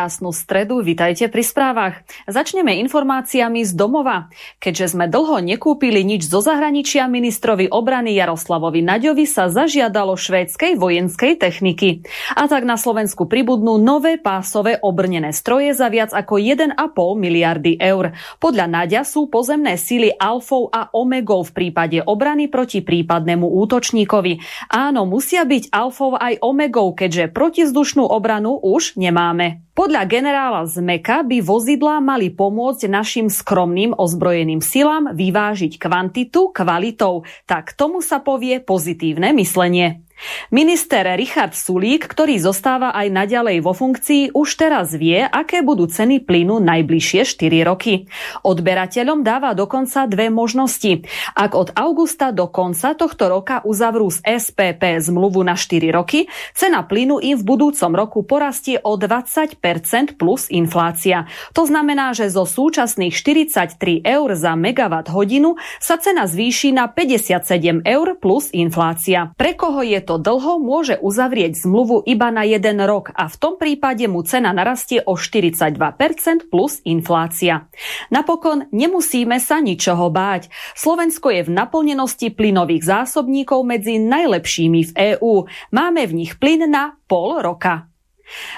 krásnu stredu, vitajte pri správach. Začneme informáciami z domova. Keďže sme dlho nekúpili nič zo zahraničia, ministrovi obrany Jaroslavovi Naďovi sa zažiadalo švédskej vojenskej techniky. A tak na Slovensku pribudnú nové pásové obrnené stroje za viac ako 1,5 miliardy eur. Podľa Naďa sú pozemné síly alfou a omegou v prípade obrany proti prípadnému útočníkovi. Áno, musia byť alfou aj omegou, keďže protizdušnú obranu už nemá máme. Podľa generála Zmeka by vozidlá mali pomôcť našim skromným ozbrojeným silám vyvážiť kvantitu kvalitou. Tak tomu sa povie pozitívne myslenie. Minister Richard Sulík, ktorý zostáva aj naďalej vo funkcii, už teraz vie, aké budú ceny plynu najbližšie 4 roky. Odberateľom dáva dokonca dve možnosti. Ak od augusta do konca tohto roka uzavrú z SPP zmluvu na 4 roky, cena plynu im v budúcom roku porastie o 20% plus inflácia. To znamená, že zo súčasných 43 eur za megawatt hodinu sa cena zvýši na 57 eur plus inflácia. Pre koho je to to dlho, môže uzavrieť zmluvu iba na jeden rok a v tom prípade mu cena narastie o 42% plus inflácia. Napokon nemusíme sa ničoho báť. Slovensko je v naplnenosti plynových zásobníkov medzi najlepšími v EÚ. Máme v nich plyn na pol roka.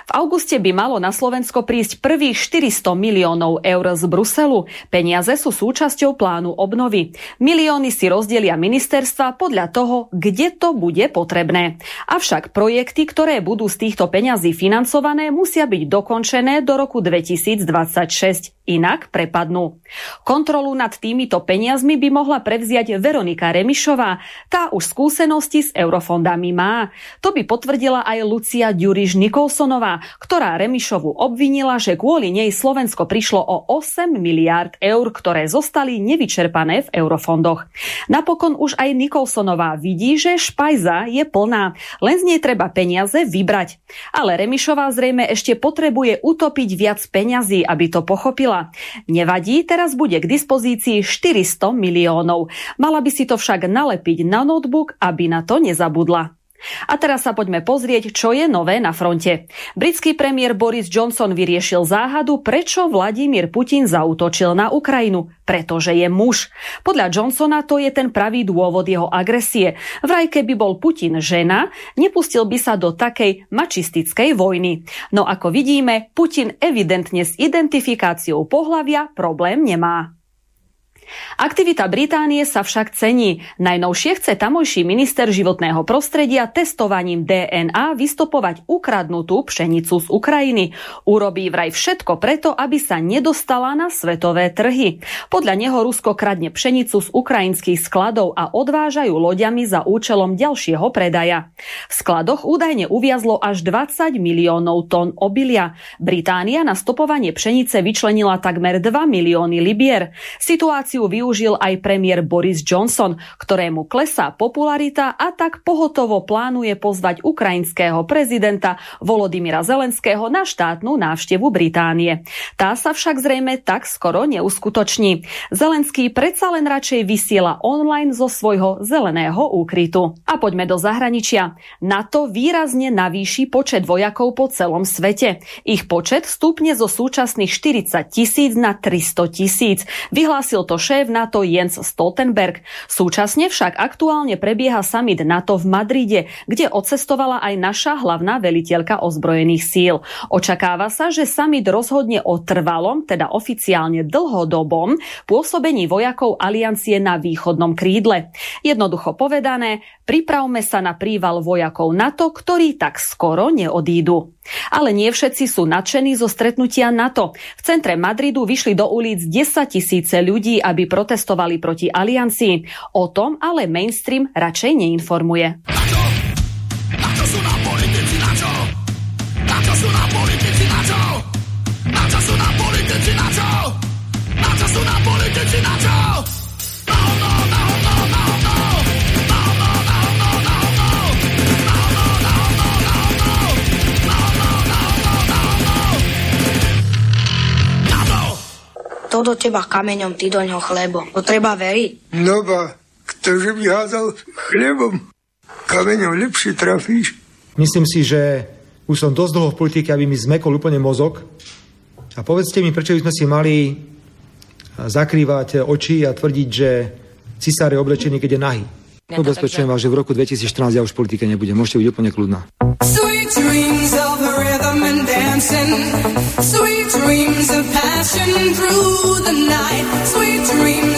V auguste by malo na Slovensko prísť prvých 400 miliónov eur z Bruselu. Peniaze sú súčasťou plánu obnovy. Milióny si rozdelia ministerstva podľa toho, kde to bude potrebné. Avšak projekty, ktoré budú z týchto peňazí financované, musia byť dokončené do roku 2026 inak prepadnú. Kontrolu nad týmito peniazmi by mohla prevziať Veronika Remišová. Tá už skúsenosti s eurofondami má. To by potvrdila aj Lucia Ďuriš Nikolsonová, ktorá Remišovu obvinila, že kvôli nej Slovensko prišlo o 8 miliárd eur, ktoré zostali nevyčerpané v eurofondoch. Napokon už aj Nikolsonová vidí, že špajza je plná, len z nej treba peniaze vybrať. Ale Remišová zrejme ešte potrebuje utopiť viac peňazí, aby to pochopila zistila. Nevadí, teraz bude k dispozícii 400 miliónov. Mala by si to však nalepiť na notebook, aby na to nezabudla. A teraz sa poďme pozrieť, čo je nové na fronte. Britský premiér Boris Johnson vyriešil záhadu, prečo Vladimír Putin zautočil na Ukrajinu. Pretože je muž. Podľa Johnsona to je ten pravý dôvod jeho agresie. Vraj keby bol Putin žena, nepustil by sa do takej mačistickej vojny. No ako vidíme, Putin evidentne s identifikáciou pohlavia problém nemá. Aktivita Británie sa však cení. Najnovšie chce tamojší minister životného prostredia testovaním DNA vystopovať ukradnutú pšenicu z Ukrajiny. Urobí vraj všetko preto, aby sa nedostala na svetové trhy. Podľa neho Rusko kradne pšenicu z ukrajinských skladov a odvážajú loďami za účelom ďalšieho predaja. V skladoch údajne uviazlo až 20 miliónov tón obilia. Británia na stopovanie pšenice vyčlenila takmer 2 milióny libier. Situáciu Situáciu využil aj premiér Boris Johnson, ktorému klesá popularita a tak pohotovo plánuje pozvať ukrajinského prezidenta Volodymyra Zelenského na štátnu návštevu Británie. Tá sa však zrejme tak skoro neuskutoční. Zelenský predsa len radšej vysiela online zo svojho zeleného úkrytu. A poďme do zahraničia. NATO výrazne navýši počet vojakov po celom svete. Ich počet stúpne zo súčasných 40 tisíc na 300 tisíc. Vyhlásil to šéf NATO Jens Stoltenberg. Súčasne však aktuálne prebieha summit NATO v Madride, kde odcestovala aj naša hlavná veliteľka ozbrojených síl. Očakáva sa, že summit rozhodne o trvalom, teda oficiálne dlhodobom, pôsobení vojakov aliancie na východnom krídle. Jednoducho povedané, pripravme sa na príval vojakov NATO, ktorí tak skoro neodídu. Ale nie všetci sú nadšení zo stretnutia NATO. V centre Madridu vyšli do ulic 10 tisíce ľudí, aby protestovali proti aliancii. O tom ale mainstream radšej neinformuje. NATO! NATO sú na politici NATO! NATO sú na politici NATO! Sú na politici na politici NATO! NATO! Kto do teba kameňom, ty do ňoho chlebo. To treba veriť. No ba, ktože by házal chlebom, kameňom lepšie trafíš. Myslím si, že už som dosť dlho v politike, aby mi zmekol úplne mozog. A povedzte mi, prečo by sme si mali zakrývať oči a tvrdiť, že cisár je oblečený, keď je nahý. Ubezpečujem vás, že v roku 2014 ja už v politike nebudem. Môžete byť úplne kľudná. Sweet dreams of rhythm and dancing Sweet dreams of passion through the night. Sweet dreams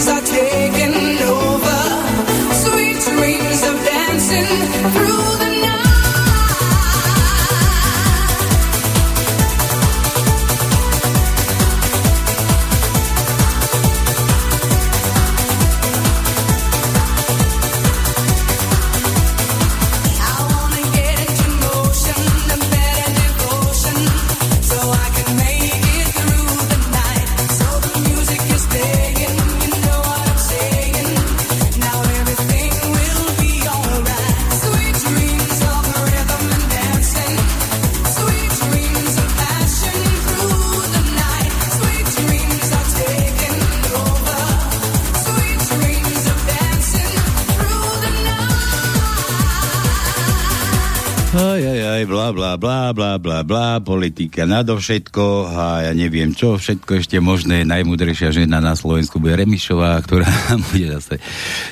bla, bla, bla, bla, bla, politika nadovšetko a ja neviem čo, všetko ešte možné. Najmudrejšia žena na Slovensku bude Remišová, ktorá bude zase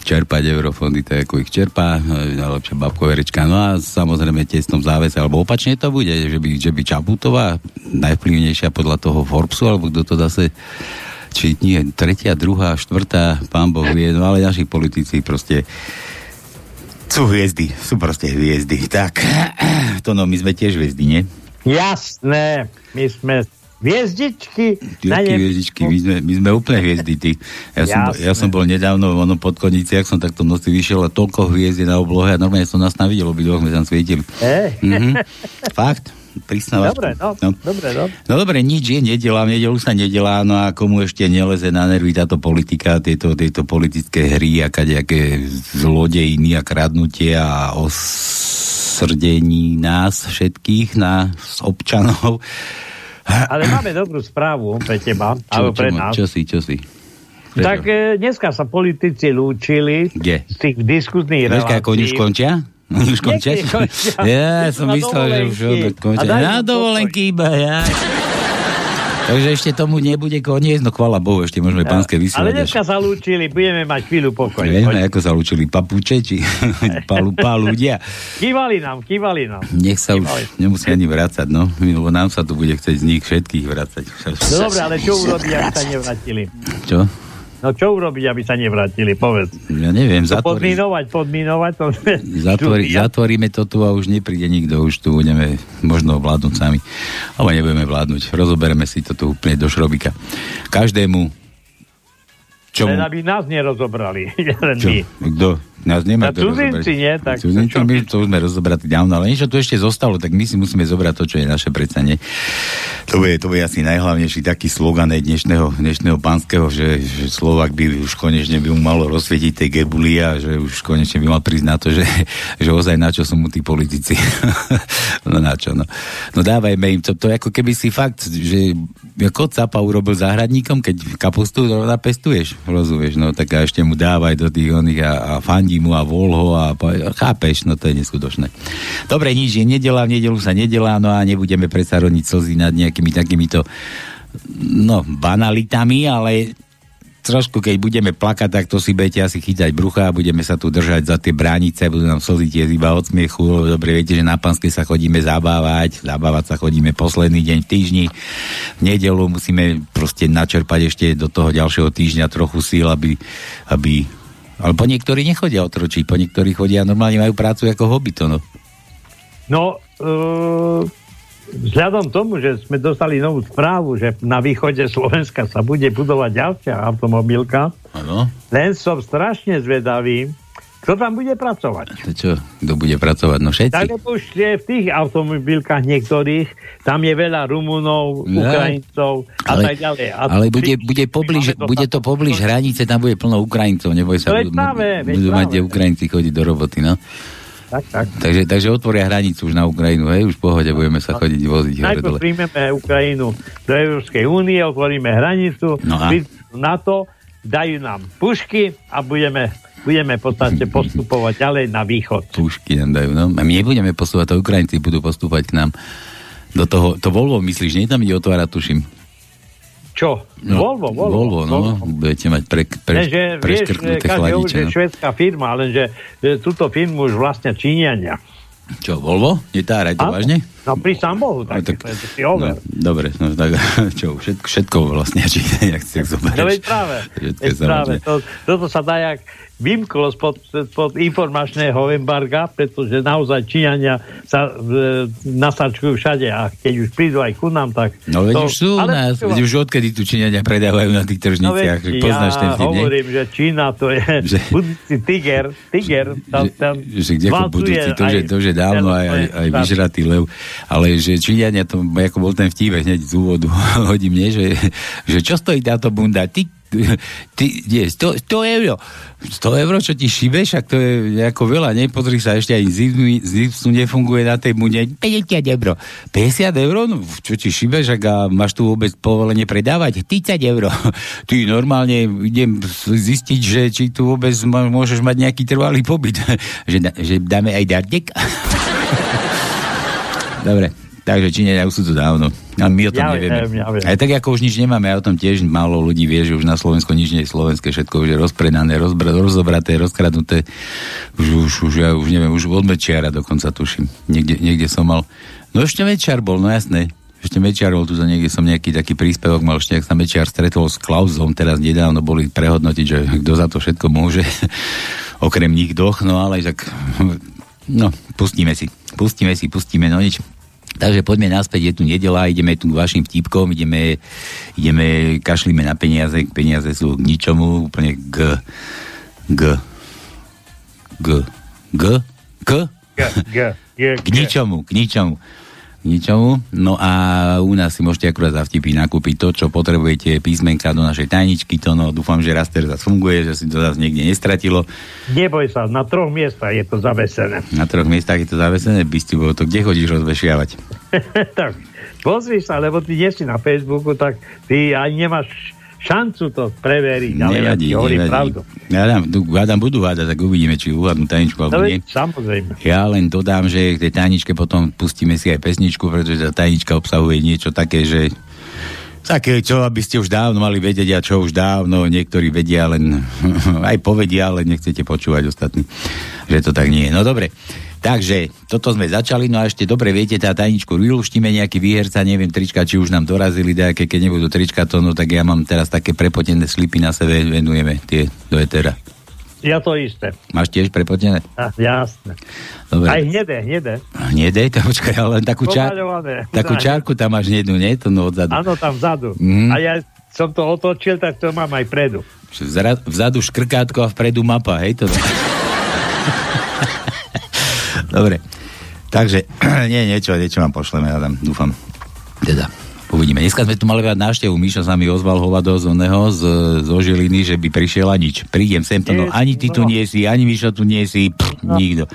čerpať eurofondy, tak ako ich čerpá, najlepšia babkoverečka. No a samozrejme tesnom závese, alebo opačne to bude, že by, že by Čaputová najvplyvnejšia podľa toho Forbesu, alebo kto to zase či nie, tretia, druhá, štvrtá, pán Boh vie, no ale naši politici proste sú hviezdy, sú proste hviezdy. Tak, to no, my sme tiež hviezdy, nie? Jasné, my sme hviezdičky. Jaké hviezdičky, my sme, my sme úplne hviezdy, ty. Ja som, ja som bol nedávno ono pod konici, ak som takto noci vyšiel a toľko hviezdy na oblohe a normálne som nás tam videl, obidvoch sme tam svietili. Hey. Mm-hmm. Fakt prisnávačku. Dobre, no, no. Dobre, no. no dobre, nič je, nedelá, v nedelu sa nedelá, no a komu ešte neleze na nervy táto politika, tieto, tieto politické hry a kadejaké zlodejiny a kradnutie a osrdení nás všetkých, nás občanov. Ale máme dobrú správu pre teba, čo, alebo pre čo, nás. Čo si, čo si? Prečo? Tak e, dneska sa politici lúčili Kde? z tých diskusných relácií. Dneska už končia? Už končia? Ja som myslel, že už končia. Na dovolenky iba, ja. Takže ešte tomu nebude koniec, no chvala Bohu, ešte môžeme ja. pánske vysielať. Ale dneska sa lúčili, budeme mať chvíľu pokoj. Vieme, ako sa lúčili, papuče, či pá, pá ľudia. Kývali nám, kývali nám. Nech sa kývali. už nemusí ani vrácať, no, lebo nám sa tu bude chcieť z nich všetkých vrácať. No dobre, ale čo urobí, ak sa nevrátili? Čo? No čo urobiť, aby sa nevrátili, povedz. Ja neviem, zatvoriť. Podminovať, podminovať. To Zatvori, zatvoríme to tu a už nepríde nikto, už tu budeme možno vládnuť sami. Ale nebudeme vládnuť. Rozobereme si to tu úplne do šrobika. Každému čo Len aby nás nerozobrali. Len čo? Kto? Nemá to cudzinci, nie? Tak cudzinci, my to sme rozobratí dávno, ale niečo tu ešte zostalo, tak my si musíme zobrať to, čo je naše predsa, nie? To bude, to bude asi najhlavnejší taký slogan dnešného, dnešného pánskeho, že, že Slovak by už konečne by mu malo rozsvietiť tej gebuli a že už konečne by mal prísť na to, že, že ozaj na čo sú mu tí politici. no na čo, no. No dávajme im to, to ako keby si fakt, že ako Capa urobil záhradníkom, keď kapustu pestuješ, rozumieš, no tak a ešte mu dávaj do tých oných a, a fandí mu a vol a chápeš, no to je neskutočné. Dobre, nič je nedela, v nedelu sa nedelá, no a nebudeme predsa roniť slzy nad nejakými takýmito no, banalitami, ale trošku, keď budeme plakať, tak to si budete asi chytať brucha a budeme sa tu držať za tie bránice, budú nám slzy tie iba od smiechu. Dobre, viete, že na Panske sa chodíme zabávať, zabávať sa chodíme posledný deň v týždni. V nedelu musíme proste načerpať ešte do toho ďalšieho týždňa trochu síl, aby, aby ale po niektorí nechodia otročiť, po niektorí chodia normálne majú prácu ako hobby to, no. No, uh vzhľadom tomu, že sme dostali novú správu, že na východe Slovenska sa bude budovať ďalšia automobilka, ano. len som strašne zvedavý, kto tam bude pracovať? To čo? Kto bude pracovať? No všetci. Tak už v tých automobilkách niektorých, tam je veľa Rumunov, no, Ukrajincov a ale, tak ďalej. A ale bude, bude, pobliž, bude to pobliž hranice, tam bude plno Ukrajincov, neboj sa. Budú, práve, budú mať, kde Ukrajinci chodiť do roboty, no. tak, tak. Takže, takže otvoria hranicu už na Ukrajinu, hej, už v pohode budeme sa chodiť voziť. Najprv príjmeme Ukrajinu do Európskej únie, otvoríme hranicu, No a? na to dajú nám pušky a budeme, budeme v podstate postupovať ďalej na východ. Pušky nám dajú, no. A my nebudeme posúvať, to Ukrajinci budú postúpať k nám. Do toho, to Volvo myslíš, nie tam ide otvárať, tuším. Čo? No, Volvo, Volvo. Volvo, no. Budete mať pre, pre, vieš, preškrtnuté hovorí, chladiče. že No. švedská firma, lenže túto firmu už vlastne Číňania. Čo, Volvo? Netáraj to vážne? No pri sám Bohu, No, tak, tak- tak si over. No, dobre, no tak čo, všetko, všetko vlastne, či jak si zoberieš. No veď práve, veď práve to, toto sa dá jak vymklo spod, spod informačného embarga, pretože naozaj Číňania sa e, nasačkujú všade a keď už prídu aj ku nám, tak... No veď to, už sú u nás, veď už odkedy tu Číňania predávajú na tých No veď, tržniciach, no, poznáš ten ja vtip, nie? hovorím, že Čína to je Že- budúci tiger, tiger, tam, že, tam že ako budúci, to, že, to, že dávno aj, aj, aj vyžratý lev, ale že Číňania, to ako bol ten vtíp hneď z úvodu, hodí mne, že, že čo stojí táto bunda, ty, ty, nie, 100, 100 eur, 100 eur, čo ti šibeš, ak to je ako veľa, ne, pozri sa, ešte aj zipsu nefunguje na tej bunde, 50 eur, 50 eur, no, čo ti šibeš, ak a máš tu vôbec povolenie predávať, 30 eur, ty normálne idem zistiť, že či tu vôbec môžeš mať nejaký trvalý pobyt, že, že dáme aj dardek. Dobre, takže Číňania už sú tu dávno. A my o tom Ja nevieme. viem, ja viem. Aj tak ako už nič nemáme, a o tom tiež málo ľudí vie, že už na Slovensku nič nie je slovenské, všetko už je rozpredané, rozbr- rozobraté, rozkradnuté. Už, už, už, ja už neviem, už od Mečiara dokonca tuším. Niekde, niekde som mal... No ešte Mečiar bol, no jasné. Ešte Mečiar bol tu za niekde som nejaký taký príspevok mal, ešte ak sa Mečiar stretol s Klausom, teraz nedávno boli prehodnotiť, že kto za to všetko môže, okrem nich doch, no ale tak, no, pustíme si, pustíme si, pustíme, no nič. Takže poďme naspäť, je tu nedela, ideme tu k vašim vtipkom, ideme, ideme, kašlíme na peniaze, peniaze sú k ničomu, úplne k, k, k, k, k, G, G, G, k ničomu, k ničomu. K ničomu. No a u nás si môžete akurát za vtipy nakúpiť to, čo potrebujete, písmenka do našej tajničky, to no, dúfam, že Raster zase funguje, že si to zase niekde nestratilo. Neboj sa, na troch miestach je to zavesené. Na troch miestach je to zavesené, by ste bolo to, kde chodíš rozvešiavať? tak, pozri sa, lebo ty nie si na Facebooku, tak ty ani nemáš šancu to preveriť, ale ja ti hovorím pravdu. Ja tu, hádam, budú hádať, tak uvidíme, či uhádnu tajničku alebo No nie. samozrejme. Ja len dodám, že k tej tajničke potom pustíme si aj pesničku, pretože tá tajnička obsahuje niečo také, že také, čo aby ste už dávno mali vedieť a čo už dávno niektorí vedia, len aj povedia, ale nechcete počúvať ostatní, že to tak nie je. No dobre, takže toto sme začali, no a ešte dobre viete, tá tajničku vylúštime nejaký výherca, neviem, trička, či už nám dorazili nejaké, keď nebudú trička to, no tak ja mám teraz také prepotené slipy na sebe, venujeme tie do etera. Ja to isté. Máš tiež prepotené? A, jasné. Dobre. Aj hnedé, hnedé. Hnedej, to počkaj, ale len takú, Pomaľované. takú čárku tam máš hnedu, nie? To no odzadu. Áno, tam vzadu. Mhm. A ja som to otočil, tak to mám aj predu. Vzra- Vzadu škrkátko a vpredu mapa, hej? To... Dobre. Takže, nie, niečo, niečo vám pošleme, ja tam dúfam. Teda, uvidíme. Dneska sme tu mali mať návštevu, Míšo sa mi ozval hovado z oného, z, zo Žiliny, že by prišiel a nič. Prídem sem, to, no, ani ty tu No. nie si, ani Míšo tu nie si, pff, nikto.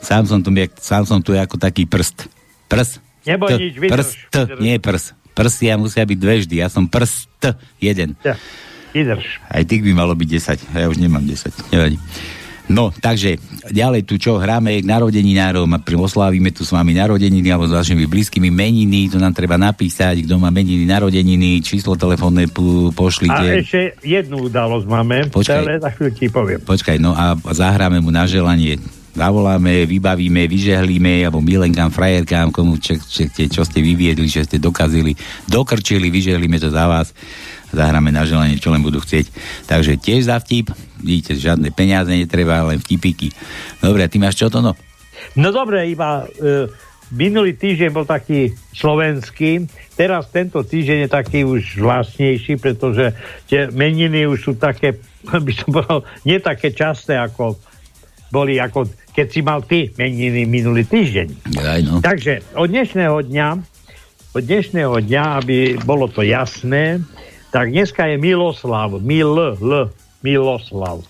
Sám som tu, sám som tu ako taký prst. Prst. Neboj T, nič. Prst, nie prs. Prsia musia byť dve vždy, ja som prst, jeden. Ja. Vydrž. Aj tých by malo byť 10. Ja už nemám 10. Nevadí. No, takže ďalej tu čo, hráme k narodeninárom a pri- oslávime tu s vami narodeniny alebo s vašimi blízkymi meniny, to nám treba napísať, kto má meniny, narodeniny, číslo telefónne pu- A pošlite. ešte jednu udalosť máme. Počkaj. Ale za chvíľu ti poviem. Počkaj, no a zahráme mu na želanie. Zavoláme, vybavíme, vyžehlíme, alebo milenkám, frajerkám, komu čo, čo, čo, čo ste vyviedli, čo ste dokazili, dokrčili, vyžehlíme to za vás. Zahráme na želanie, čo len budú chcieť. Takže tiež za vtip, vidíte, žiadne peniaze netreba, len vtipiky. Dobre, a ty máš čo to no? No dobre, iba e, minulý týždeň bol taký slovenský, teraz tento týždeň je taký už vlastnejší, pretože tie meniny už sú také, by som povedal, nie také časté, ako boli, ako keď si mal ty meniny minulý týždeň. Aj no. Takže od dnešného dňa, od dnešného dňa, aby bolo to jasné, tak dneska je Miloslav, Mil, L, Miloslav.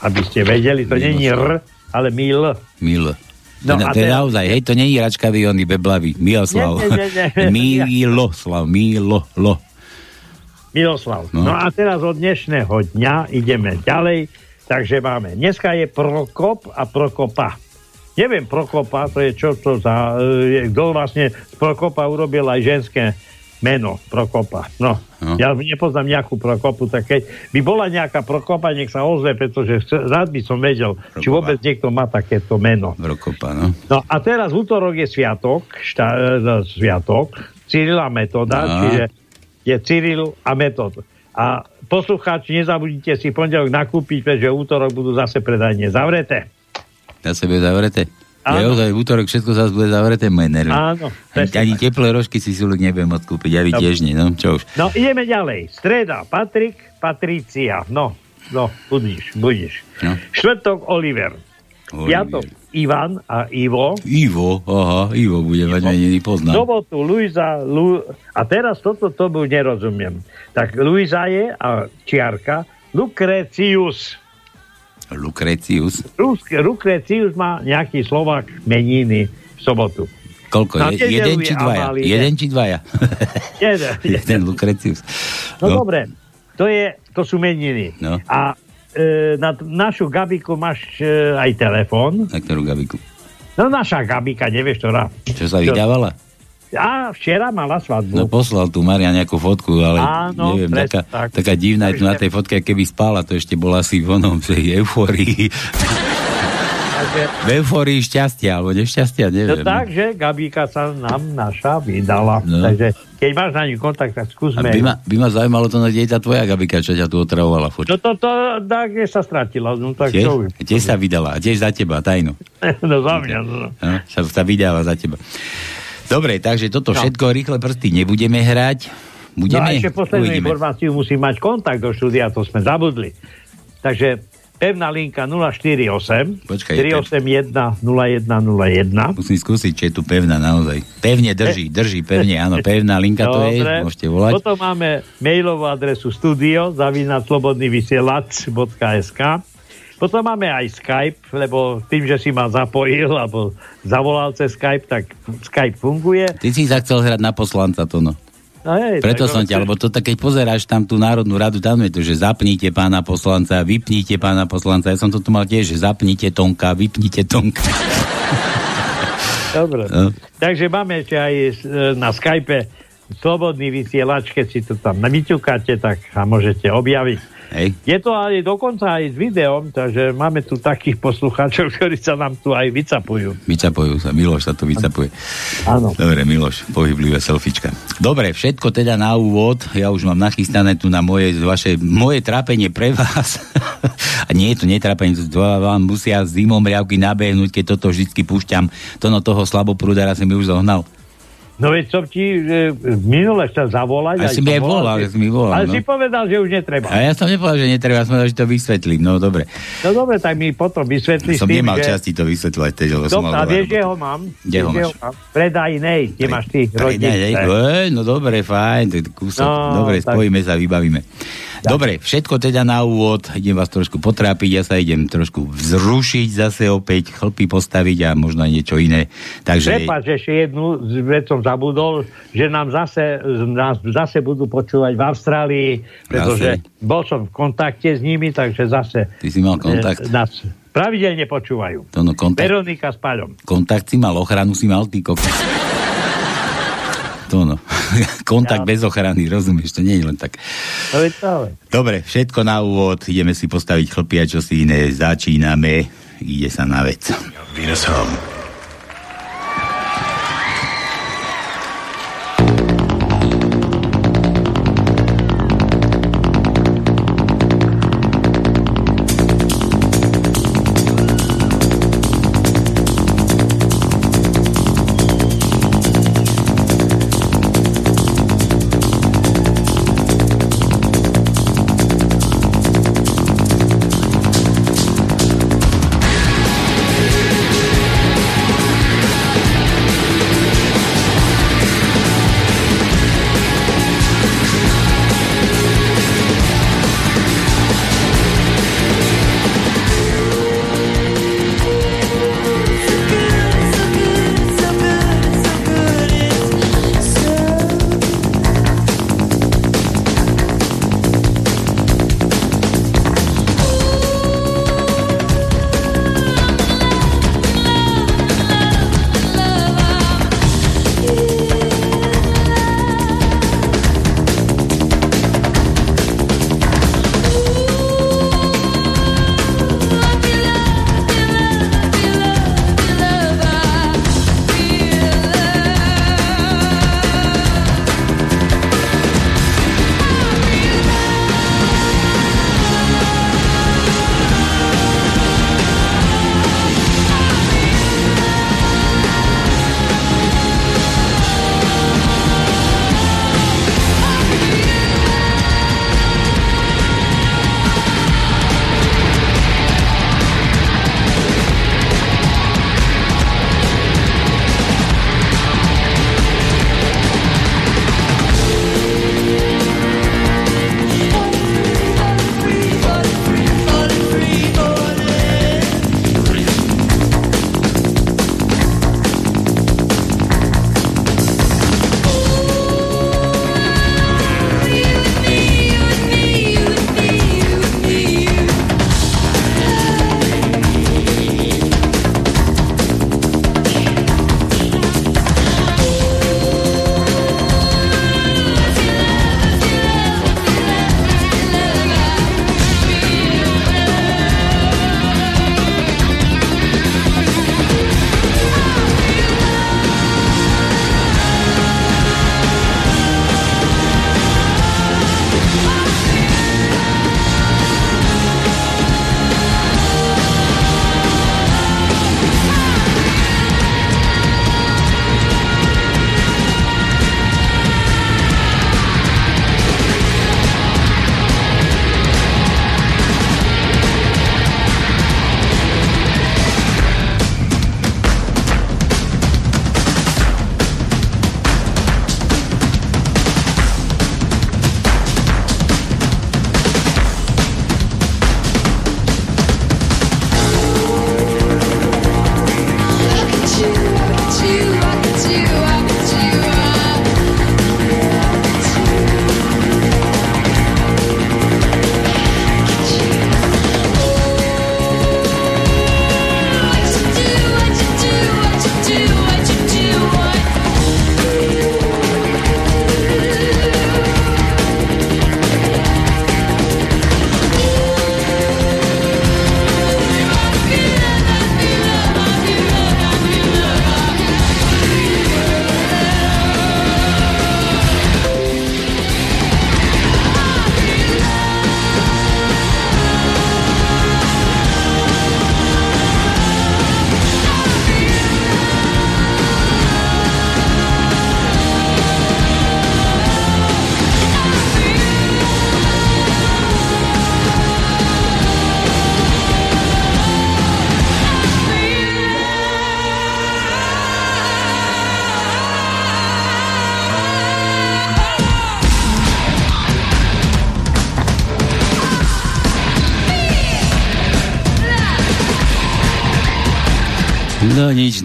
Aby ste vedeli, to není R, ale Mil. Mil. No, to, to je naozaj, hej, to je račkavý, on je beblavý. Miloslav. Nie, nie, nie, Miloslav, Milo, lo. Miloslav. No. no a teraz od dnešného dňa ideme ďalej. Takže máme, dneska je Prokop a Prokopa. Neviem, Prokopa, to je čo to za... E, kto vlastne z Prokopa urobil aj ženské meno Prokopa. No, no. ja nepoznám nejakú Prokopu, tak keď by bola nejaká Prokopa, nech sa ozve, pretože rád by som vedel, Prokopa. či vôbec niekto má takéto meno. Prokopa, no. No a teraz útorok je sviatok, šta, e, sviatok, Cyrila metoda, no. čiže je Cyril a metod. A poslucháči, nezabudnite si pondelok nakúpiť, pretože útorok budú zase predajne zavreté. Zase bude zavreté? Ja ozaj, v útorok všetko zase bude zavreté, moje nervy. Áno. Ani, ani teplé rožky si ľudí nebudem odkúpiť, ja vy tiež nie, no čo už. No ideme ďalej. Streda, Patrik, Patricia. No, no, budíš, budíš. No. Štvrtok, Oliver. Oliver. Piatok, Ivan a Ivo. Ivo, aha, Ivo bude mať meniny, poznám. Sobotu Luisa, Lu... a teraz toto to už nerozumiem. Tak Luisa je, a čiarka, Lukrecius. Lukrecius? Lukrecius má nejaký Slovak meniny v sobotu. Koľko? Je, jeden či dvaja? Amalie. Jeden či dvaja? Jeden. jeden Lukrecius. No, no dobre, to, je, to sú meniny. No. A e, na našu Gabiku máš e, aj telefón. Na ktorú Gabiku? No naša Gabika, nevieš ktorá. Čo sa vydávala? A včera mala svadbu. No poslal tu Maria nejakú fotku, ale Áno, neviem, taká, tak. taká divná je tu na tej fotke, keby spala, to ešte bola asi v onom, v tej euforii. v euforii šťastia, alebo nešťastia, neviem. No takže Gabíka sa nám naša vydala. No. Takže keď máš na ňu kontakt, tak skúsme. A by ma, by ma zaujímalo to na tá tvoja Gabika, čo ťa tu otravovala. Furt. No to, to, tak sa stratila. No, tak tiež, to... tiež sa vydala, tiež za teba, tajno. no za mňa. No. No, sa, sa vydáva za teba. Dobre, takže toto no. všetko rýchle prsty nebudeme hrať. Budeme, no a ešte poslednú uvidíme. informáciu musí mať kontakt do štúdia, to sme zabudli. Takže pevná linka 048 Počkaj, 381 0101. Musím skúsiť, či je tu pevná naozaj. Pevne drží, drží pevne, áno, pevná linka to je, môžete volať. Potom máme mailovú adresu studio zavinaclobodnyvysielac.sk potom máme aj Skype, lebo tým, že si ma zapojil, alebo zavolal cez Skype, tak Skype funguje. Ty si sa chcel hrať na poslanca, to no. No hej, Preto som ťa, lebo to tak, keď pozeráš tam tú Národnú radu, tam je to, že zapnite pána poslanca, vypnite pána poslanca. Ja som to tu mal tiež, že zapnite Tonka, vypnite Tonka. Dobre. No. Takže máme ešte aj e, na Skype slobodný vysielač, keď si to tam vyťukáte, tak sa môžete objaviť. Hej. Je to aj dokonca aj s videom, takže máme tu takých poslucháčov, ktorí sa nám tu aj vycapujú. Vycapujú sa, Miloš sa tu vycapuje. Áno. Dobre, Miloš, pohyblivé selfiečka. Dobre, všetko teda na úvod. Ja už mám nachystané tu na moje, vaše, moje trápenie pre vás. A nie je to netrápenie, to vám musia zimom riavky nabehnúť, keď toto vždy púšťam. To no toho slaboprúdara si mi už zohnal. No veď som ti e, minule chcel zavolať. A si mi aj volal, že si mi volal. Ale no. si povedal, že už netreba. A ja som nepovedal, že netreba, som povedal, že to vysvetlím. No dobre. No dobre, tak mi potom vysvetlíš. Som tým, nemal že... časti to vysvetľovať. Teď, lebo som mal a vieš, kde ho mám? Kde ho máš? Predaj nej, kde máš ty. Nej, no dobre, fajn, kúsok. No, dobre, spojíme sa, vybavíme. Dobre, všetko teda na úvod, idem vás trošku potrápiť, ja sa idem trošku vzrušiť zase opäť, chlpy postaviť a možno niečo iné. Takže... Prepač, ešte jednu vec som zabudol, že nám zase, nás zase budú počúvať v Austrálii, pretože zase. bol som v kontakte s nimi, takže zase... Ty si mal kontakt? Nás pravidelne počúvajú. To no, kontakt... Veronika s Paľom. Kontakt si mal, ochranu si mal, ty kokos. To no. Kontakt ja. bez ochrany, rozumieš, to nie je len tak. Dobre, všetko na úvod, ideme si postaviť chlpia, čo si iné, začíname, ide sa na vec. Venus Home.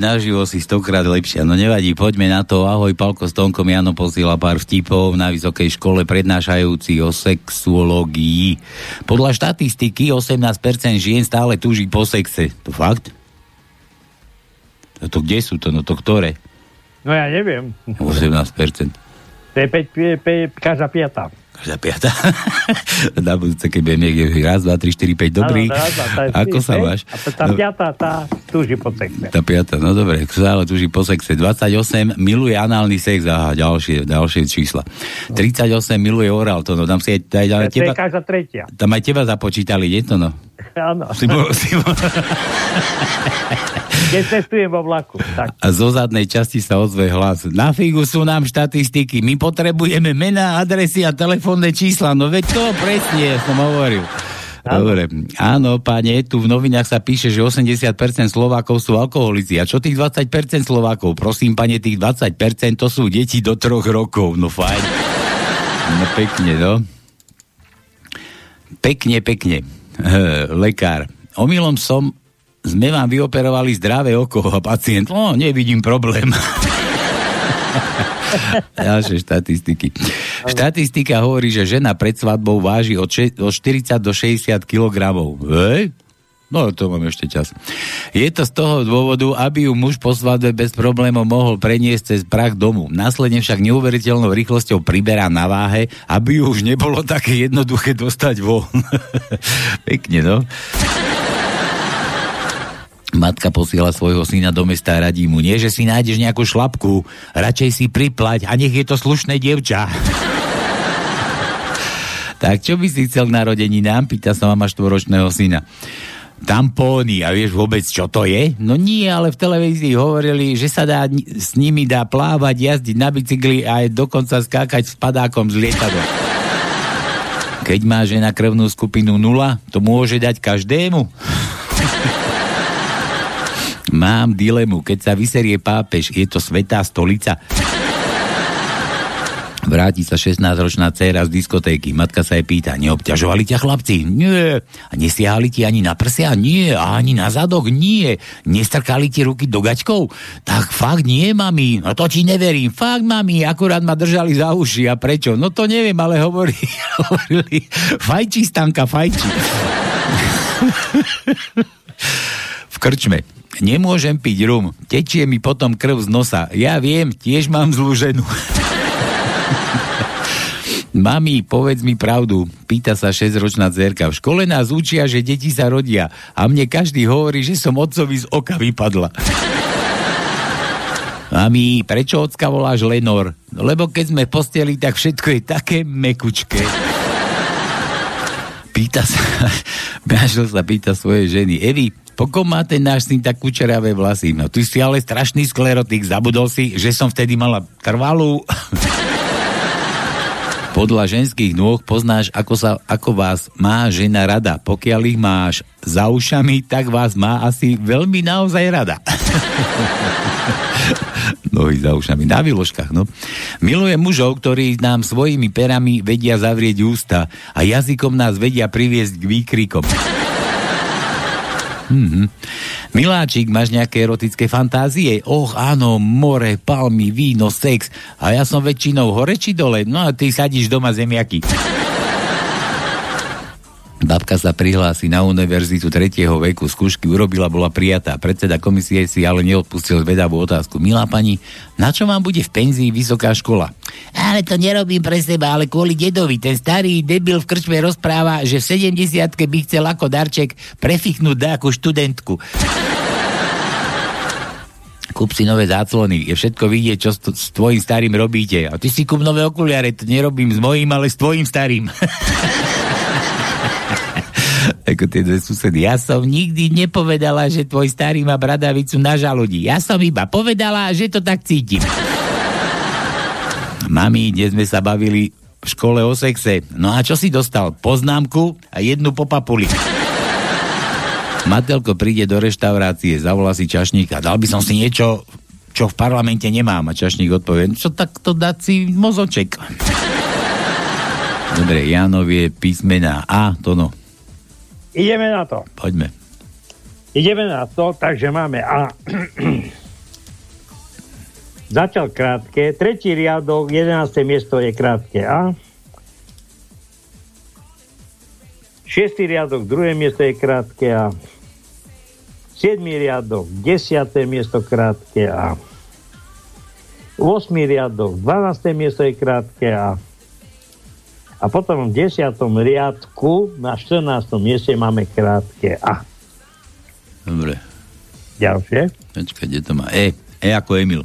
Naživo si stokrát lepšia. No nevadí, poďme na to. Ahoj, Palko s Tonkom, Jano posiela pár vtipov na vysokej škole prednášajúci o sexuológii. Podľa štatistiky 18% žien stále túži po sexe. To fakt? No to kde sú to? No to ktoré? No ja neviem. 18%. To je 5, 5, 5 každá piata. Každá piata. Na budúce, keď budem niekde raz, dva, tri, štyri, päť, dobrý. Áno, raz, dva, tá je Ako sa máš? A tá No, piata, tá túži po sexe. tá piata, no dobre, stále tuží po sexe. 28 miluje análny sex, aha, ďalšie, ďalšie čísla. 38 miluje oral, to no, tam si aj, aj, aj To je teba, každá tretia. tam aj teba započítali, nie to no? Áno. Si bol, si bol, Keď cestujem vo vlaku. Tak. a zo zadnej časti sa ozve hlas. Na figu sú nám štatistiky, my potrebujeme mená, adresy a telefónne čísla. No veď to presne, ja som hovoril. Dobre. Áno, páne, tu v novinách sa píše, že 80% Slovákov sú alkoholici. A čo tých 20% Slovákov? Prosím, pane, tých 20% to sú deti do troch rokov. No fajn. No pekne, no. Pekne, pekne. Lekár. Omylom som sme vám vyoperovali zdravé oko a pacient, no, nevidím problém. Ďalšie štatistiky. Štatistika hovorí, že žena pred svadbou váži od, še- od 40 do 60 kg. Hej? No, to mám ešte čas. Je to z toho dôvodu, aby ju muž po svadbe bez problémov mohol preniesť cez prach domu. Následne však neuveriteľnou rýchlosťou priberá na váhe, aby ju už nebolo také jednoduché dostať von. Pekne, no. Matka posiela svojho syna do mesta a radí mu, nie, že si nájdeš nejakú šlapku, radšej si priplať a nech je to slušné dievča. tak čo by si chcel k narodeninám? Pýta sa mama štvoročného syna. Tampóny, a vieš vôbec, čo to je? No nie, ale v televízii hovorili, že sa dá, s nimi dá plávať, jazdiť na bicykli a aj dokonca skákať s padákom z lietadla. Keď má žena krvnú skupinu 0, to môže dať každému. Mám dilemu, keď sa vyserie pápež, je to svetá stolica? Vráti sa 16-ročná dcéra z diskotéky. Matka sa jej pýta, neobťažovali ťa chlapci? Nie. A nesiahali ti ani na prsia? Nie. A ani na zadok? Nie. Nestrkali ti ruky do gačkov? Tak fakt nie, mami. No to ti neverím. Fakt, mami. Akurát ma držali za uši. A prečo? No to neviem, ale hovorí, hovorili, fajči, Stanka, fajči. v krčme. Nemôžem piť rum. Tečie mi potom krv z nosa. Ja viem, tiež mám zlú ženu. Mami, povedz mi pravdu, pýta sa 6-ročná dcerka. V škole nás učia, že deti sa rodia a mne každý hovorí, že som otcovi z oka vypadla. Mami, prečo ocka voláš Lenor? No, lebo keď sme v posteli, tak všetko je také mekučké. Pýta sa, manžel sa pýta svojej ženy, Evi, pokom má ten náš syn tak kučeravé vlasy? No ty si ale strašný sklerotik, zabudol si, že som vtedy mala trvalú... Podľa ženských nôh poznáš, ako, sa, ako vás má žena rada. Pokiaľ ich máš za ušami, tak vás má asi veľmi naozaj rada. Nohy za ušami. Na výložkách, no. Milujem mužov, ktorí nám svojimi perami vedia zavrieť ústa a jazykom nás vedia priviesť k výkrikom. Mhm. Miláčik, máš nejaké erotické fantázie? Och, áno, more, palmy, víno, sex. A ja som väčšinou hore či dole? No a ty sadíš doma zemiaky. Babka sa prihlási na univerzitu tretieho veku, skúšky urobila, bola prijatá. Predseda komisie si ale neodpustil zvedavú otázku. Milá pani, na čo vám bude v penzii vysoká škola? Ale to nerobím pre seba, ale kvôli dedovi. Ten starý debil v krčme rozpráva, že v 70 by chcel ako darček prefichnúť dáku študentku. Kúp si nové záclony, je všetko vidieť, čo s tvojim starým robíte. A ty si kúp nové okuliare, to nerobím s mojím, ale s tvojim starým. ako tie dve susedy. Ja som nikdy nepovedala, že tvoj starý má bradavicu na žaludí. Ja som iba povedala, že to tak cítim. Mami, dnes sme sa bavili v škole o sexe. No a čo si dostal? Poznámku a jednu po papuli. Matelko príde do reštaurácie, zavolá si čašníka. Dal by som si niečo, čo v parlamente nemám. A čašník odpovie, čo takto dať si mozoček. Dobre, Jánovie písmená A, to no. Ideme na to. Poďme. ideme na to, takže máme A. Začal krátke, tretí riadok, 11. miesto je krátke A. Šiestý riadok, druhé miesto je krátke A. Siedmý riadok, desiaté miesto krátke A. 8. riadok, 12. miesto je krátke A. A potom v 10. riadku na 14. mieste máme krátke A. Dobre. Ďalšie. Počkaj, kde to má? E. E ako Emil.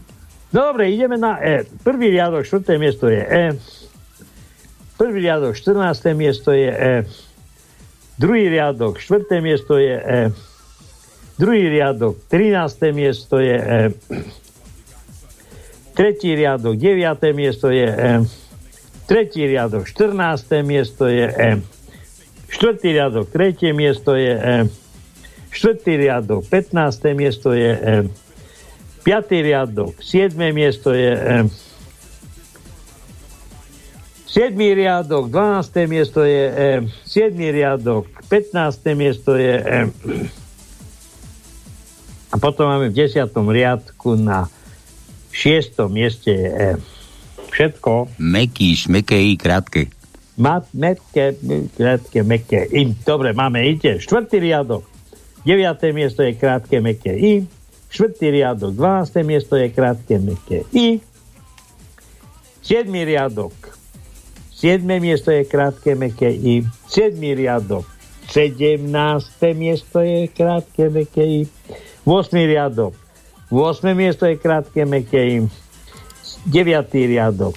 Dobre, ideme na E. Prvý riadok, 4. miesto je E. Prvý riadok, 14. miesto je E. Druhý riadok, 4. miesto je E. Druhý riadok, 13. miesto je E. Tretí riadok, 9. miesto je E. Tretí riadok, 14. miesto je E. Štvrtý riadok, tretie miesto je E. Štvrtý riadok, 15. miesto je E. Piatý riadok, 7. miesto je E. 7. riadok, 12. miesto je E. 7. riadok, 15. miesto je E. A potom máme v 10. riadku na 6. mieste je E. Všetko. Meké i krátke. Ma, metke, krátke, meké. I. Dobre, máme ide. Štvrtý riadok. 9. miesto je krátke, meké I. Štvrtý riadok. 12. miesto je krátke, meké I. 7. riadok. 7. miesto je krátke, meké I. 7. riadok. 17. miesto je krátke, meké I. 8. riadok. 8. miesto je krátke, meké I. 9. riadok.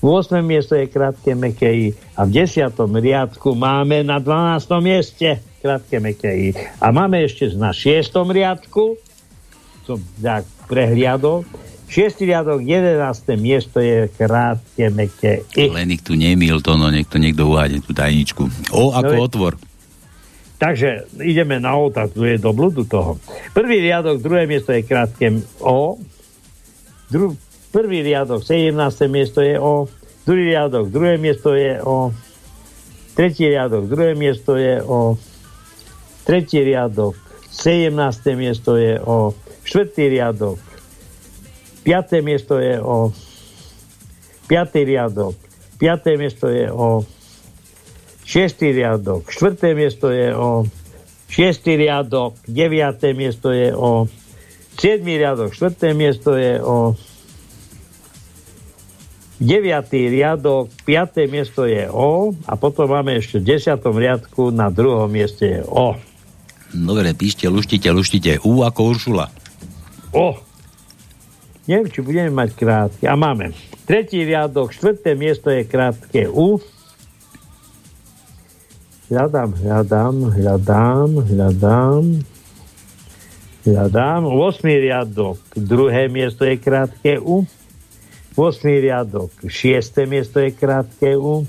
V 8. miesto je krátke meké a v 10. riadku máme na 12. mieste krátke meké A máme ešte na 6. riadku, som tak prehliadol, 6. riadok, 11. miesto je krátke meké Len ich tu nemil to, no niekto niekto uhádne tú tajničku. O ako no, otvor. Takže ideme na O, tak tu je do bludu toho. Prvý riadok, druhé miesto je krátke O. Dru- Prvý riadok, 17. miesto je O. Druhý riadok, druhé miesto je O. Tretí riadok, druhé miesto je O. Tretí riadok, 17. miesto je O. Štvrtý riadok, piaté miesto je O. Piatý riadok, piaté miesto je O. Šiestý riadok, štvrté miesto je O. Šiestý riadok, deviaté miesto je O. Siedmý riadok, štvrté miesto je O. 9. riadok, 5. miesto je O a potom máme ešte v 10. riadku na druhom mieste je O. Dobre, píšte, luštite, luštite. U ako Uršula. O. Neviem, či budeme mať krátke. A máme. Tretí riadok, štvrté miesto je krátke U. Hľadám, hľadám, hľadám, hľadám. Hľadám. 8. riadok, druhé miesto je krátke U. 8. riadok, 6. miesto je krátke U.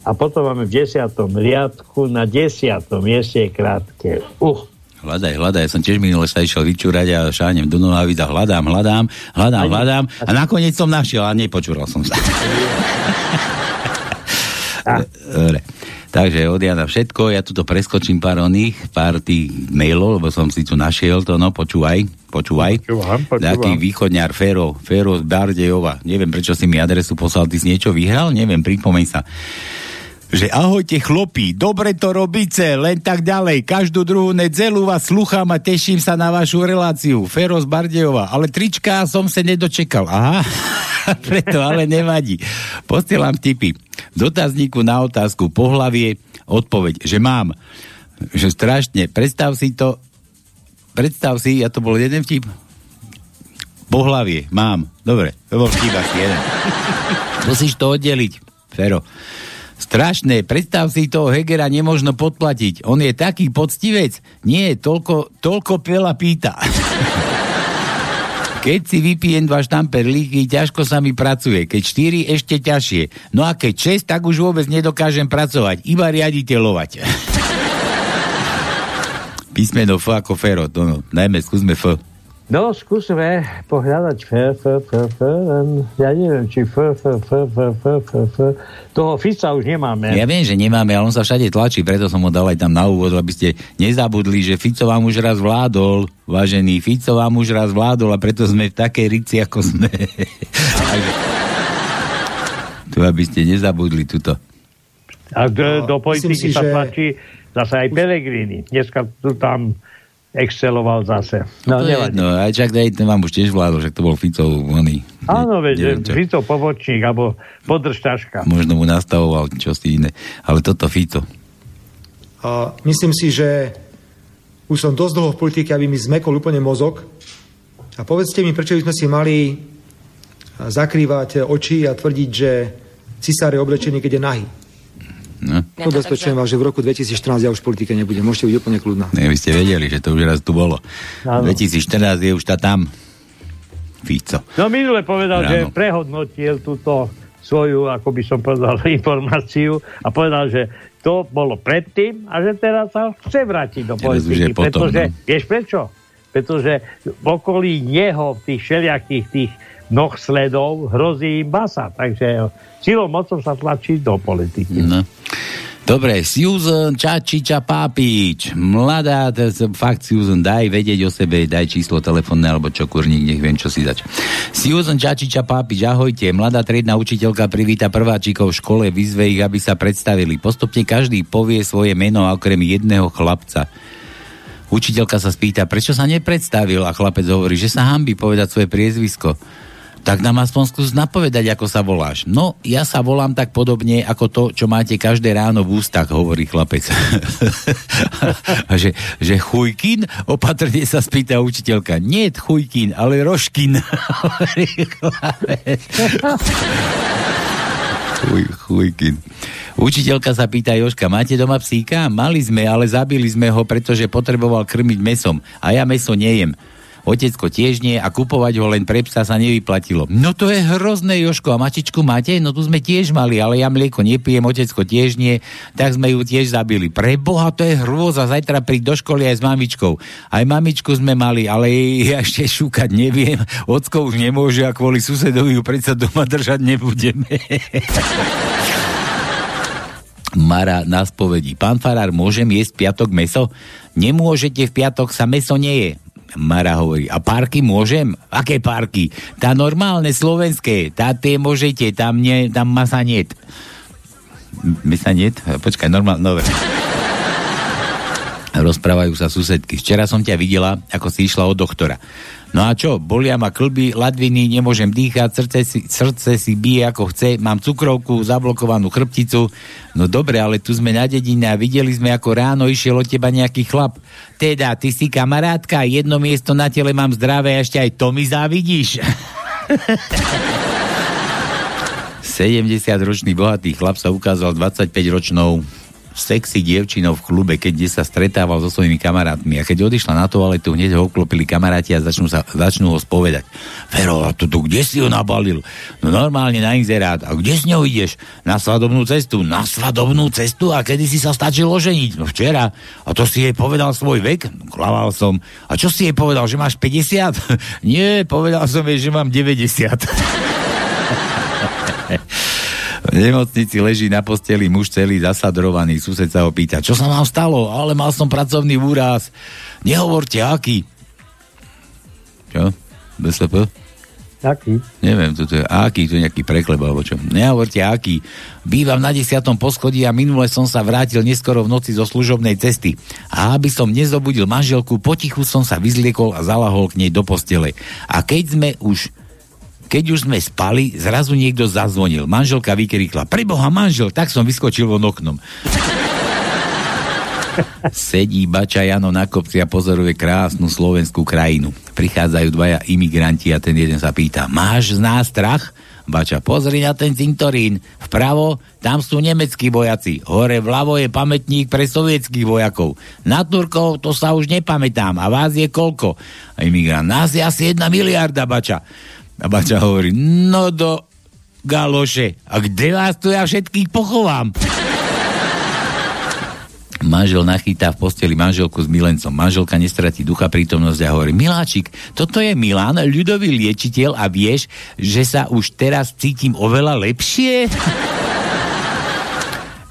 A potom máme v 10. riadku, na 10. mieste je krátke U. Hľadaj, hľadaj, som tiež minule sa išiel vyčúrať a šánem do nohavíc a hľadám, hľadám, hľadám, hľadám a nakoniec som našiel a nepočúral som sa. Dobre. Takže od Jana všetko, ja tuto preskočím pár oných, pár tých mailov, lebo som si tu našiel to, no počúvaj, počúvaj. Počúvam, počúvam. Taký východňar Fero, Fero z Bardejova. Neviem, prečo si mi adresu poslal, ty si niečo vyhral? Neviem, pripomeň sa že ahojte chlopí, dobre to robíte, len tak ďalej, každú druhú nedelu vás sluchám a teším sa na vašu reláciu. Fero z Bardejova, ale trička som sa nedočekal. Aha, preto ale nevadí. Postielam tipy. Dotazníku na otázku pohlavie odpoveď, že mám. Že strašne, predstav si to, predstav si, ja to bol jeden vtip, pohlavie, mám. Dobre, to bol vtip asi jeden. Musíš to oddeliť, Fero. Strašné, predstav si toho Hegera nemožno podplatiť. On je taký poctivec. Nie, toľko, toľko veľa pýta. Keď si vypijem dva štamperlíky, ťažko sa mi pracuje. Keď štyri, ešte ťažšie. No a keď šesť, tak už vôbec nedokážem pracovať. Iba riaditeľovať. Písmeno F ako Fero. No, najmä skúsme F. No, skúsme pohľadať f, f, f, f, ja neviem, či f, f, f, f, f, f, f, toho Fica už nemáme. Ja viem, že nemáme, ale on sa všade tlačí, preto som ho dal aj tam na úvod, aby ste nezabudli, že Fico vám už raz vládol, vážený, Fico vám už raz vládol a preto sme v takej rici, ako sme. tu, aby ste nezabudli tuto. A do, do politiky si, sa že- tlačí zase aj Pelegrini. Dneska tu tam exceloval zase. No, to je nevadí. aj čak aj ten vám už tiež vládol, že to bol Ficov, oný. Áno, veď, neviem čo. Fico pobočník, alebo podržtaška. Možno mu nastavoval čosi iné. Ale toto Fico. A myslím si, že už som dosť dlho v politike, aby mi zmekol úplne mozog. A povedzte mi, prečo by sme si mali zakrývať oči a tvrdiť, že cisár je oblečený, keď je nahý. No. Ubezpečujem vás, že v roku 2014 ja už v politike nebudem. Môžete byť úplne kľudná. Ne, vy ste vedeli, že to už raz tu bolo. Áno. 2014 je už tá tam. Fico. No minule povedal, Áno. že prehodnotil túto svoju, ako by som povedal, informáciu a povedal, že to bolo predtým a že teraz sa chce vrátiť do Teraz už je politiky. potom, pretože, no. vieš prečo? Pretože v okolí neho, v tých všelijakých tých noh sledov, hrozí im basa. Takže silou mocou sa tlačí do politiky. No. Dobre, Susan Čačiča Pápič. Mladá, to fakt Susan, daj vedieť o sebe, daj číslo telefónne alebo čo kurník, nech viem, čo si dať. Susan Čačiča Pápič, ahojte. Mladá triedna učiteľka privíta prváčikov v škole, vyzve ich, aby sa predstavili. Postupne každý povie svoje meno okrem jedného chlapca. Učiteľka sa spýta, prečo sa nepredstavil a chlapec hovorí, že sa hambí povedať svoje priezvisko. Tak nám aspoň skús napovedať, ako sa voláš. No, ja sa volám tak podobne ako to, čo máte každé ráno v ústach, hovorí chlapec. A že, že chujkin? Opatrne sa spýta učiteľka. Nie chujkin, ale roškin. hovorí chlapec. Chuj, chujkin. Učiteľka sa pýta Joška, máte doma psíka? Mali sme, ale zabili sme ho, pretože potreboval krmiť mesom. A ja meso nejem. Otecko tiež nie a kupovať ho len pre psa sa nevyplatilo. No to je hrozné, Joško. A matičku máte? No tu sme tiež mali, ale ja mlieko nepijem, otecko tiež nie, tak sme ju tiež zabili. Pre Boha, to je hrôza. Zajtra príď do školy aj s mamičkou. Aj mamičku sme mali, ale ja ešte šúkať neviem. Ocko už nemôže a kvôli susedovi ju predsa doma držať nebudeme. Mara na spovedí. Pán Farár, môžem jesť piatok meso? Nemôžete, v piatok sa meso nie je. Mara hovorí, a parky môžem? Aké parky? Tá normálne slovenské, tá tie môžete, tam, nie, tam masa niet. Mesa niet? Počkaj, normálne, dobre. Rozprávajú sa susedky. Včera som ťa videla, ako si išla od doktora. No a čo, bolia ma klby, ladviny, nemôžem dýchať, srdce si, srdce si bije ako chce, mám cukrovku, zablokovanú chrbticu. No dobre, ale tu sme na dedine a videli sme, ako ráno išiel od teba nejaký chlap. Teda, ty si kamarátka, jedno miesto na tele mám zdravé, a ešte aj to mi závidíš. 70-ročný bohatý chlap sa ukázal 25-ročnou sexy dievčinou v klube, keď sa stretával so svojimi kamarátmi. A keď odišla na toaletu, hneď ho obklopili kamaráti a začnú, sa, začnú ho spovedať. Fero, a to, to kde si ho nabalil? No normálne na inzerát. A kde s ňou ideš? Na svadobnú cestu. Na svadobnú cestu? A kedy si sa stačilo ženiť? No včera. A to si jej povedal svoj vek? No, klaval som. A čo si jej povedal, že máš 50? Nie, povedal som jej, že mám 90. V nemocnici leží na posteli muž celý zasadrovaný. Sused sa ho pýta, čo sa vám stalo? Ale mal som pracovný úraz. Nehovorte, aký. Čo? BSP? Taký. Neviem, toto je aký, to je nejaký prekleb alebo čo. Nehovorte aký. Bývam na desiatom poschodí a minule som sa vrátil neskoro v noci zo služobnej cesty. A aby som nezobudil manželku, potichu som sa vyzliekol a zalahol k nej do postele. A keď sme už keď už sme spali, zrazu niekto zazvonil. Manželka vykrikla, preboha manžel, tak som vyskočil von oknom. Sedí Bača Jano na kopci a pozoruje krásnu slovenskú krajinu. Prichádzajú dvaja imigranti a ten jeden sa pýta, máš z nás strach? Bača, pozri na ten cintorín. Vpravo, tam sú nemeckí vojaci. Hore vľavo je pamätník pre sovietských vojakov. Na Turkov to sa už nepamätám. A vás je koľko? A imigrant, nás je asi jedna miliarda, Bača. A Bača hovorí, no do galoše. A kde vás tu ja všetkých pochovám? Manžel nachytá v posteli manželku s milencom. Manželka nestratí ducha prítomnosť a hovorí, Miláčik, toto je Milan, ľudový liečiteľ a vieš, že sa už teraz cítim oveľa lepšie?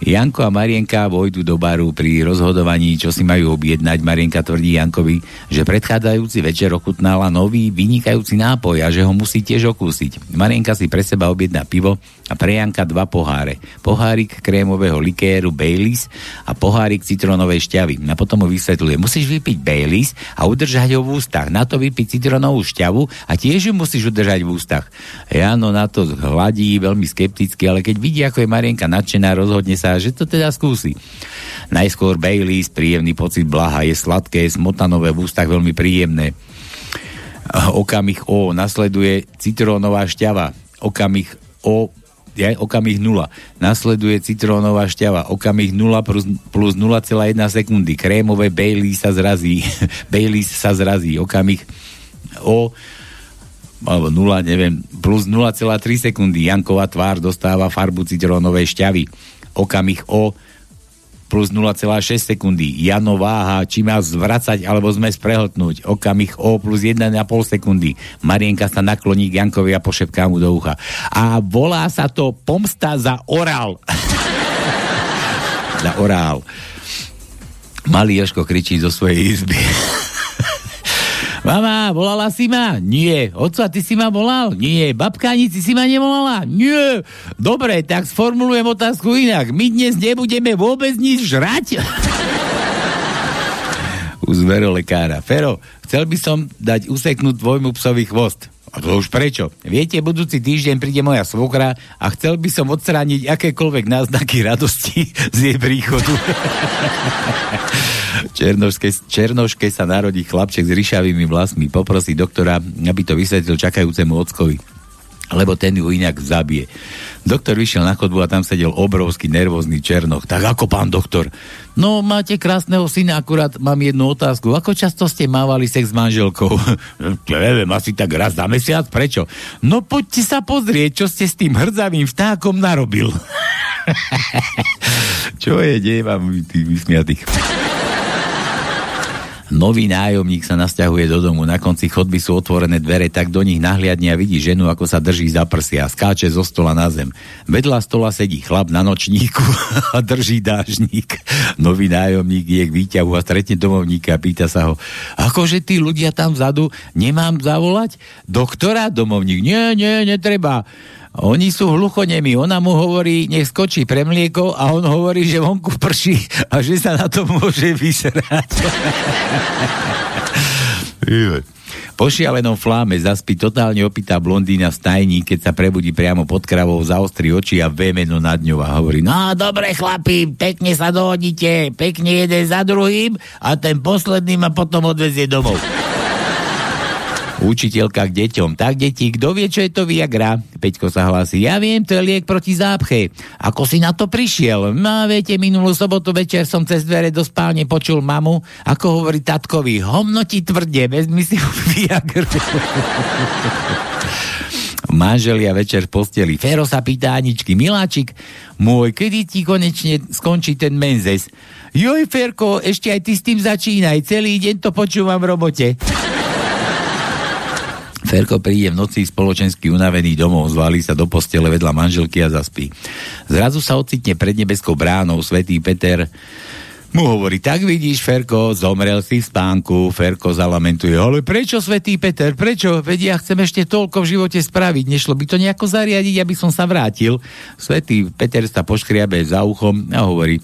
Janko a Marienka vojdu do baru pri rozhodovaní, čo si majú objednať. Marienka tvrdí Jankovi, že predchádzajúci večer ochutnala nový vynikajúci nápoj a že ho musí tiež okúsiť. Marienka si pre seba objedná pivo a pre Janka dva poháre. Pohárik krémového likéru Baileys a pohárik citrónovej šťavy. A potom mu vysvetľuje, musíš vypiť Baileys a udržať ho v ústach. Na to vypiť citrónovú šťavu a tiež ju musíš udržať v ústach. Jano na to hladí veľmi skepticky, ale keď vidí, ako je Marienka nadšená, rozhodne sa že to teda skúsi. Najskôr Baileys, príjemný pocit blaha, je sladké, smotanové v ústach veľmi príjemné. Okamih O, nasleduje citrónová šťava. Okamih O, je, okamih 0. Nasleduje citrónová šťava. Okamih 0 plus, plus 0,1 sekundy. Krémové Baileys sa zrazí. Baileys sa zrazí. Okamih O alebo 0, neviem, plus 0,3 sekundy. Janková tvár dostáva farbu citrónovej šťavy okamih o plus 0,6 sekundy. Jano váha, či má zvracať alebo sme sprehltnúť. Okamih O plus 1,5 sekundy. Marienka sa nakloní k Jankovi a pošepká mu do ucha. A volá sa to pomsta za orál. za orál. Malý Joško kričí zo svojej izby. Mama, volala si ma? Nie. Otca, ty si ma volal? Nie. Babka, ani si ma nevolala? Nie. Dobre, tak sformulujem otázku inak. My dnes nebudeme vôbec nič žrať? U zverolekára. Fero, chcel by som dať useknúť tvojmu psovi chvost. A to už prečo? Viete, budúci týždeň príde moja svokra a chcel by som odstrániť akékoľvek náznaky radosti z jej príchodu. Černoške, Černoške sa narodí chlapček s ryšavými vlasmi. Poprosí doktora, aby to vysvetlil čakajúcemu ockovi lebo ten ju inak zabije. Doktor vyšiel na chodbu a tam sedel obrovský nervózny černoch. Tak ako pán doktor? No, máte krásneho syna, akurát mám jednu otázku. Ako často ste mávali sex s manželkou? ja neviem, asi tak raz za mesiac. Prečo? No, poďte sa pozrieť, čo ste s tým hrdzavým vtákom narobil. čo je, deje vám tých vysmiatých. Nový nájomník sa nasťahuje do domu, na konci chodby sú otvorené dvere, tak do nich nahliadne a vidí ženu, ako sa drží za prsia, skáče zo stola na zem. Vedľa stola sedí chlap na nočníku a drží dážnik. Nový nájomník je k výťahu a stretne domovníka a pýta sa ho, akože tí ľudia tam vzadu nemám zavolať? Doktora? Domovník, nie, nie, netreba. Oni sú hluchonemi. Ona mu hovorí, nech skočí pre mlieko a on hovorí, že vonku prší a že sa na to môže vyserať. Po šialenom fláme zaspí totálne opitá blondína v stajni, keď sa prebudí priamo pod kravou, zaostri oči a vémeno nad ňou a hovorí No dobre chlapi, pekne sa dohodnite, pekne jeden za druhým a ten posledný ma potom odvezie domov. Učiteľka k deťom. Tak, deti, kto vie, čo je to Viagra? Peťko sa hlási. Ja viem, to je liek proti zápche. Ako si na to prišiel? No, viete, minulú sobotu večer som cez dvere do spálne počul mamu, ako hovorí tatkovi, homnoti tvrde, vezmi si Viagru. Manželia večer v posteli. Fero sa pýta Aničky, Miláčik, môj, kedy ti konečne skončí ten menzes? Joj, Ferko, ešte aj ty s tým začínaj, celý deň to počúvam v robote. Ferko príde v noci spoločensky unavený domov, zvalí sa do postele vedľa manželky a zaspí. Zrazu sa ocitne pred nebeskou bránou svätý Peter mu hovorí, tak vidíš, Ferko, zomrel si v spánku. Ferko zalamentuje, ale prečo, svätý Peter, prečo? Veď ja chcem ešte toľko v živote spraviť. Nešlo by to nejako zariadiť, aby som sa vrátil. Svetý Peter sa poškriabe za uchom a hovorí,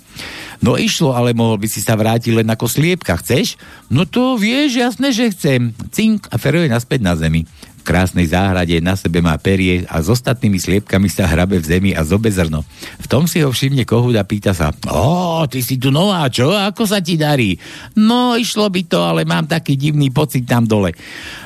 no išlo, ale mohol by si sa vrátiť len ako sliepka. Chceš? No to vieš, jasné, že chcem. Cink a Fero je naspäť na zemi krásnej záhrade, na sebe má perie a s ostatnými sliepkami sa hrabe v zemi a zobe zrno. V tom si ho všimne kohút a pýta sa, o, ty si tu nová, čo? Ako sa ti darí? No, išlo by to, ale mám taký divný pocit tam dole.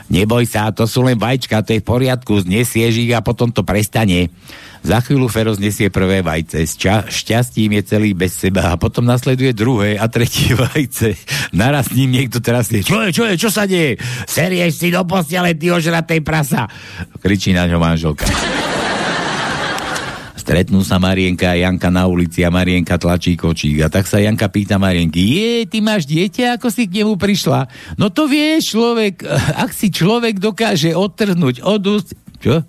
Neboj sa, to sú len vajíčka, to je v poriadku, znesieš ich a potom to prestane. Za chvíľu Feroz nesie prvé vajce. S ča- šťastím je celý bez seba a potom nasleduje druhé a tretie vajce. Naraz s ním niekto teraz je. Čo je, čo je, čo sa deje? Serieš si do postele, ty ožratej prasa. Kričí na ňo manželka. Stretnú sa Marienka a Janka na ulici a Marienka tlačí kočík. A tak sa Janka pýta Marienky, je, ty máš dieťa, ako si k nemu prišla? No to vieš, človek, ak si človek dokáže odtrhnúť od úst... Čo?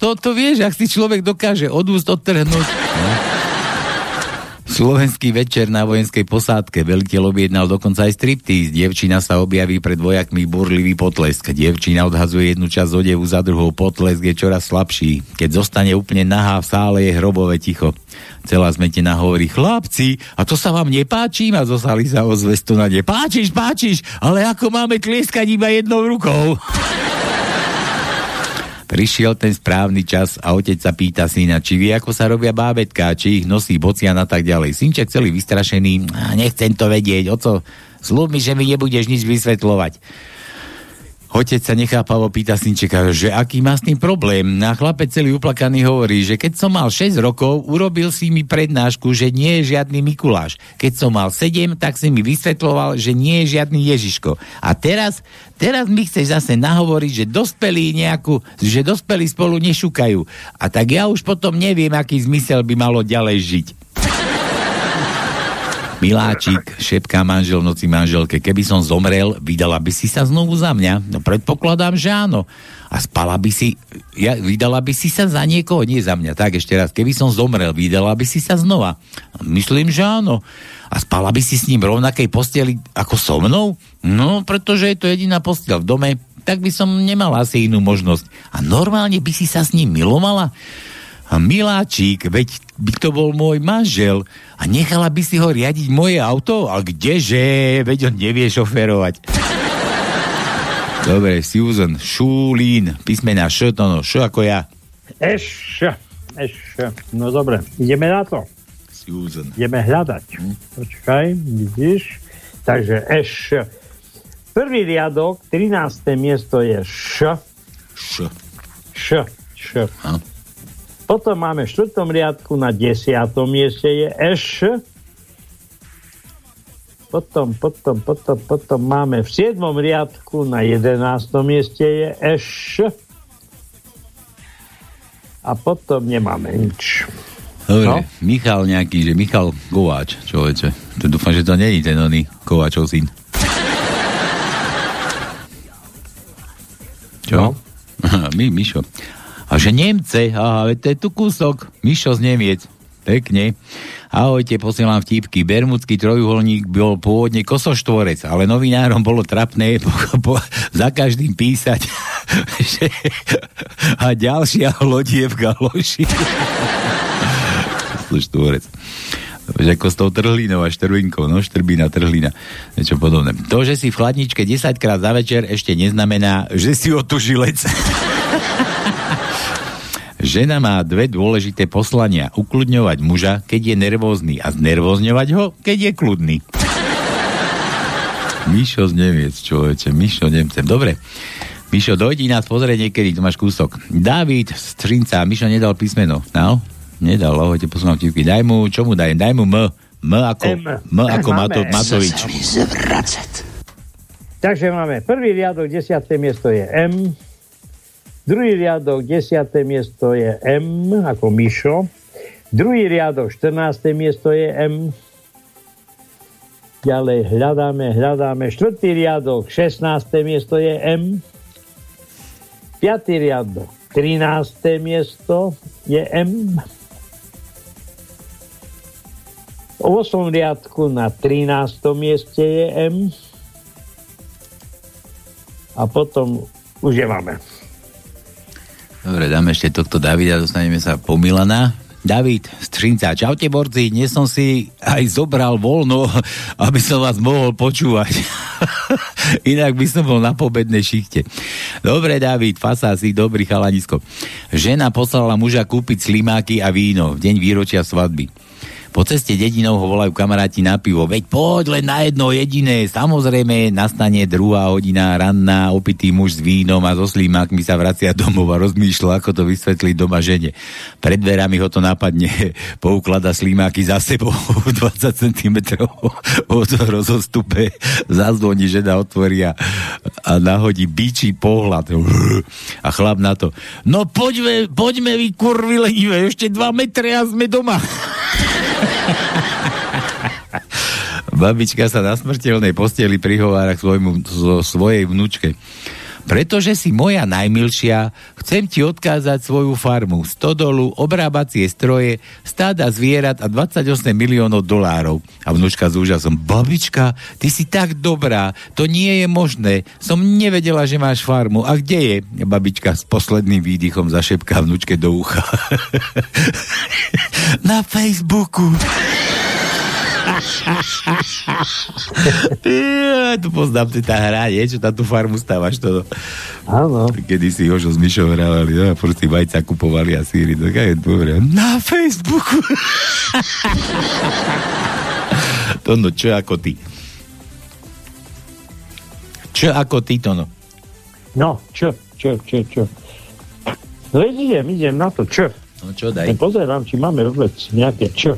To, to vieš, ak si človek dokáže od úst odtrhnúť... No. Slovenský večer na vojenskej posádke. Veliteľ objednal dokonca aj striptease. Dievčina sa objaví pred vojakmi burlivý potlesk. Dievčina odhazuje jednu časť odevu za druhou. Potlesk je čoraz slabší. Keď zostane úplne nahá v sále, je hrobové ticho. Celá zmetená hovorí, chlapci, a to sa vám nepáči? A zosali sa ozvestu na ne. Páčiš, páčiš, ale ako máme tlieskať iba jednou rukou? Prišiel ten správny čas a otec sa pýta syna, či vie, ako sa robia bábetka, či ich nosí bocian a tak ďalej. Synček celý vystrašený, nechcem to vedieť, oco, slúb mi, že mi nebudeš nič vysvetľovať. Otec sa nechápavo pýta synčeka, že aký má s tým problém. A chlapec celý uplakaný hovorí, že keď som mal 6 rokov, urobil si mi prednášku, že nie je žiadny Mikuláš. Keď som mal 7, tak si mi vysvetloval, že nie je žiadny Ježiško. A teraz, teraz mi chceš zase nahovoriť, že dospelí nejakú, že dospelí spolu nešukajú. A tak ja už potom neviem, aký zmysel by malo ďalej žiť. Miláčik, šepká manžel v noci manželke, keby som zomrel, vydala by si sa znovu za mňa? No predpokladám, že áno. A spala by si, ja, vydala by si sa za niekoho, nie za mňa. Tak ešte raz, keby som zomrel, vydala by si sa znova? Myslím, že áno. A spala by si s ním rovnakej posteli ako so mnou? No, pretože je to jediná postel v dome, tak by som nemala asi inú možnosť. A normálne by si sa s ním milovala? A miláčik, veď by to bol môj manžel a nechala by si ho riadiť moje auto? A kdeže? Veď on nevie šoferovať. Dobre, Susan, Šulín, písmena Š, to no, Š ako ja. Eš, eš, no dobre, ideme na to. Susan. Ideme hľadať. Hm? Počkaj, vidíš? Takže eš. Prvý riadok, 13. miesto je Š. Š. Š. Š. Š. Potom máme v štvrtom riadku na desiatom mieste je Š. Potom, potom, potom, potom máme v siedmom riadku na jedenáctom mieste je Š. A potom nemáme nič. Dobre, no? Michal nejaký, že Michal Kováč, človeče. To dúfam, že to není ten oný Kováčov syn. Čo? No? My, Mišo. A že Nemce, aha, to je tu kúsok, Mišo z Nemiec. Pekne. Ahojte, posielam vtipky. Bermudský trojuholník bol pôvodne kosoštvorec, ale novinárom bolo trapné po, po, za každým písať, že, a ďalšia lodie v galoši. kosoštvorec. Že ako s tou trhlinou a štrbinkou, no štrbina, trhlina, niečo podobné. To, že si v chladničke 10 krát za večer ešte neznamená, že si otužilec. Žena má dve dôležité poslania. Ukludňovať muža, keď je nervózny a znervózňovať ho, keď je kľudný. Mišo z Nemiec, človeče, Mišo Nemcem. Dobre, Mišo, dojdi nás pozrieť niekedy, tu máš kúsok. David z Trinca, Mišo nedal písmeno. No? Nedal, ahojte, posúvam vtipky. Daj mu, čo mu dajem? Daj mu M. M ako, M, M ako Mato, Matovič. Takže máme prvý riadok, desiaté miesto je M, Druhý riadok, 10. miesto je M ako Mišo. Druhý riadok, 14. miesto je M. Ďalej hľadáme, hľadáme. Štvrtý riadok, 16. miesto je M. Piatý riadok, 13. miesto je M. V 8. riadku na 13. mieste je M. A potom už je máme. Dobre, dáme ešte tohto Davida, dostaneme sa po Milana. David Strinca, čaute borci, dnes som si aj zobral voľno, aby som vás mohol počúvať. Inak by som bol na pobednej šichte. Dobre, David, fasá si, dobrý chalanisko. Žena poslala muža kúpiť slimáky a víno v deň výročia svadby. Po ceste dedinou ho volajú kamaráti na pivo. Veď poď len na jedno jediné. Samozrejme, nastane druhá hodina ranná, opitý muž s vínom a so slímakmi sa vracia domov a rozmýšľa, ako to vysvetliť doma žene. Pred dverami ho to napadne. Pouklada slímaky za sebou 20 cm od rozostupe. Zazvoní, žena otvorí a, a nahodí bičí pohľad. A chlap na to. No poďme, poďme vy kurvy lenivé, ešte dva metre a sme doma. Babička sa na smrteľnej posteli prihovára k svojmu, svojej vnúčke. Pretože si moja najmilšia, chcem ti odkázať svoju farmu, stodolu, obrábacie stroje, stáda zvierat a 28 miliónov dolárov. A vnúčka s úžasom, babička, ty si tak dobrá, to nie je možné. Som nevedela, že máš farmu. A kde je? Babička s posledným výdychom zašepká vnúčke do ucha. Na Facebooku ja, tu poznám ty tá hra, nie? Čo tam tú farmu stávaš to. Áno. Kedy si Jožo s Mišou hrávali, no, si vajca kupovali a síry. Tak je dobre. Na Facebooku. to no, čo ako ty? Čo ako ty, to no? No, čo, čo, čo, čo. No idem, idem na to, čo? No čo, daj. Pozerám, či máme vôbec nejaké čo.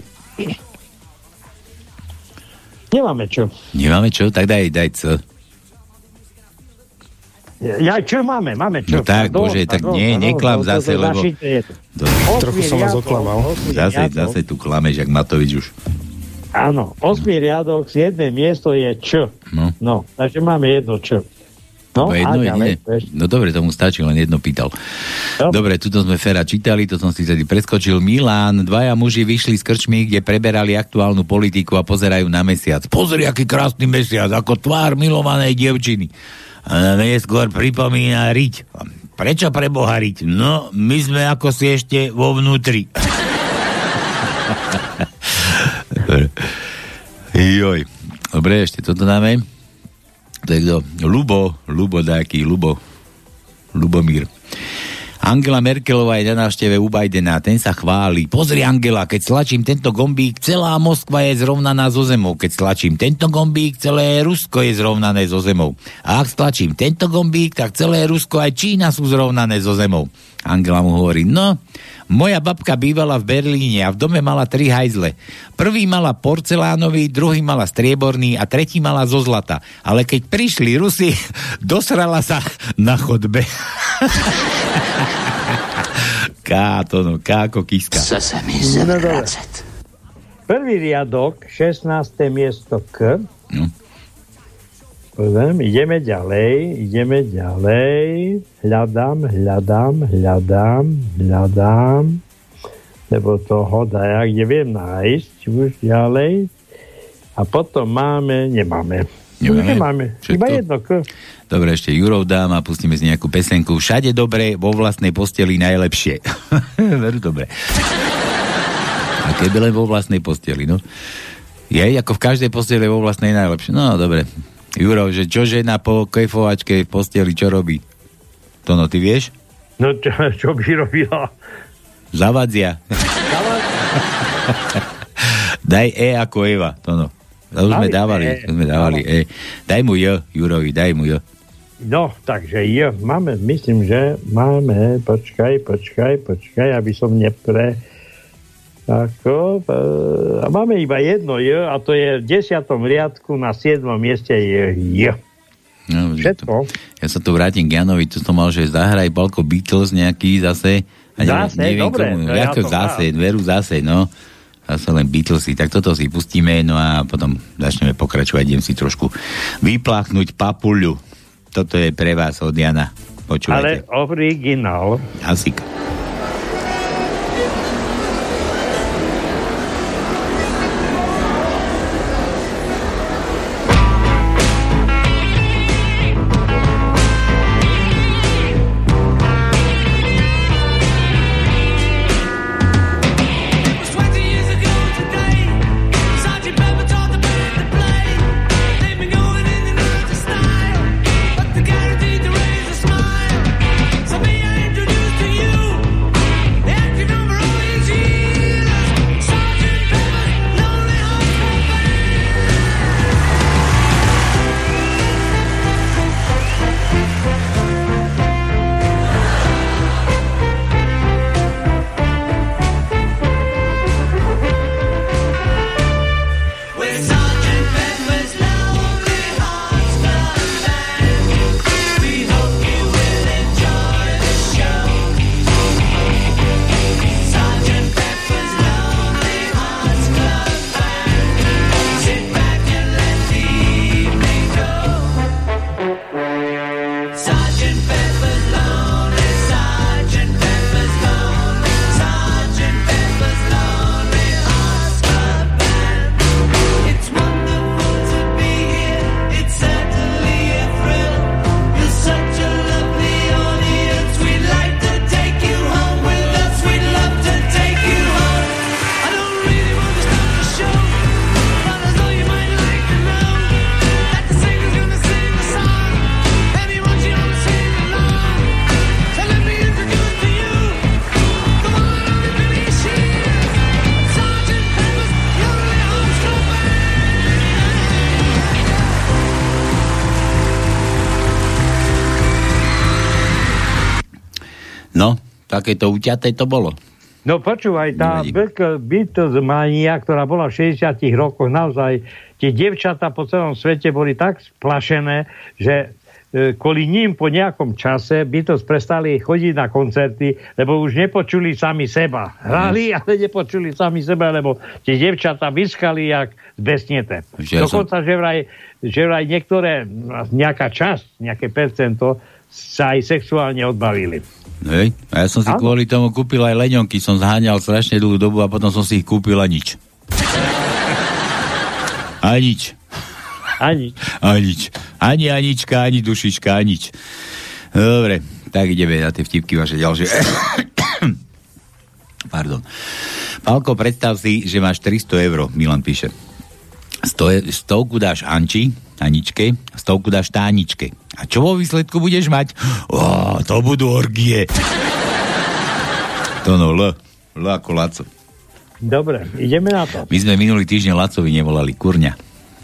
Nemáme čo. Nemáme čo? Tak daj, daj co. Ja, čo máme? Máme čo? No tak, do, bože, tak nie, neklam zase, lebo... Trochu som vás oklamal. Zase, zase tu klameš, jak Matovič už. Áno, osmi riadok, z jedné miesto je Č. No. no, takže máme jedno Č. No, jedno, ďalej, no dobre, tomu stačí, len jedno pýtal. No. Dobre, tuto sme Fera čítali, to som si tedy preskočil. Milán, dvaja muži vyšli z krčmy, kde preberali aktuálnu politiku a pozerajú na mesiac. Pozri, aký krásny mesiac, ako tvár milovanej dievčiny. A neskôr pripomína riť. Prečo pre Boha riť? No, my sme ako si ešte vo vnútri. Joj. Dobre, ešte toto dáme. To je kto? Lubo, Lubo nejaký, Lubo, Lubomír. Angela Merkelová je na návšteve u Bidena, ten sa chváli. Pozri Angela, keď stlačím tento gombík, celá Moskva je zrovnaná so zemou. Keď stlačím tento gombík, celé Rusko je zrovnané so zemou. A ak stlačím tento gombík, tak celé Rusko aj Čína sú zrovnané so zemou. Angela mu hovorí, no, moja babka bývala v Berlíne a v dome mala tri hajzle. Prvý mala porcelánový, druhý mala strieborný a tretí mala zo zlata. Ale keď prišli Rusi, dosrala sa na chodbe. Ká to no, ká ako kiska. sa mi no, Prvý riadok, 16. miesto K. No. Pozriem, ideme ďalej, ideme ďalej. Hľadám, hľadám, hľadám, hľadám. Lebo toho dajak neviem nájsť už ďalej. A potom máme, nemáme. Nemáme? nemáme. Iba jedno. Dobre, ešte Jurov dám a pustíme si nejakú pesenku. Všade dobre, vo vlastnej posteli najlepšie. Veru dobre. A keby len vo vlastnej posteli, no. Je, ako v každej posteli vo vlastnej najlepšie. No, dobre. Juro, že čo žena po kejfovačke v posteli, čo robí? To no, ty vieš? No, čo, čo by robila? Zavadzia. Daj E ako Eva, to no. To už sme dávali, e. sme dávali E. Daj mu J, Jurovi, daj mu J. No, takže J, máme, myslím, že máme, počkaj, počkaj, počkaj, aby som nepre ako, e, a máme iba jedno J a to je v desiatom riadku na siedmom mieste je J. No, Všetko. To, ja sa tu vrátim k Janovi, tu som mal, že zahraj Balko Beatles nejaký zase. A neviem, zase, neviem dobre. Komu, ja to zase, dám. veru zase, no. Zase len Beatlesy, tak toto si pustíme, no a potom začneme pokračovať, idem si trošku vypláchnuť papuľu. Toto je pre vás od Jana. Počúvajte. Ale originál. Takéto uťaté to bolo. No počúvaj, tá Beatlemania, ktorá bola v 60 rokoch, naozaj tie devčatá po celom svete boli tak splašené, že e, kvôli ním po nejakom čase Beatles prestali chodiť na koncerty, lebo už nepočuli sami seba. Hrali, ale nepočuli sami seba, lebo tie devčatá vyskali jak zbesnete. Že Dokonca, že vraj, že vraj niektoré, nejaká časť, nejaké percento sa aj sexuálne odbavili. Hej. A ja som si Áno. kvôli tomu kúpil aj leňonky, som zháňal strašne dlhú dobu a potom som si ich kúpil a nič. A nič. Ani. A nič. Ani Anička, ani dušička, ani nič. Dobre, tak ideme na tie vtipky vaše ďalšie. Pardon. Pálko, predstav si, že máš 300 eur, Milan píše. Sto, stovku dáš Anči, Aničke, stovku dáš Táničke. A čo vo výsledku budeš mať? Ó, to budú orgie. To no, L. L ako Laco. Dobre, ideme na to. My sme minulý týždeň Lacovi nevolali, kurňa.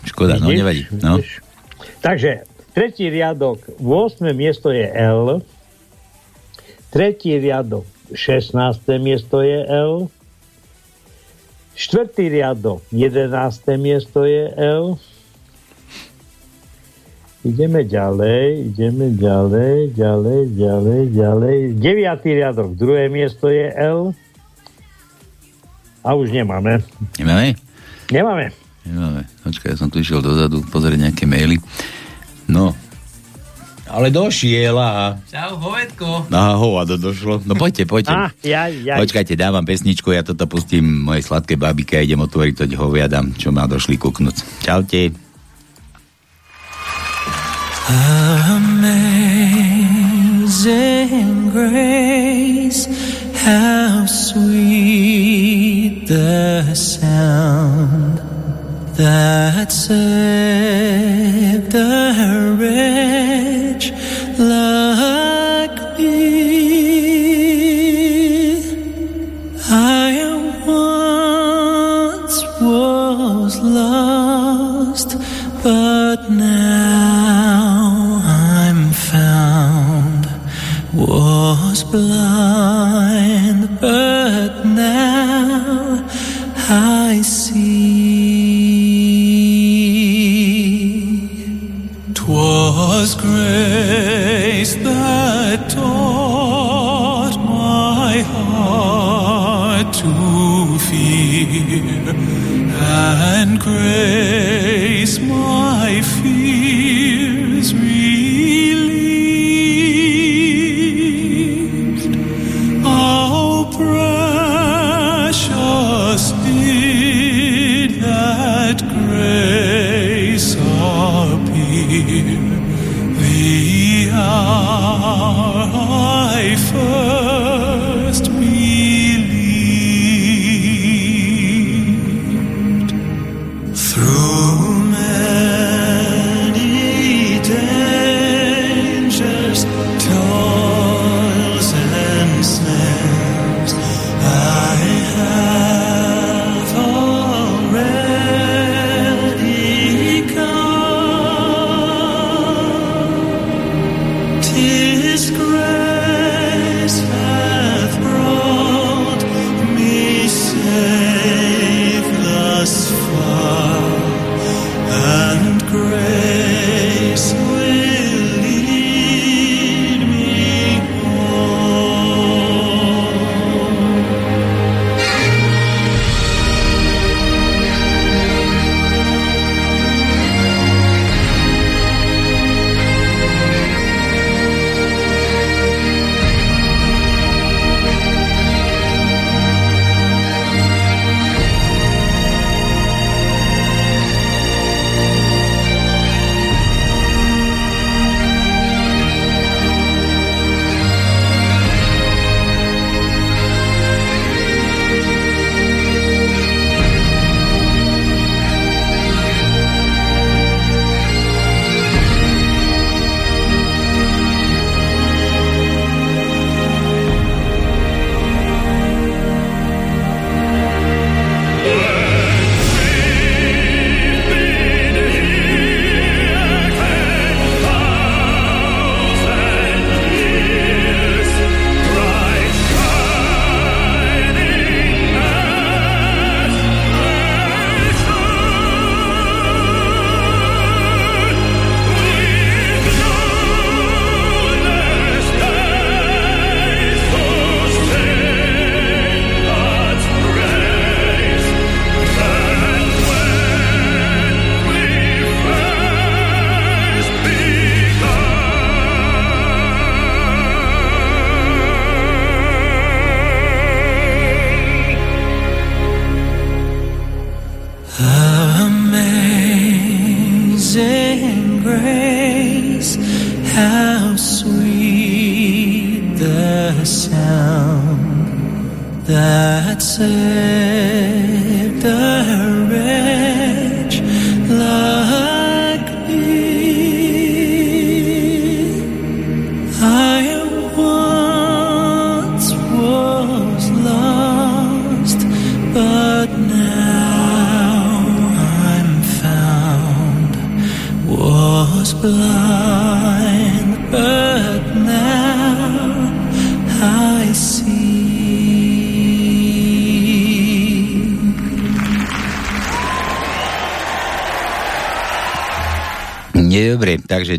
Škoda, no Vidíš? nevadí. No. Vidíš? Takže, tretí riadok, 8. miesto je L. Tretí riadok, 16. miesto je L. Štvrtý riadok, 11. miesto je L. Ideme ďalej, ideme ďalej, ďalej, ďalej, ďalej. Deviatý riadok, druhé miesto je L. A už nemáme. Nemáme? Nemáme. Nemáme. Počkaj, ja som tu išiel dozadu pozrieť nejaké maily. No. Ale došiel a... Čau, hovedko. Aha, hovado došlo. No poďte, poďte. Ah, jaj, jaj. Počkajte, dávam pesničku, ja toto pustím mojej sladké babike a idem otvoriť to hoviadam, čo ma došli kuknúť. Čaute. Amazing grace, how sweet the sound that saved a wretch Was blind, but now I see. Twas grace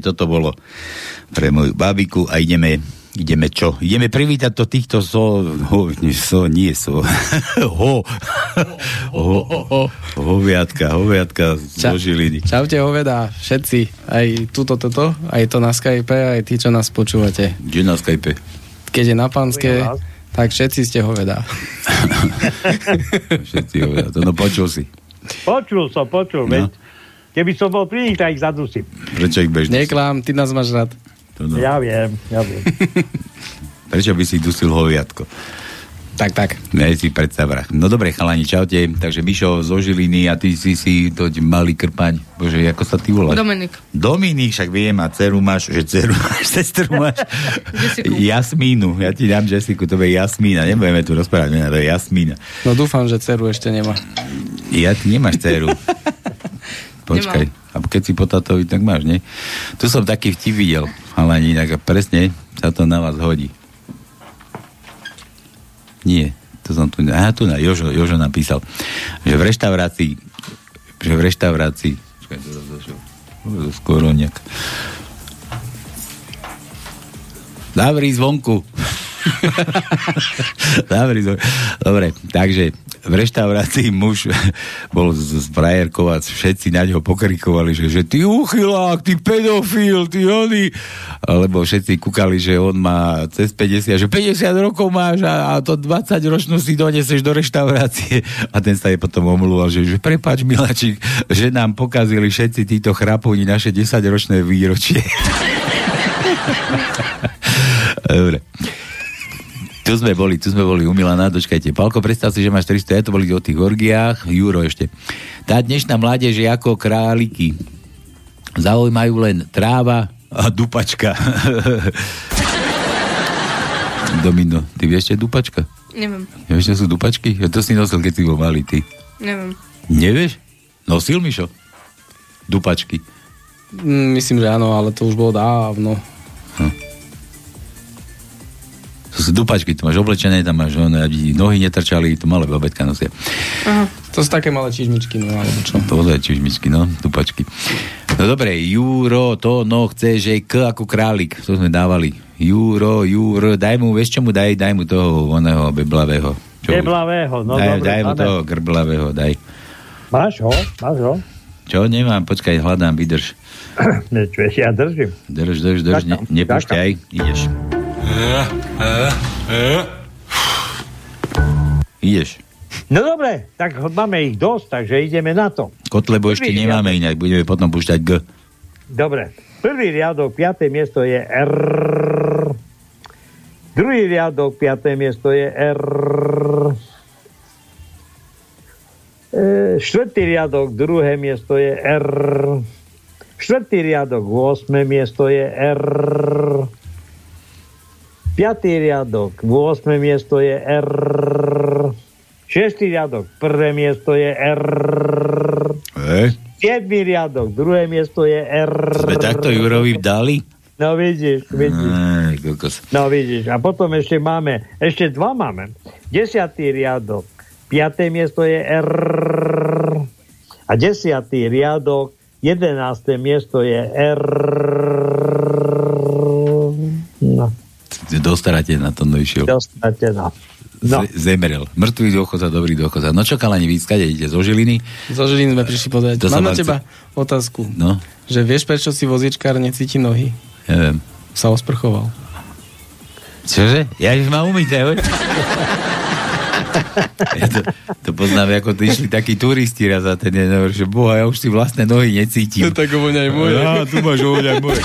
toto bolo pre moju babiku a ideme Ideme čo? Ideme privítať to týchto so... Ho, nie, so, nie so. ho. ho. ho. Hoviatka, hoviatka Ča, Žiliny. Čaute hoveda, všetci. Aj túto, toto, aj to na Skype, aj tí, čo nás počúvate. Kde na Skype? Keď je na pánske, tak všetci ste hoveda. Všetci hoveda. To no počul si. Počul som, počul, No. veď. Keby som bol pri nich, tak ich zadusím. Prečo ich bežný? Neklám, ty nás máš rád. To no. Ja viem, ja viem. Prečo by si dusil hoviatko? Tak, tak. Ne si predstav vrah. No dobre, chalani, čaute. Takže Mišo zo Žiliny a ty si si toť malý krpaň. Bože, ako sa ty voláš? Dominik. Dominik, však viem, a dceru máš, že dceru máš, sestru máš. Jasmínu, ja ti dám Jessiku, to je Jasmína, nebudeme tu rozprávať, mena, to je Jasmína. No dúfam, že dceru ešte nemá. Ja, ty nemáš dceru. Počkaj, a keď si po tatovi, tak máš, nie? Tu som taký vtip videl, ale inak presne sa to na vás hodí. Nie, to som tu... Aha, tu na Jožo, Jožo napísal, že v reštaurácii že v reštaurácii čakaj, to došiel. To skoro nejak Zavri zvonku. Zavri zvonku. Dobre, takže v reštaurácii muž bol z, z frajerkou a všetci na ňo pokrikovali, že, že ty uchylák, ty pedofil, ty ony. Lebo všetci kúkali, že on má cez 50, že 50 rokov máš a, a to 20 ročnú si doneseš do reštaurácie. A ten sa jej potom omlúval, že, že prepáč, miláčik, že nám pokazili všetci títo chrapúni naše 10-ročné výročie. Dobre. Tu sme boli, tu sme boli u Milana, dočkajte. Palko, predstav si, že máš 300, ja to boli o tých orgiách, Juro ešte. Tá dnešná mládež je ako králiky. Zaujímajú len tráva a dupačka. Domino, ty vieš, čo je dupačka? Neviem, Vieš, čo sú dupačky? Ja to si nosil, keď si bol malý, ty. neviem. Nevieš? Nosil, Mišo? Dupačky. Mm, myslím, že áno, ale to už bolo dávno. To sú dupačky, to máš oblečené, tam máš, on, aby nohy netrčali, to malé babetka nosia. Aha. To sú také malé čižmičky, no alebo čo. To je čižmičky, no, dupačky. No dobre, Juro, to, no, chce, že K ako králik, to sme dávali. Juro, Juro, daj mu, vieš čo mu daj, daj mu toho oného beblavého. Čo? Geblavého, no daj, dobre, daj mu toho grblavého, daj. Máš ho? Máš ho? Čo, nemám, počkaj, hľadám, vydrž. Ne, čo, ja držím. Drž, drž, drž, ne, nepúšťaj, ideš. Ideš. No dobre, tak máme ich dosť, takže ideme na to. Kotlebo ešte nemáme inak, budeme potom púšťať G. Dobre. Prvý riadok, piaté miesto je R. Druhý riadok, piaté miesto je R. E, štvrtý riadok, druhé miesto je R. Štvrtý riadok, 8. miesto je R. Piatý riadok, 8. miesto je R. Šestý riadok, prvé miesto je R. E? Siedmý riadok, druhé miesto je R. Sme takto Jurovi dali? No vidíš, vidíš. Aj. No vidíš. A potom ešte máme, ešte dva máme. Desiatý riadok, piaté miesto je R. A desiatý riadok, jedenácté miesto je R. No, Dostarate na to, no išiel. dostate no. No, Zemrel. Mŕtvý dôchodca, dobrý dôchodca. No čo, kalani, vy skade idete zo Žiliny? Zo Žilín sme prišli pozrieť. To Mám na teba otázku. No, Že vieš, prečo si vozíčkár necíti nohy? neviem. Sa osprchoval. Čože? Ja už mám umyté, hoď? Ja to, to poznám, ako to išli takí turisti raz a ten jeden že boha, ja už si vlastné nohy necítim. tak ovoňaj moje. Ja, tu máš ovoňaj moje.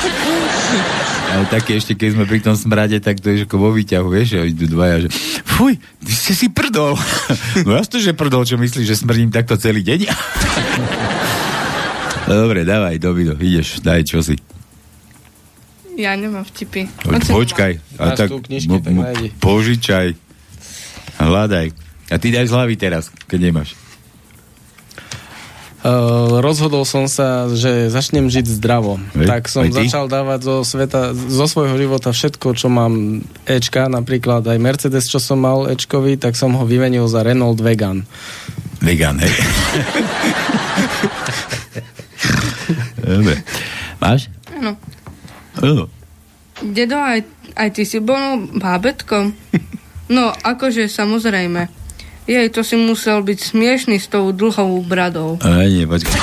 Ale také ešte, keď sme pri tom smrade, tak to je ako vo výťahu, vieš, a idú dvaja, že fuj, ty ste si prdol. No jasno, že prdol, čo myslíš, že smrdím takto celý deň? Dobre, dávaj, Dovido, ideš, daj, čo si. Ja nemám vtipy. Poď, počkaj. A Máš tak, knižky, mo- nájdi. požičaj. Hľadaj. A ty daj z hlavy teraz, keď nemáš. Uh, rozhodol som sa, že začnem žiť zdravo. Hej, tak som začal dávať zo sveta, zo svojho života všetko, čo mám Ečka, napríklad aj Mercedes, čo som mal Ečkový, tak som ho vymenil za Renault Vegan. Vegan, hej. Dobre. Máš? Áno. Áno. Dedo, aj, aj ty si bol bábetkom? No, akože, samozrejme. Jej, to si musel byť smiešný s tou dlhou bradou. A nie, počkaj.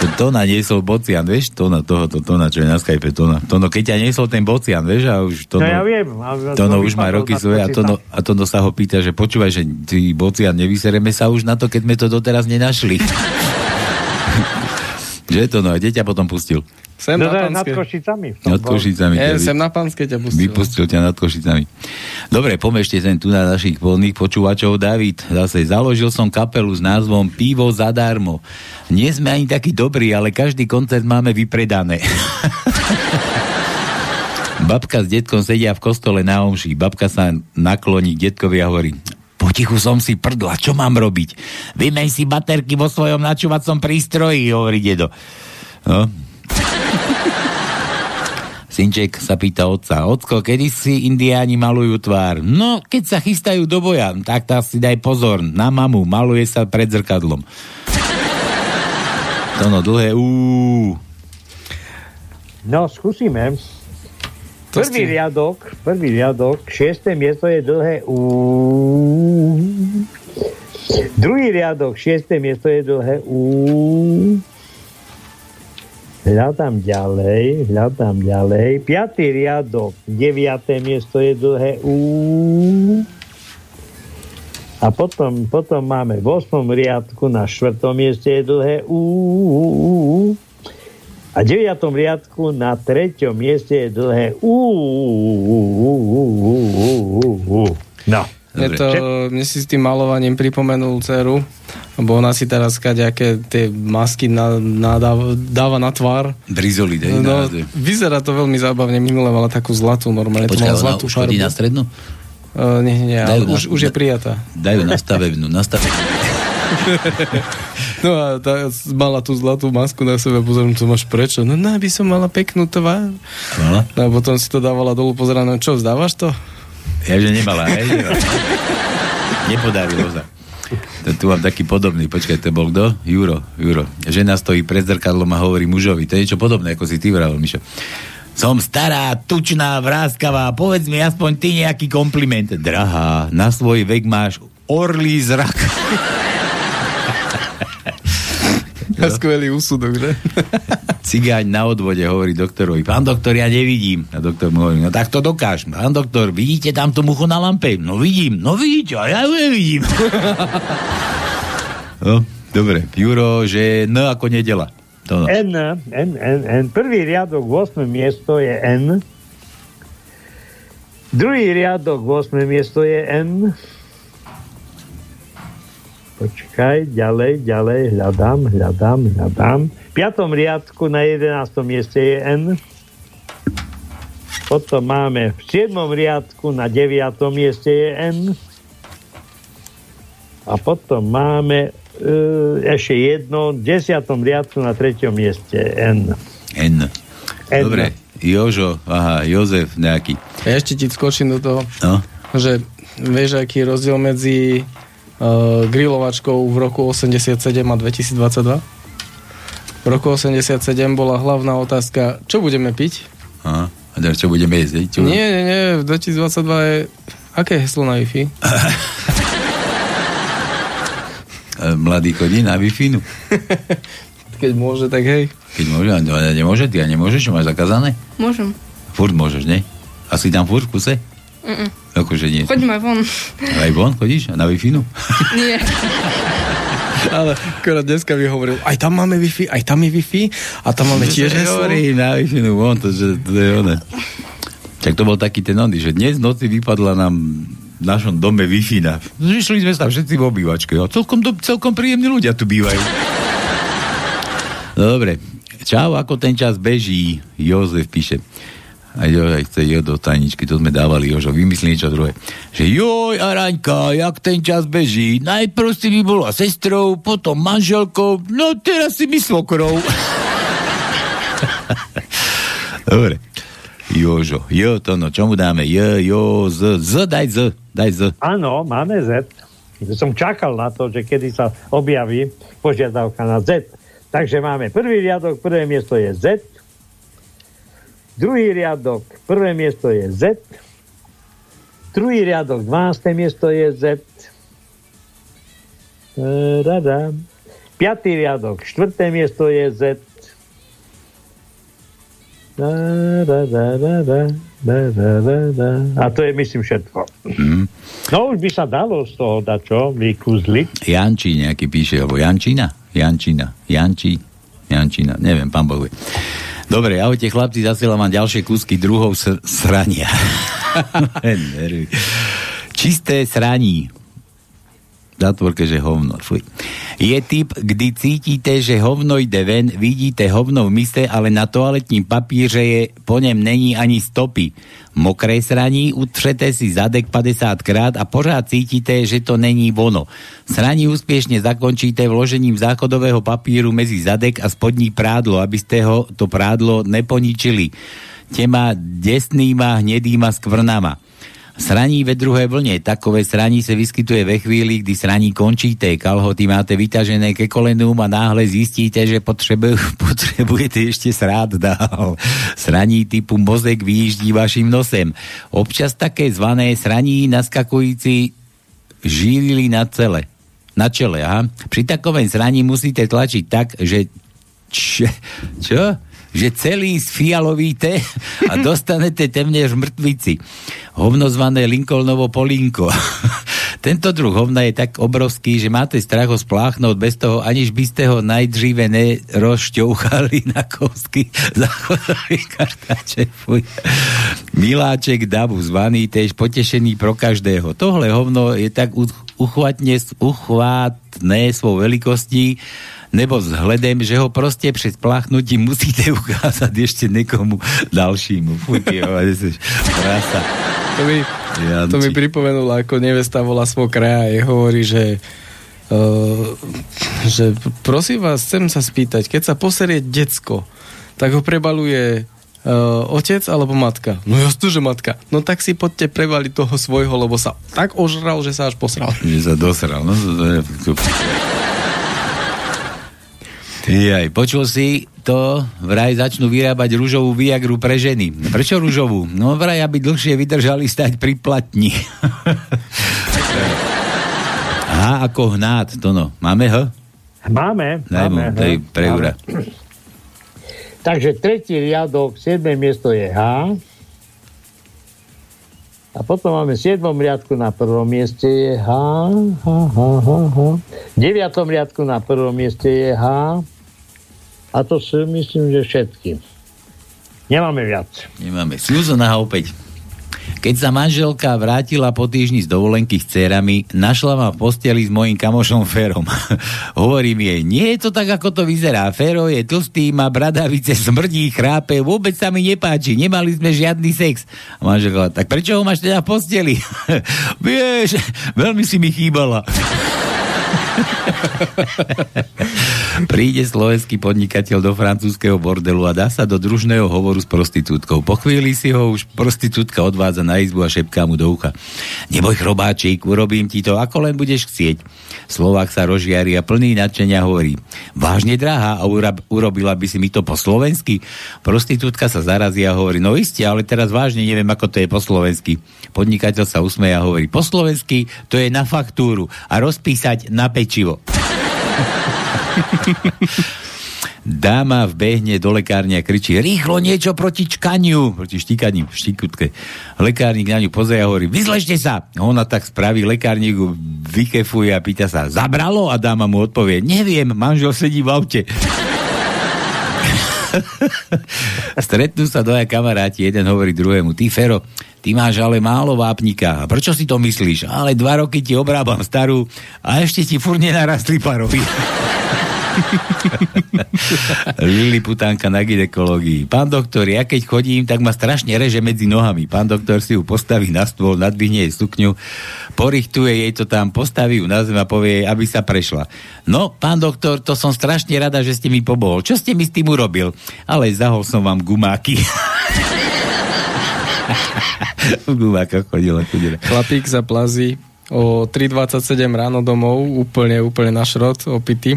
To Tona niesol bocian, vieš? Tona, tohoto Tona, čo je na Skype, Tona. Tono, keď ťa niesol ten bocian, vieš, a už Tono... No ja viem. A- Tono to už má roky svoje a. Tono, a Tono sa ho pýta, že počúvaj, že ty bocian, nevysereme sa už na to, keď sme to doteraz nenašli. Že to no, kde ťa potom pustil? Sem No, na nad. Košicami. Nad. Košicami. vy- sem na Panske ťa pustil. Vypustil ťa nad Košicami. Dobre, poďme ešte sem tu na našich polných počúvačov. David, zase založil som kapelu s názvom Pivo zadarmo. Nie sme ani takí dobrí, ale každý koncert máme vypredané. Babka s detkom sedia v kostole na omši. Babka sa nakloní k detkovi a hovorí Potichu som si prdla, čo mám robiť? Vymeň si baterky vo svojom načúvacom prístroji, hovorí dedo. No, Synček sa pýta otca, ocko, kedy si indiáni malujú tvár? No, keď sa chystajú do boja, tak tá si daj pozor, na mamu, maluje sa pred zrkadlom. To no, dlhé úúú. No, skúsime. To Prvý ste- riadok, prvý riadok, šiesté miesto je dlhé U. Druhý riadok, šiesté miesto je dlhé U. Hľadám ďalej, hľadám ďalej. Piatý riadok, deviaté miesto je dlhé U. A potom, potom máme v 8. riadku na štvrtom mieste je dlhé U. A v 9. riadku na 3. mieste je dlhé U. No. Mne, to, mne si s tým malovaním pripomenul dceru, lebo ona si teraz kaďaké tie masky na, na, dáva, dáva na tvár. Brizoli, dej No, vyzerá to veľmi zábavne. Minule mala takú zlatú, normálne to Počkaj, ona zlatú už chodí na strednú? Uh, nie, nie, Dajú na- už, už je da- prijatá. Dajú na stavebnú, na stavebnú. No a tá, mala tú zlatú masku na sebe, pozorím, to máš prečo? No, no, aby som mala peknú tvár. Mala? No a potom si to dávala dolu, pozerá, no čo, vzdávaš to? Ja, že nemala, hej? Nepodarilo sa. To, tu mám taký podobný, počkaj, to bol kto? Juro, Juro. Žena stojí pred zrkadlom a hovorí mužovi, to je niečo podobné, ako si ty vravel, Mišo. Som stará, tučná, vráskavá, povedz mi aspoň ty nejaký kompliment. Drahá, na svoj vek máš orlý zrak. A skvelý úsudok, že? Cigáň na odvode hovorí doktorovi, pán doktor, ja nevidím. A doktor mu hovorí, no tak to dokáž. Pán doktor, vidíte tam tú muchu na lampe? No vidím, no vidíte, a ja ju nevidím. no, dobre, Juro, že N ako nedela. To no. N, N, N, N. Prvý riadok, 8. miesto je N. Druhý riadok, 8. miesto je N. Počkaj, ďalej, ďalej, hľadám, hľadám, hľadám. V piatom riadku na 11. mieste je N. Potom máme v 7. riadku na 9. mieste je N. A potom máme e, ešte jedno, v 10. riadku na 3. mieste N. N. N. Dobre, Jožo, aha, Jozef nejaký. Ja ešte ti skočím do toho, No, že vieš, aký je rozdiel medzi uh, grilovačkou v roku 87 a 2022? V roku 87 bola hlavná otázka, čo budeme piť? aha. A čo budeme jesť? Čo? Nie, nie, nie, v 2022 je... Aké je heslo na Wi-Fi? E, Mladý chodí na wi Keď môže, tak hej. Keď môže, a ne- nemôže, ty a nemôžeš, čo máš zakázané? Môžem. Furt môžeš, ne? A si tam furt v kuse? Mm-mm. Akože nie. Choďme von. Aj von chodíš? Na wi Nie. Ale akorát dneska mi hovoril, aj tam máme Wi-Fi, aj tam je Wi-Fi a tam máme tiež heslo. Hovorí na wi von, to, že, to je ono. Tak to bol taký ten ondy, že dnes noci vypadla nám v našom dome wi na. Išli sme sa všetci v obývačke. A celkom, do, celkom príjemní ľudia tu bývajú. No dobre. Čau, ako ten čas beží? Jozef píše. A jo, aj chce jo do tajničky, to sme dávali, Jožo, vymyslí niečo druhé. Že joj, Araňka, jak ten čas beží, najprv si by bola sestrou, potom manželkou, no teraz si my svokrou. Dobre. Jožo, jo, to no, čomu dáme? J, jo, z, z, daj z, daj z. Áno, máme Z. Som čakal na to, že kedy sa objaví požiadavka na Z. Takže máme prvý riadok, prvé miesto je Z. Druhý riadok, prvé miesto je Z. Druhý riadok, 12. miesto je Z. E, rada. Piatý riadok, štvrté miesto je Z. E, A to je, myslím, všetko. Mm. No už by sa dalo z toho dať čo, vykúzliť. Jančí nejaký píše, alebo Jančina? Jančina, Jančí, Jančina, neviem, pán Bohu. Dobre, ahojte chlapci, zasielam vám ďalšie kúsky druhov sr- srania. Čisté sraní. Zatvorke, že hovno. Fuj. Je typ, kdy cítite, že hovno ide ven, vidíte hovno v mise, ale na toaletním papíře je, po ňom není ani stopy. Mokré sraní, utřete si zadek 50 krát a pořád cítite, že to není vono. Sraní úspěšně zakončíte vložením záchodového papíru mezi zadek a spodní prádlo, aby ste ho to prádlo neponičili. Těma desnýma, hnedýma skvrnama. Sraní ve druhé vlne. Takové sraní se vyskytuje ve chvíli, kdy sraní končíte, kalhoty máte vytažené ke kolenům a náhle zistíte, že potřebu, potřebujete ešte srát dál. Sraní typu mozek vyjíždí vašim nosem. Občas také zvané sraní naskakující žílili na cele. Na čele, aha. Pri takovém sraní musíte tlačiť tak, že... Č, čo? Že celý sfialovíte a dostanete temnež mŕtvici. Hovno zvané Lincolnovo polínko. Tento druh hovna je tak obrovský, že máte strach ho spláchnuť bez toho, aniž by ste ho najdříve nerozšťouchali na kostky záchodový kartáče. Fuj. Miláček Davu, zvaný tež potešený pro každého. Tohle hovno je tak uchvatne, uchvátne svou velikostí, nebo vzhledem, že ho proste před spláchnutím musíte ukázať ešte niekomu dalšímu. Fuj, krása. To mi, to mi pripomenulo, ako nevesta volá svokra a je hovorí, že uh, že prosím vás, chcem sa spýtať, keď sa poserie decko, tak ho prebaluje uh, otec alebo matka? No jasno, že matka. No tak si poďte prevaliť toho svojho, lebo sa tak ožral, že sa až posral. Že sa dosral. No, to je... Jaj, počul si to, vraj začnú vyrábať rúžovú viagru pre ženy. Prečo rúžovú? No vraj, aby dlhšie vydržali stať pri platni. H ako hnát, to no. Máme H? Máme. Daj mu, máme, pre Jura. Takže tretí riadok, 7. miesto je H. A potom máme v 7. riadku na prvom mieste je H. V 9. riadku na prvom mieste je H. A to si myslím, že všetky. Nemáme viac. Nemáme. Sľuzoná opäť. Keď sa manželka vrátila po týždni z dovolenky s cérami, našla ma v posteli s mojim kamošom Ferom. Hovorím jej, nie je to tak, ako to vyzerá. Fero je tlstý, má bradavice, smrdí, chrápe, vôbec sa mi nepáči, nemali sme žiadny sex. A manželka, tak prečo ho máš teda v posteli? Vieš, veľmi si mi chýbala. Príde slovenský podnikateľ do francúzského bordelu a dá sa do družného hovoru s prostitútkou. Po chvíli si ho už prostitútka odvádza na izbu a šepká mu do ucha. Neboj chrobáčik, urobím ti to, ako len budeš chcieť. Slovák sa rozžiari a plný nadšenia hovorí. Vážne, drahá, a urobila by si mi to po slovensky? Prostitútka sa zarazí a hovorí, no iste, ale teraz vážne neviem, ako to je po slovensky. Podnikateľ sa usmeje a hovorí, po slovensky to je na faktúru a rozpísať na pečivo. Dáma vbehne do lekárne a kričí, rýchlo niečo proti čkaniu, proti štikaniu, štikutke. Lekárnik na ňu pozrie a hovorí, vyzležte sa. Ona tak spraví, lekárnik vykefuje a pýta sa, zabralo? A dáma mu odpovie, neviem, manžel sedí v aute. Stretnú sa dvaja kamaráti, jeden hovorí druhému, ty Fero, ty máš ale málo vápnika. A prečo si to myslíš? Ale dva roky ti obrábam starú a ešte ti furt nenarastli parovi. Liliputánka na ginekológii. Pán doktor, ja keď chodím, tak ma strašne reže medzi nohami. Pán doktor si ju postaví na stôl, nadvihne jej sukňu, porichtuje jej to tam, postaví ju na zem a povie, aby sa prešla. No, pán doktor, to som strašne rada, že ste mi pomohol. Čo ste mi s tým urobil? Ale zahol som vám gumáky. v gumákoch chodila chudila. Chlapík sa plazí o 3.27 ráno domov, úplne, úplne na šrot, opity.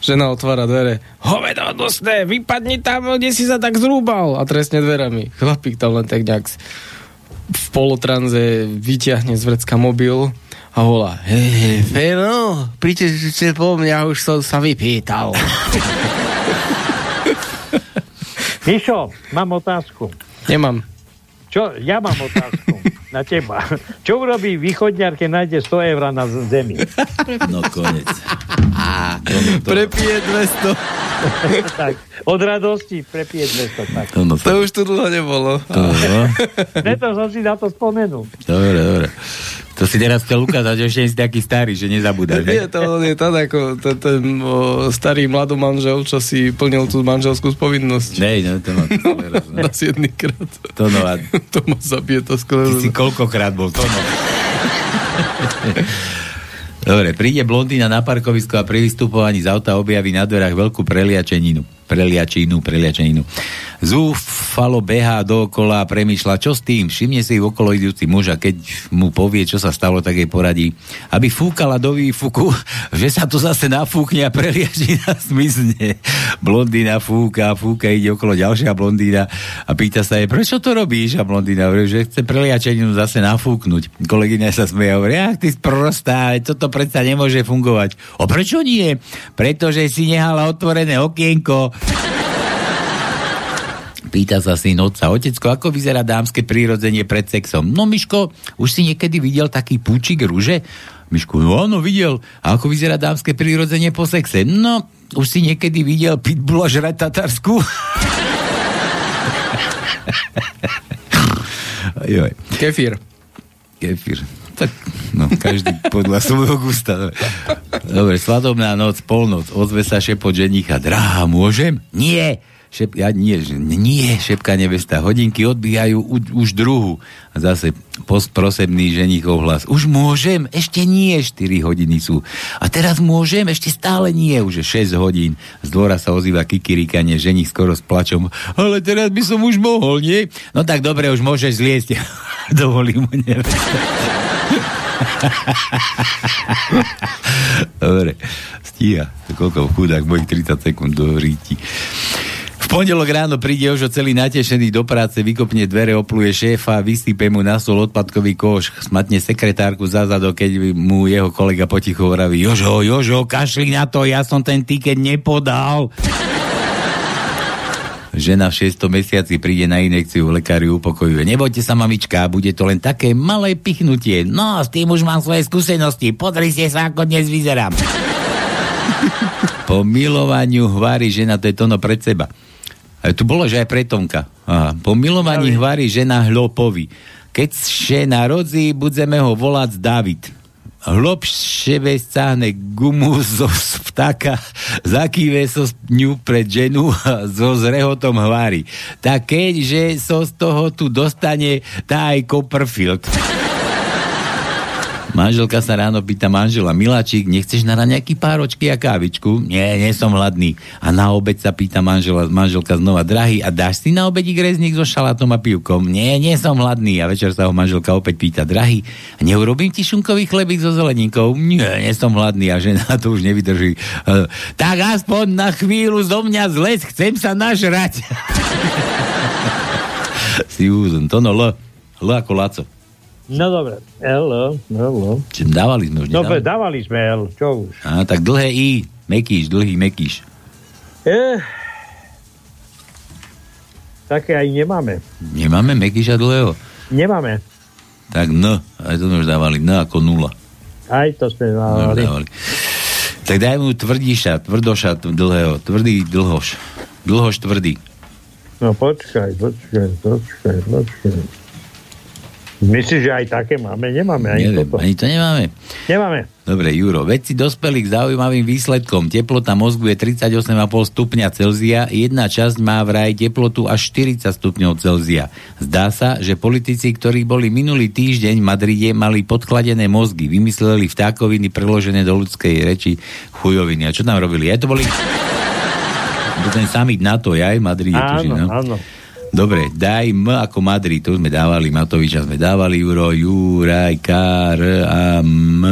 Žena otvára dvere. Hovedo dosné, vypadni tam, kde si sa tak zrúbal. A trestne dverami. Chlapík tam len tak nejak v polotranze vyťahne z vrecka mobil a volá Hej, Fero, príďte po mňa, už som sa vypýtal. Mišo, mám otázku. Nemám. Čo, ja mám otázku na teba. Čo urobí východňar, keď nájde 100 eur na zemi? No konec. Prepije 200. tak, od radosti prepije 200. Tak. To, no, To už tu dlho nebolo. to, no. Preto som si na to spomenul. Dobre, dobre. To si teraz chcel ukázať, že ešte si taký starý, že nezabúdaš. Nie, to je tak ako ten, ten o, starý mladý manžel, čo si plnil tú manželskú spovinnosť. Nej, no to má ne? Na siedmýkrát. To no, a To ma zabije to ty skoro. si koľkokrát bol to no. Dobre, príde blondína na parkovisko a pri vystupovaní z auta objaví na dverách veľkú preliačeninu. Preliačinu, preliačeninu. Zúfalo behá dookola a premýšľa, čo s tým. Všimne si okolo idúci muž a keď mu povie, čo sa stalo, tak jej poradí, aby fúkala do výfuku, že sa to zase nafúkne a preliačina zmizne. Blondína fúka, fúka, ide okolo ďalšia blondína a pýta sa jej, prečo to robíš? A blondína hovorí, že chce preliačeninu zase nafúknuť. Kolegyňa sa smeje a hovorí, ach, ty sprostá, toto predsa nemôže fungovať. O prečo nie? Pretože si nehala otvorené okienko. Pýta sa syn otca, otecko, ako vyzerá dámske prírodzenie pred sexom? No, Miško, už si niekedy videl taký púčik rúže? Miško, no áno, videl. A ako vyzerá dámske prírodzenie po sexe? No, už si niekedy videl pitbulla žrať tatarsku? Joj. Kefír. Kefír. Tak, no, každý podľa svojho gusta. Dobre. Dobre, svadobná noc, polnoc, ozve sa šepot ženícha. Drahá, môžem? Nie. Šep, ja nie, nie, šepka nevesta. Hodinky odbíjajú u, už druhu. A zase postprosebný ženíchov hlas. Už môžem? Ešte nie, 4 hodiny sú. A teraz môžem? Ešte stále nie, už je 6 hodín. Z dvora sa ozýva kikiríkanie, ženích skoro s plačom. Ale teraz by som už mohol, nie? No tak dobre, už môžeš zliesť. Dovolí mu. Dobre, stíha. Koľko chudák, mojich 30 sekúnd do ríti. Pondelok ráno príde Jožo celý natešený do práce, vykopne dvere, opluje šéfa, vysype mu na stôl odpadkový koš, smatne sekretárku za zado, keď mu jeho kolega potichu hovorí Jožo, Jožo, kašli na to, ja som ten tiket nepodal. Žena v 6. mesiaci príde na inekciu, lekár ju upokojuje. Nebojte sa, mamička, bude to len také malé pichnutie. No, s tým už mám svoje skúsenosti. Pozrite sa, ako dnes vyzerám. po milovaniu hvári žena, to je tono pred seba. A tu bolo, že aj pretonka. Aha. Po milovaní hvári žena hlopovi. Keď še narodí, budeme ho volať David. Hlob šebe stáhne gumu zo vtáka, zakýve so ňu pred ženu so zrehotom hvári. Tak keďže so z toho tu dostane tá aj Copperfield. Manželka sa ráno pýta manžela, Miláčik, nechceš na nejaký páročky a kávičku? Nie, nie som hladný. A na obed sa pýta manžela, manželka znova, drahý, a dáš si na obedík rezník so šalátom a pivkom? Nie, nie som hladný. A večer sa ho manželka opäť pýta, drahý, neurobím ti šunkový chlebík so zeleninkou? Nie, nie som hladný. A žena to už nevydrží. E, Tak aspoň na chvíľu zo mňa zles, chcem sa nažrať. si to no L. L ako Laco. No dobre, L, L. Čiže dávali sme už, Dobre, dávali sme L, čo už. Á, tak dlhé I, mekíš, dlhý mekíš. E, také aj nemáme. Nemáme Mekyša dlhého? Nemáme. Tak N, aj to sme už dávali, N ako nula. Aj to sme No, dávali. dávali. Tak daj mu tvrdíša, tvrdoša dlhého, tvrdý dlhoš. Dlhoš tvrdý. No počkaj, počkaj, počkaj, počkaj. Myslíš, že aj také máme? Nemáme ani Neviem, toto. ani to nemáme. Nemáme. Dobre, Juro, vedci dospeli k zaujímavým výsledkom. Teplota mozgu je 38,5 stupňa Celzia, jedna časť má vraj teplotu až 40 stupňov Celzia. Zdá sa, že politici, ktorí boli minulý týždeň v Madride, mali podkladené mozgy, vymysleli vtákoviny preložené do ľudskej reči chujoviny. A čo tam robili? Aj to boli... To ten summit NATO, ja aj v Madride, Áno, no? áno. Dobre, daj M ako Madrid, to sme dávali, Matoviča sme dávali, Juro, Juraj, K, R a M,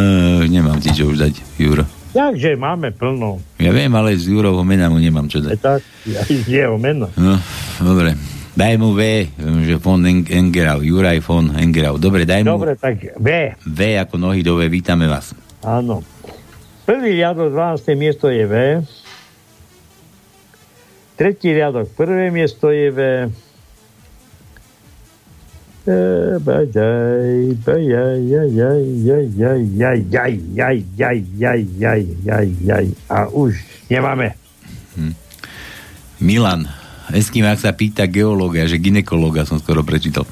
nemám ti čo už dať, Juro. Takže máme plno. Ja viem, ale z Jurovho mena mu nemám čo Je dať. tak, aj z jeho meno. No, dobre. Daj mu V, že von Eng- Engerau, Juraj von Engerau. Dobre, daj mu Dobre, tak V. V ako nohy do V, vítame vás. Áno. Prvý riadok, 12. miesto je V. Tretí riadok, prvé miesto je V. A už nemáme. Milan, Eskimák sa pýta geológa, že ginekológa som skoro prečítal.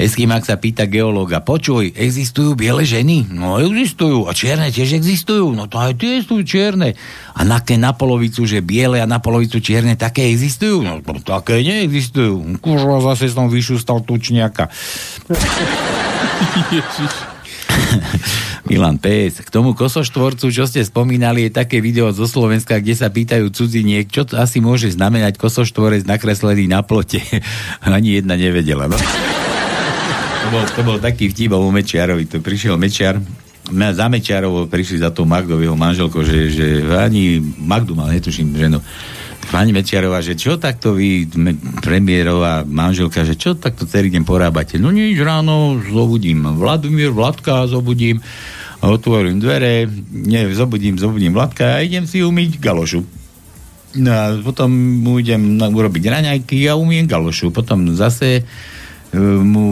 Eskimák sa pýta geológa, počuj, existujú biele ženy? No existujú. A čierne tiež existujú? No to aj tie sú čierne. A na, na polovicu, že biele a na polovicu čierne, také existujú? No to, také neexistujú. Kurva, zase som vyšustal tučniaka. Milan PS. K tomu kosoštvorcu, čo ste spomínali, je také video zo Slovenska, kde sa pýtajú cudziniek, čo to asi môže znamenať kosoštvorec nakreslený na plote. Ani jedna nevedela, no. To bol, to bol taký vtip o Mečiarovi. To prišiel Mečiar, na- za Mečiarovo prišli za tou Magdou, jeho manželkou, že, že ani Magdu mal, netuším, ženu. Pani Mečiarová, že čo takto vy, premiérová manželka, že čo takto celý deň porábate? No nič, ráno zobudím Vladimír, Vladka zobudím, otvorím dvere, nie, zobudím, zobudím Vladka a idem si umyť galošu. No a potom mu idem urobiť raňajky a umiem galošu. Potom zase mu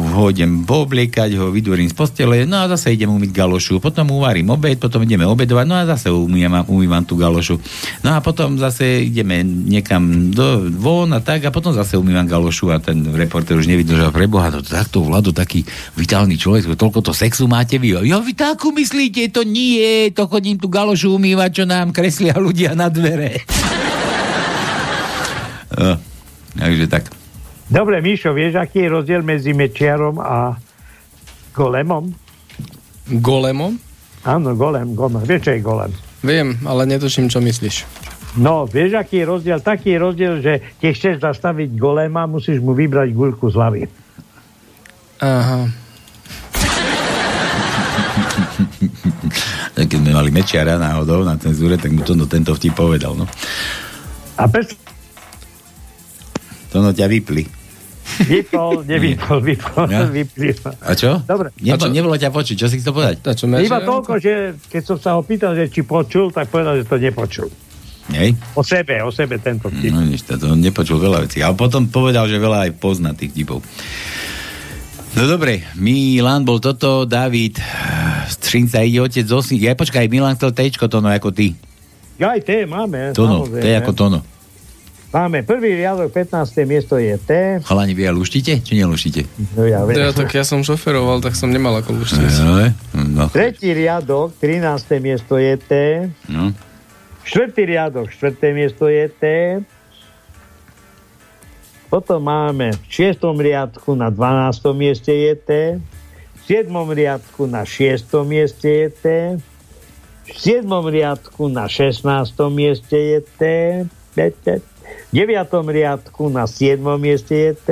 ho idem poobliekať, ho vydvorím z postele, no a zase idem umyť galošu. Potom uvarím obed, potom ideme obedovať, no a zase umývam, umývam tú galošu. No a potom zase ideme niekam do, von a tak a potom zase umývam galošu a ten reporter už nevydržal preboha, to takto Vlado, taký vitálny človek, toľko to sexu máte vy. Ja vy takú myslíte, to nie, to chodím tú galošu umývať, čo nám kreslia ľudia na dvere. no, takže tak. Dobre, Míšo, vieš, aký je rozdiel medzi Mečiarom a Golemom? Golemom? Áno, Golem, Golem. Vieš, čo je Golem? Viem, ale netuším, čo myslíš. No, vieš, aký je rozdiel? Taký je rozdiel, že keď chceš zastaviť Golema, musíš mu vybrať guľku z hlavy. Aha. Keď sme mali Mečiara náhodou na cenzúre, tak mu to no, tento vtip povedal. No. A pes To no ťa vypli. Vypol, nevypol, vypol, Ja. vypli. A čo? Dobre. Nebo, A čo? Nebolo ťa počuť, čo si chcel povedať? A čo, Iba toľko, že keď som sa ho pýtal, že či počul, tak povedal, že to nepočul. Nej? O sebe, o sebe tento vtip. No nič, to on nepočul veľa vecí. Ale potom povedal, že veľa aj pozná tých typov. No dobre, Milan bol toto, David, Střinca ide otec z osy. Ja počkaj, Milan chcel tečko tono ako ty. Ja aj T máme. Tono, to je ako tono. Máme prvý riadok, 15. miesto je T. Chalani, vy ja luštíte, či neluštíte? No ja viem. Ja, tak ja som šoferoval, tak som nemal ako luštiť. No, no, Tretí riadok, 13. miesto je T. no. Štvrtý riadok, štvrté miesto je T. Potom máme v šiestom riadku na 12. mieste je T. V siedmom riadku na 6. mieste je T. V siedmom riadku na 16. mieste je T. V deviatom riadku na 7. mieste je T.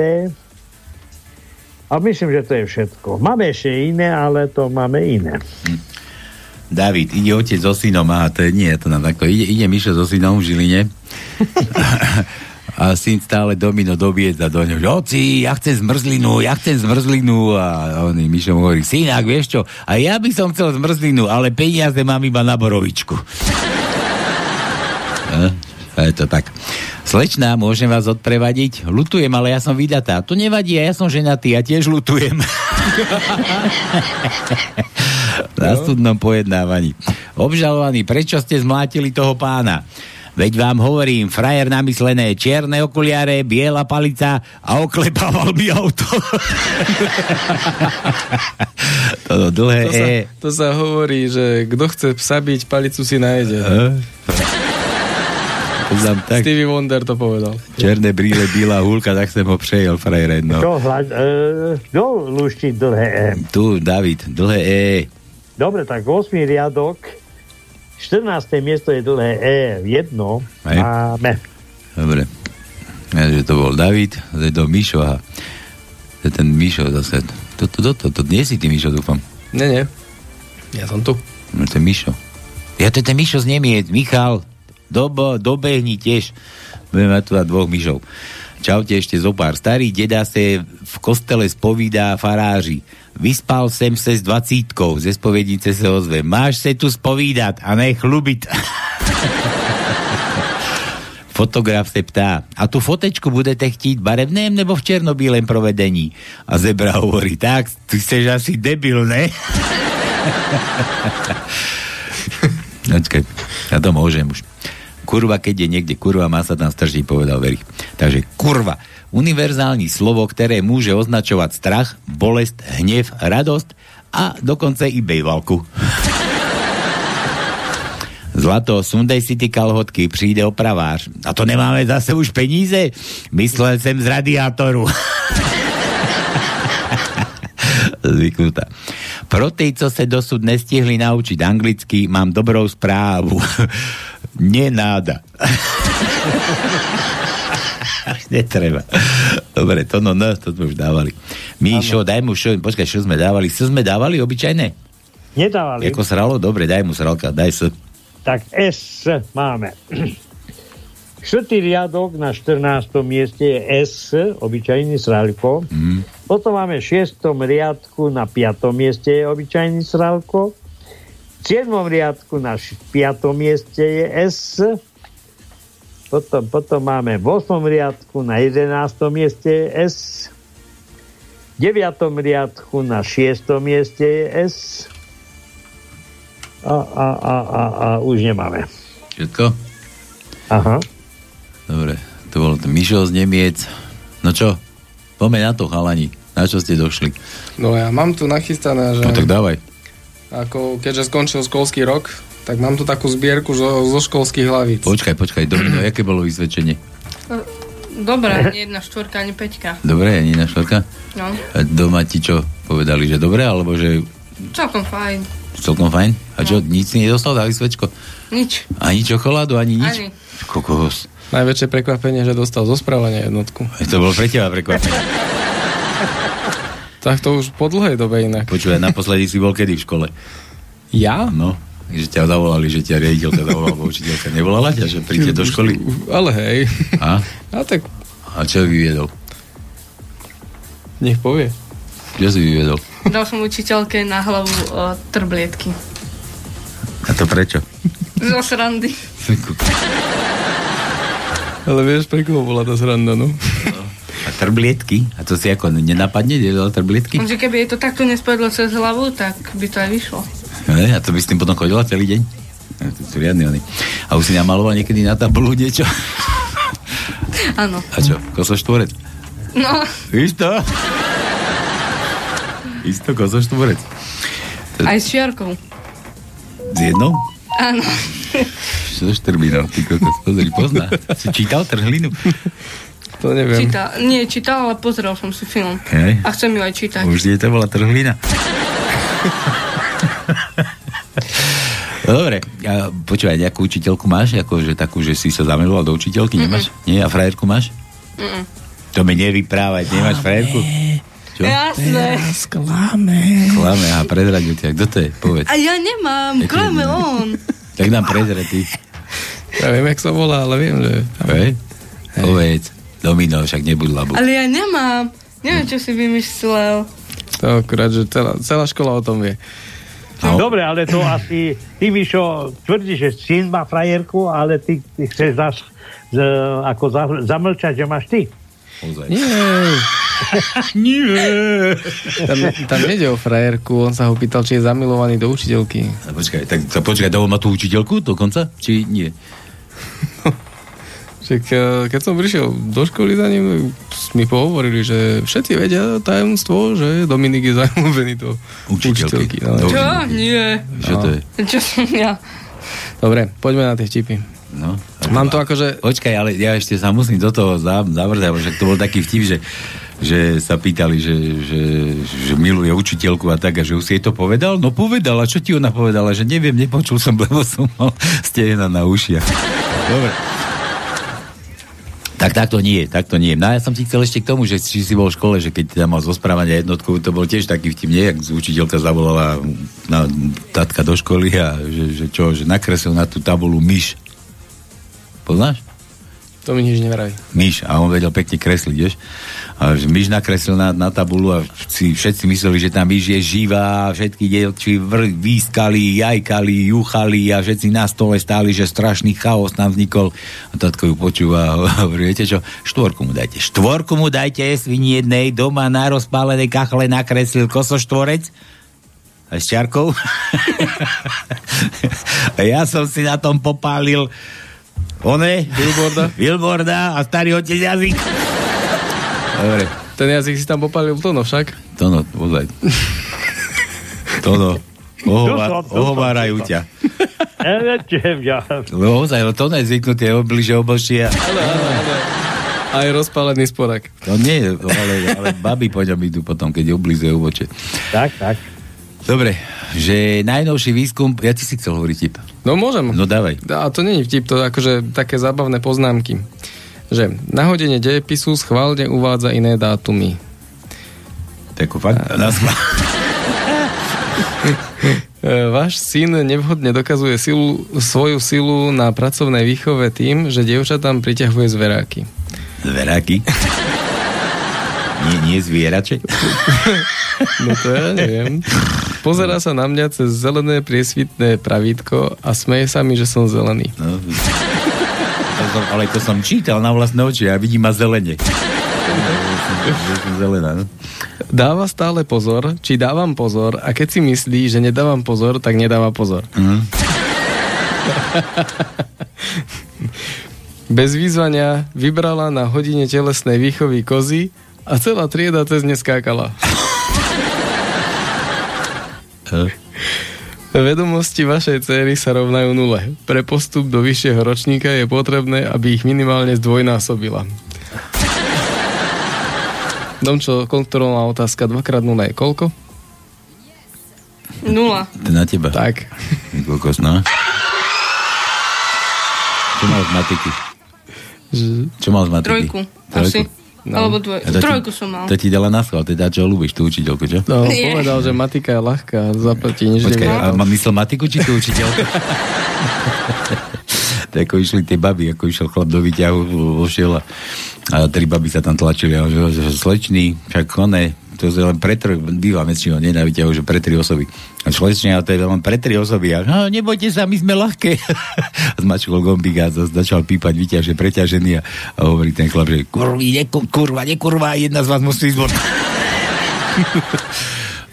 A myslím, že to je všetko. Máme ešte iné, ale to máme iné. David, ide otec so synom, aha, to je, nie, to nám takto, ide, ide Mišo so synom v Žiline a syn stále domino dobiedza do ňo, že oci, ja chcem zmrzlinu, ja chcem zmrzlinu a on Mišo mu hovorí, synak, vieš čo, a ja by som chcel zmrzlinu, ale peniaze mám iba na borovičku. A je to tak. Slečná, môžem vás odprevadiť? Lutujem, ale ja som vydatá. To nevadí, ja som ženatý, ja tiež lutujem. Na súdnom pojednávaní. Obžalovaní, prečo ste zmlátili toho pána? Veď vám hovorím, frajer namyslené, čierne okuliare, biela palica a oklepával mi auto. to dlhé To sa, to sa hovorí, že kto chce psa byť, palicu si nájde. Tam tak, Stevie Wonder to povedal. černé brýle, bílá húlka, tak som ho prejel, frajer jedno. Čo hľad... E, kto lúšti dlhé E? Tu, David, dlhé E. Dobre, tak 8. riadok, 14. miesto je dlhé E, jedno Hej. máme. Dobre. Ja, že to bol David, to je to Mišo a to je ten Mišo zase. To, to, to, to, to nie si ty Mišo, dúfam. Nie, nie. Ja som tu. No to je Mišo. Ja to je ten Mišo z Nemiec, Michal. Dobo, dobehni tiež. Budeme mať tu na dvoch Mišov. Čaute ešte zo pár. Starý deda se v kostele spovídá faráži. Vyspal sem se s dvacítkou. Ze spovednice se ozve. Máš se tu spovídat a ne chlubit. Fotograf se ptá, a tu fotečku budete chtít barevném nebo v černobílém provedení? A Zebra hovorí, tak, ty jsi asi debil, ne? Počkaj, ja to môžem už. Kurva, keď je niekde kurva, má sa tam strží, povedal Verich. Takže kurva, univerzálny slovo, ktoré môže označovať strach, bolest, hnev, radosť a dokonca i bejvalku. Zlato, sundej si ty kalhotky, přijde opravář. A to nemáme zase už peníze? Myslel jsem z radiátoru. Zvyknutá. Pro tí, co se dosud nestihli naučiť anglicky, mám dobrou správu. Nenáda. Netreba. Dobre, to no, no, to sme už dávali. Míšo, daj mu šo, počkaj, čo sme dávali? Čo sme dávali obyčajné? Nedávali. Ako sralo? Dobre, daj mu sralka, daj sa. Tak S máme. Štvrtý riadok na 14. mieste je S, obyčajný sralko. Mm. Potom máme v 6. riadku na 5. mieste je obyčajný sralko. V 7. riadku na 5. mieste je S. Potom, potom máme v 8. riadku na 11. mieste je S. V 9. riadku na 6. mieste je S. A, a, a, a, a už nemáme. Všetko? Aha. Dobre, to bolo to Mišo z Nemiec. No čo? Poďme na to, chalani. Na čo ste došli? No ja mám tu nachystané, že No tak dávaj. Ako, keďže skončil školský rok, tak mám tu takú zbierku zo, zo školských hlavíc. Počkaj, počkaj, Domino, aké bolo vyzvedčenie? Dobre, ani jedna štvorka, ani peťka. Dobre, ani na štvorka? No, A doma ti čo povedali, že dobre, alebo že celkom fajn. celkom fajn? A čo, nič si nedostal, dali svečko? Nič. Ani čokoládu, ani nič? Ani. Kokos. Najväčšie prekvapenie, že dostal zo správania jednotku. To bolo pre teba prekvapenie. Tak to už po dlhej dobe inak. Počúvaj, naposledy si bol kedy v škole? Ja? No, že ťa zavolali, že ťa riaditeľka zavolala, učiteľka. Nevolala ťa, že príde do školy? Ale hej. A? A tak A čo vyviedol? nech povie. Čo si vyviedol? Dal som učiteľke na hlavu o, trblietky. A to prečo? Zo srandy. Ale vieš, pre koho bola tá sranda, no? A trblietky? A to si ako nenapadne, delal trblietky? Že keby jej to takto nespadlo cez hlavu, tak by to aj vyšlo. Ne, a to by s tým potom chodila celý deň? Ja, to sú riadne oni. A už si namaloval niekedy na tabulu niečo? Áno. A čo, kosoštvorec? No, Isto? Isto kosoštvorec. aj s čiarkou. S jednou? Áno. Čo štrbino? Ty kokos, pozri, pozná. Si čítal trhlinu? To neviem. Čítal, nie, čítal, ale pozrel som si film. Hej. A chcem ju aj čítať. Už je to bola trhlina. Dobre, a počúvaj, nejakú učiteľku máš? Ako, že takú, že si sa zamiloval do učiteľky, nemáš? Nie? A frajerku máš? Mm-mm. To mi nevyprávať, nemáš frajerku? Čo? Jasné. Sklame. Klame, a prezradil ťa. Kto to je? Povedz. A ja nemám, Ja tiež klame nemám. on. Tak nám prezrad, ty. Ja viem, jak sa volá, ale viem, že... Hej? Povedz. Domino, však nebuď labu. Ale ja nemám. Neviem, čo si vymyslel. To akurát, že celá, celá škola o tom vie. Dobre, ale to asi, ty Mišo, tvrdíš, že syn má frajerku, ale ty, ty chceš zas, z, ako za, zamlčať, že máš ty. Nie. Nie. Tam, tam nejde o frajerku, on sa ho pýtal, či je zamilovaný do učiteľky. A počkaj, tak sa počkaj, dal má tú učiteľku dokonca? Či nie? Však, eh, keď som prišiel do školy za ním, mi pohovorili, že všetci vedia tajomstvo, že Dominik je zamilovaný do Učiteľky. učiteľky. No. Čo? Nie. Čo to je? Čo som ja? Dobre, poďme na tie vtipy. No. Mám to akože... Počkaj, ale ja ešte sa musím do toho za- zavrzať, však to bol taký vtip, že, že sa pýtali, že, že, že miluje učiteľku a tak, a že už si jej to povedal? No povedal, a čo ti ona povedala? Že neviem, nepočul som, lebo som mal stehna na ušiach. Dobre. Tak takto nie, takto nie. No ja som ti chcel ešte k tomu, že či si bol v škole, že keď tam mal zo správania jednotku, to bol tiež taký vtip, nie? Jak učiteľka zavolala na tatka do školy a že, že čo, že nakreslil na tú tabulu myš. Poznáš? To mi nič nevraví. myš a on vedel pekne kresliť, vieš. A myš nakreslil na, na tabulu a si, všetci mysleli, že tá myš je živá všetky dielči vr, výskali, jajkali, juchali a všetci na stole stáli, že strašný chaos tam vznikol. A tatko ju počúva a hovorí, viete čo, štvorku mu dajte. Štvorku mu dajte, svini jednej, doma na rozpálenej kachle nakreslil kosoštvorec a s čiarkou. a ja som si na tom popálil one, Billboarda. Billboarda a starý otec jazyk. Dobre, Ten jazyk si tam popalil to, no však. to no, ozaj. To no. Ohová, Dušo, dušo, ohovárajú ťa. Neviem, ja. Lebo ozaj, lebo to je zvyknuté obliže obočia. Aj rozpálený sporak. To nie je, ale, ale baby po ňom idú potom, keď oblíze obočie. Tak, tak. Dobre, že najnovší výskum, ja ti si chcel hovoriť tip. No môžem. No dávaj. A to není vtip, to je akože také zábavné poznámky. Že na hodine dejepisu schválne uvádza iné dátumy. Tak fakt, na. E, Váš syn nevhodne dokazuje silu, svoju silu na pracovnej výchove tým, že dievčatám priťahuje zveráky. Zveráky. Nie, nie zvierače. No to ja neviem. Pozerá sa na mňa cez zelené priesvitné pravítko a smeje sa mi, že som zelený. No, to som, ale to som čítal na vlastné oči a vidím ma zelene. Zelená, no. Dáva stále pozor, či dávam pozor a keď si myslí, že nedávam pozor, tak nedáva pozor. Mhm. Bez výzvania vybrala na hodine telesnej výchovy kozy a celá trieda cez neskákala. Vedomosti vašej céry sa rovnajú nule. Pre postup do vyššieho ročníka je potrebné, aby ich minimálne zdvojnásobila. Domčo, kontrolná otázka 2x0 je koľko? Nula. Na teba. Tak. Kokos, no. Čo mal z matiky? Čo mal z matiky? Trojku. Asi. No. Alebo dvoj... To ti- Trojku som mal. To ti dala na schvál, teda čo ľúbiš, tú učiteľku, čo? No, Nie. povedal, že matika je ľahká, zaplatí nič Počkaj, a ma myslel matiku, či tú učiteľku? tak ako išli tie baby, ako išiel chlap do výťahu, vošiel a, a tri baby sa tam tlačili a že, že slečný, však one, to je len pre tri, býva väčšinou, výťahu, že pre tri osoby. A slečný, a to je len pre tri osoby. A no, nebojte sa, my sme ľahké. zmačkol gombík a začal pípať výťah, že preťažený a, a hovorí ten chlap, že kurvi, neku, kurva, nekurva, jedna z vás musí ísť.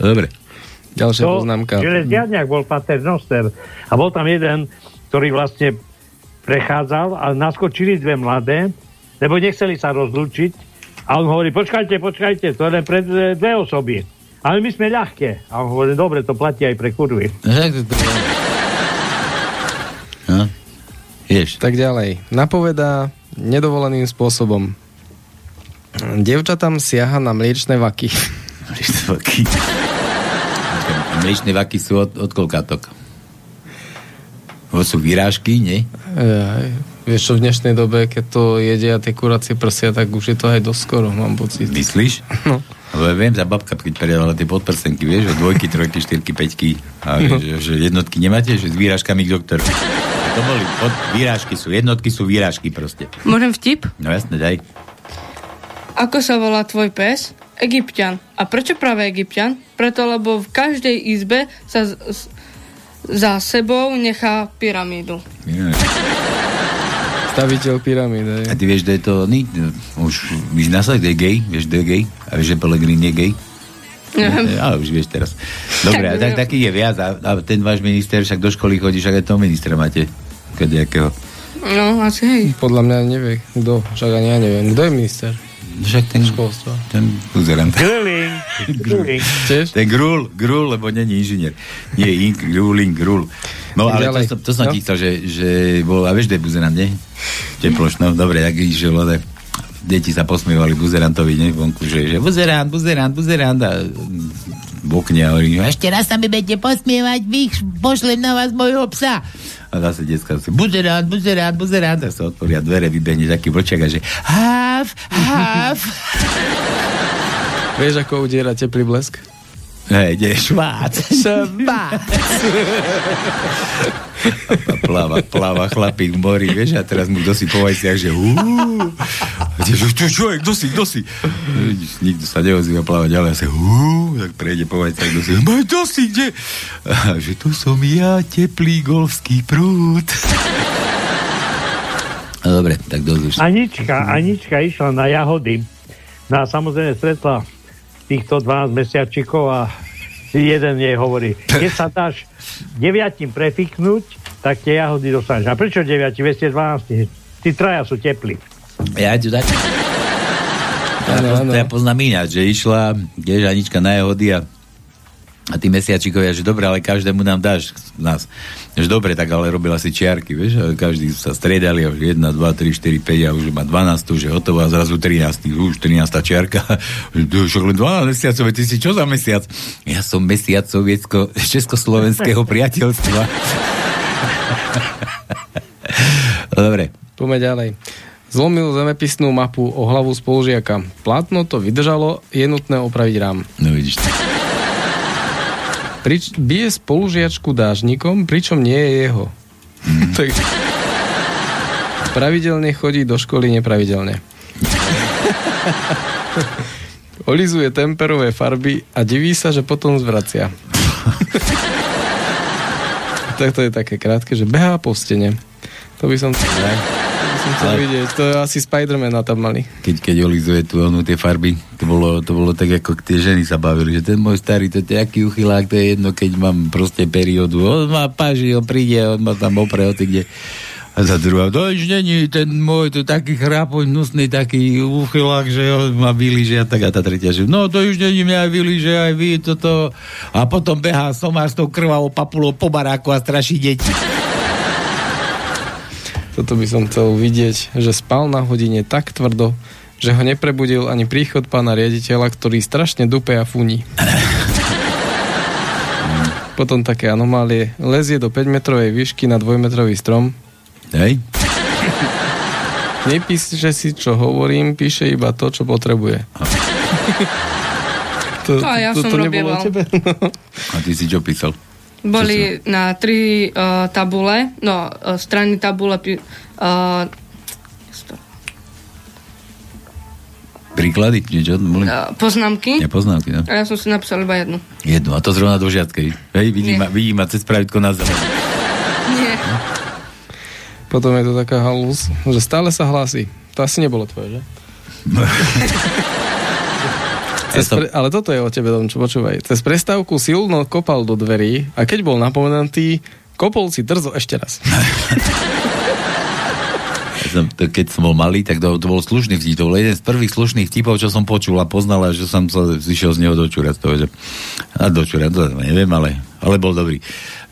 Dobre. Ďalšia To poznámka. železiarniak bol paternoster a bol tam jeden, ktorý vlastne prechádzal a naskočili dve mladé, lebo nechceli sa rozlúčiť a on hovorí, počkajte, počkajte, to je pre dve dve osoby. Ale my sme ľahké. A on hovorí, dobre, to platí aj pre kurvy. No. Tak ďalej. Napovedá nedovoleným spôsobom. Dievčatám siaha na mliečne vaky. Mliečne vaky. Mliečne vaky sú od, od koľkátok? Lebo sú vyrážky, nie? Ej, vieš čo, v dnešnej dobe, keď to jedia tie kuracie prsia, tak už je to aj dosť skoro, mám pocit. Myslíš? No. Lebo ja viem, za babka, keď predávala tie podprsenky, vieš, že dvojky, trojky, štyrky, peťky a No. že, že jednotky nemáte, že s výrážkami k doktoru. A to boli, pod, výrážky sú, jednotky sú výrážky proste. Môžem vtip? No jasne, daj. Ako sa volá tvoj pes? Egyptian. A prečo práve Egyptian? Preto, lebo v každej izbe sa z- z- za sebou nechá pyramídu. Ja. Staviteľ pyramíd, hej. A ty vieš, kde je to oný? Už víš na sa, kde je gay? Vieš, kde je gay? A vieš, že Pellegrini je gay? Neviem. Ale už vieš teraz. Dobre, Tak, tak, tak, neviem. taký je viac. A, a ten váš minister, však do školy chodí, však aj toho ministra máte. Kadejakého. No, asi hej. Podľa mňa nevie, kto. Však ani ja neviem. Kto je minister? Však ten, Školstva. ten uzerant. Grilling. Grilling. Tiež? Ten grul, grul, lebo není inžinier. Nie, ink, gruling, grul. No ale to, to som No. ti chcel, že, že bol, a vieš, kde je buzerant, nie? Teplošno, dobre, tak išiel, ale deti sa posmievali buzerantovi, nie, vonku, že, že buzerant, buzerant, buzerant a okne a hovorí, ešte raz sa mi budete posmievať, vy pošlem na vás mojho psa. A zase detská si, buzerant, buzerant, buzerant, tak sa otvoria dvere, vybehne taký vlčak a že haf, haf. Vieš, ako udiera teplý blesk? Hej, ide švác. Švác. A pláva, pláva chlapík v mori, vieš, a teraz mu kto si po vajciach, že uú. Že čo, čo je, kto si, kto si? Vidíš, nikto sa neozýva pláva ďalej, a sa uú, tak prejde po vajciach, kto si, ma kto si, kde? A že tu som ja, teplý golfský prúd. No, dobre, tak už. Anička, Anička išla na jahody. No a samozrejme stretla týchto 12 mesiačikov a jeden jej hovorí, keď sa dáš deviatim prefiknúť, tak tie jahody dostaneš. A prečo deviati? Veď ste 12. Tí traja sú teplí. Ja ti tak... Ja, ja poznám ináč, že išla tiež Anička na jehody a, a tí mesiačikovia, že dobre, ale každému nám dáš nás. Že dobre, tak ale robila si čiarky, vieš, a každý sa striedali a už 1, 2, 3, 4, 5 a už má 12, že hotovo a zrazu 13, už 13 čiarka. To už len 12 mesiacov, ty si čo za mesiac? Ja som mesiac sovietsko, československého priateľstva. dobre, Poďme ďalej. Zlomil zemepisnú mapu o hlavu spolužiaka. Platno to vydržalo, je nutné opraviť rám. no vidíš. Prič, bije spolužiačku dážnikom, pričom nie je jeho. Tak, pravidelne chodí do školy nepravidelne. Olizuje temperové farby a diví sa, že potom zvracia. tak to je také krátke, že behá po stene. To by som chcel, som chcel Ale- vidieť. To asi Spidermana tam mali. keď, keď olizuje tu onu tie farby, to bolo, to bolo tak, ako tie ženy sa bavili, že ten môj starý, to je aký uchylák, to je jedno, keď mám proste periódu, on má páži, on príde, on ma tam opre, oci kde. A za druhá, to už není ten môj, to taký chrápoň, hnusný, taký uchylák, že on ma vylíže a tak a tá tretia, že no to už není mňa vylíže aj vy toto. A potom behá somár s tou krvavou papulou po baráku a straší deti. Toto by som chcel vidieť, že spal na hodine tak tvrdo, že ho neprebudil ani príchod pána riaditeľa, ktorý strašne dupe a funí. Potom také anomálie. Lezie do 5-metrovej výšky na 2-metrový strom. Hej? Nepíše si, čo hovorím, píše iba to, čo potrebuje. to, To ja som nebolo o robieval. tebe? No. A ty si čo písal? Boli na tri uh, tabule, no, uh, strany tabule, uh, Príklady? Niečo? Boli? uh, poznámky. Nie, poznámky, no. A ja som si napísal iba jednu. Jednu, a to zrovna do žiackej. Hej, vidí Nie. ma, vidí ma cez pravidko na zem. Nie. Potom je to taká halus, že stále sa hlási. To asi nebolo tvoje, že? Cez pre, ale toto je o tebe, Domčo, počúvaj. Cez prestávku silno kopal do dverí a keď bol napomenutý, kopol si drzo ešte raz. Ja som, to, keď som bol malý, tak to, to bol slušný vtip. To bol jeden z prvých slušných vtipov, čo som počul a poznal a že som sa zišiel z neho dočúrať. To, že, a dočúrať, to neviem, ale, ale bol dobrý.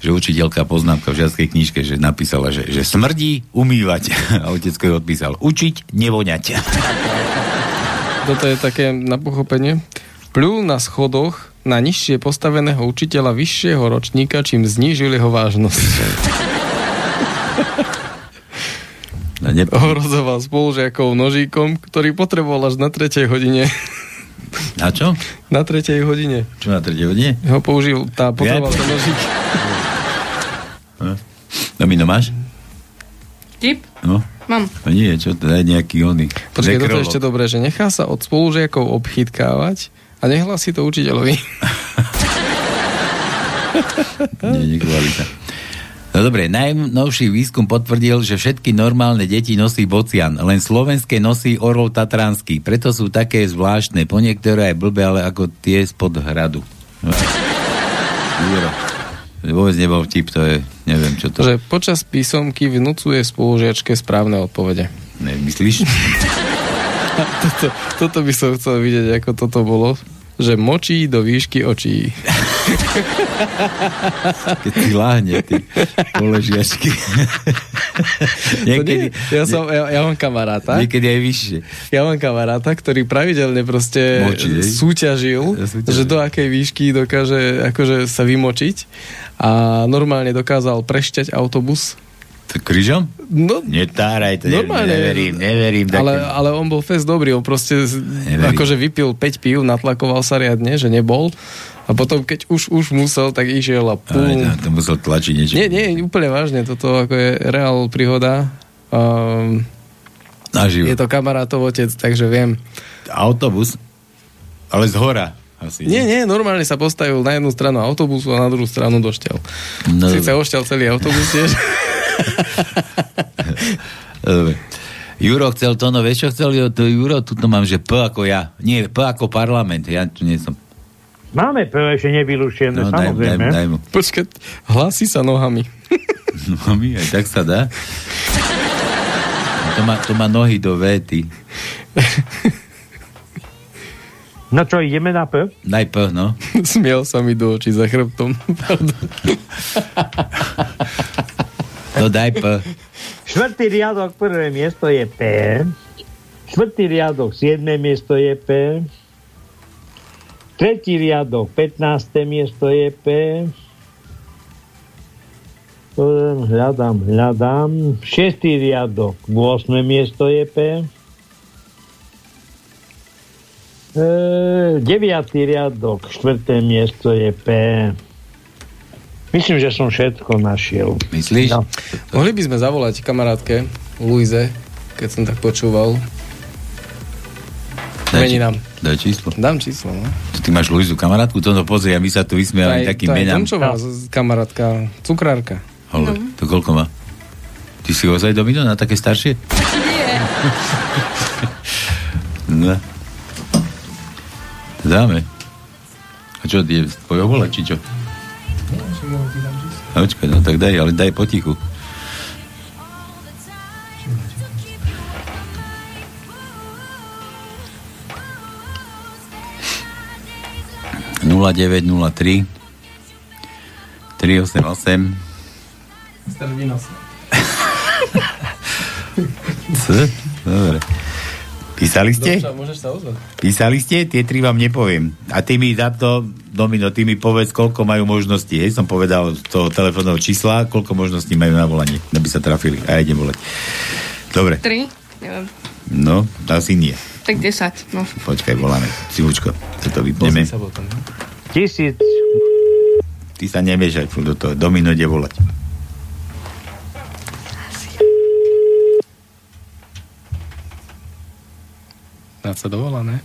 Že učiteľka poznámka v žiackej knižke, že napísala, že, že smrdí umývať. A otecko odpísal, učiť nevoňať. Toto je také na pochopenie. Pľul na schodoch na nižšie postaveného učiteľa vyššieho ročníka, čím znížil jeho vážnosť. No, ne, Ohrozoval spolužiakov nožíkom, ktorý potreboval až na tretej hodine. a čo? Na tretej hodine. Čo na tretej hodine? Ho použil, tá potreboval ten nožík. Domino, máš? Tip? No, Mám. no nie, čo to je nejaký oný. Počkaj, toto je ešte dobré, že nechá sa od spolužiakov obchytkávať a nehlasí to učiteľovi. Nie, nekvalita. No dobre, najnovší výskum potvrdil, že všetky normálne deti nosí bocian, len slovenské nosí orol tatranský. Preto sú také zvláštne, po niektoré aj blbé, ale ako tie spod hradu. Juro. Vôbec nebol vtip, to je, neviem čo to... Že počas písomky vnúcuje spolužiačke správne odpovede. Nemyslíš? toto, toto by som chcel vidieť, ako toto bolo. Že močí do výšky očí. Keď si láhne, ty poležiačky. niekedy, nie, ja, som, ja, ja mám kamaráta. Niekedy aj vyššie. Ja mám kamaráta, ktorý pravidelne proste Močí, súťažil, ja súťažil, že do akej výšky dokáže akože sa vymočiť a normálne dokázal prešťať autobus Kryžom? No, Netáraj, to normálne, neverím, neverím. Ale, ale on bol fest dobrý, on proste neverím. akože vypil 5 pív, natlakoval sa riadne, že nebol a potom, keď už, už musel, tak išiel a pum. Aj, to musel tlačiť niečo. Nie, nie, úplne vážne. Toto ako je reál príhoda. Um, je to kamarátov otec, takže viem. Autobus? Ale z hora. Asi, nie, nie, normálne sa postavil na jednu stranu autobusu a na druhú stranu došťal. No. Sice ošťal celý autobus tiež. Dobre. Juro chcel to, no vieš čo chcel? To Juro, tu mám, že P ako ja. Nie, P ako parlament. Ja tu nie som Máme ešte nevylušené, no, samozrejme. Daj, daj, daj mu. Počkaj, hlási sa nohami. nohami, aj tak sa dá. To má, to má nohy do véty. No čo, ideme na P? Daj P, no. Smiel sa mi do očí za chrbtom. no daj P. Štvrtý riadok, prvé miesto je P. Štvrtý riadok, siedme miesto je P. Tretí riadok, 15. miesto je P. Hľadám, hľadám. Šestý riadok, 8. miesto je P. E, deviatý riadok, štvrté miesto je P. Myslím, že som všetko našiel. Myslíš? No. Mohli by sme zavolať kamarátke Luize, keď som tak počúval. Mení nám. Daj číslo. Dám číslo, no. Ty máš Luizu kamarátku? Toto pozri, a my sa tu vysmiali takým menám. To je Tomčová kamarátka, cukrárka. Hole, no. to koľko má? Ty si ozaj domino na také staršie? Nie. no. Dáme. A čo, je tvojho vole, či čo? No, počkaj, no tak daj, ale daj potichu. 0903 388 Dobre. Písali ste? Dobře, môžeš sa ozvať. Písali ste? Tie tri vám nepoviem. A ty mi za to, Domino, ty mi povedz, koľko majú možností. Hej, som povedal z toho telefónneho čísla, koľko možností majú na volanie, aby sa trafili. A ja idem volať. Dobre. Tri? Neviem. No, asi nie. Tak 10, no. Počkaj, voláme. Silučko, sa to vypneme. Sa potom, no? Tisíc. Ty sa nemiešaj do toho. Domino ide volať. Dá sa dovolá, ne?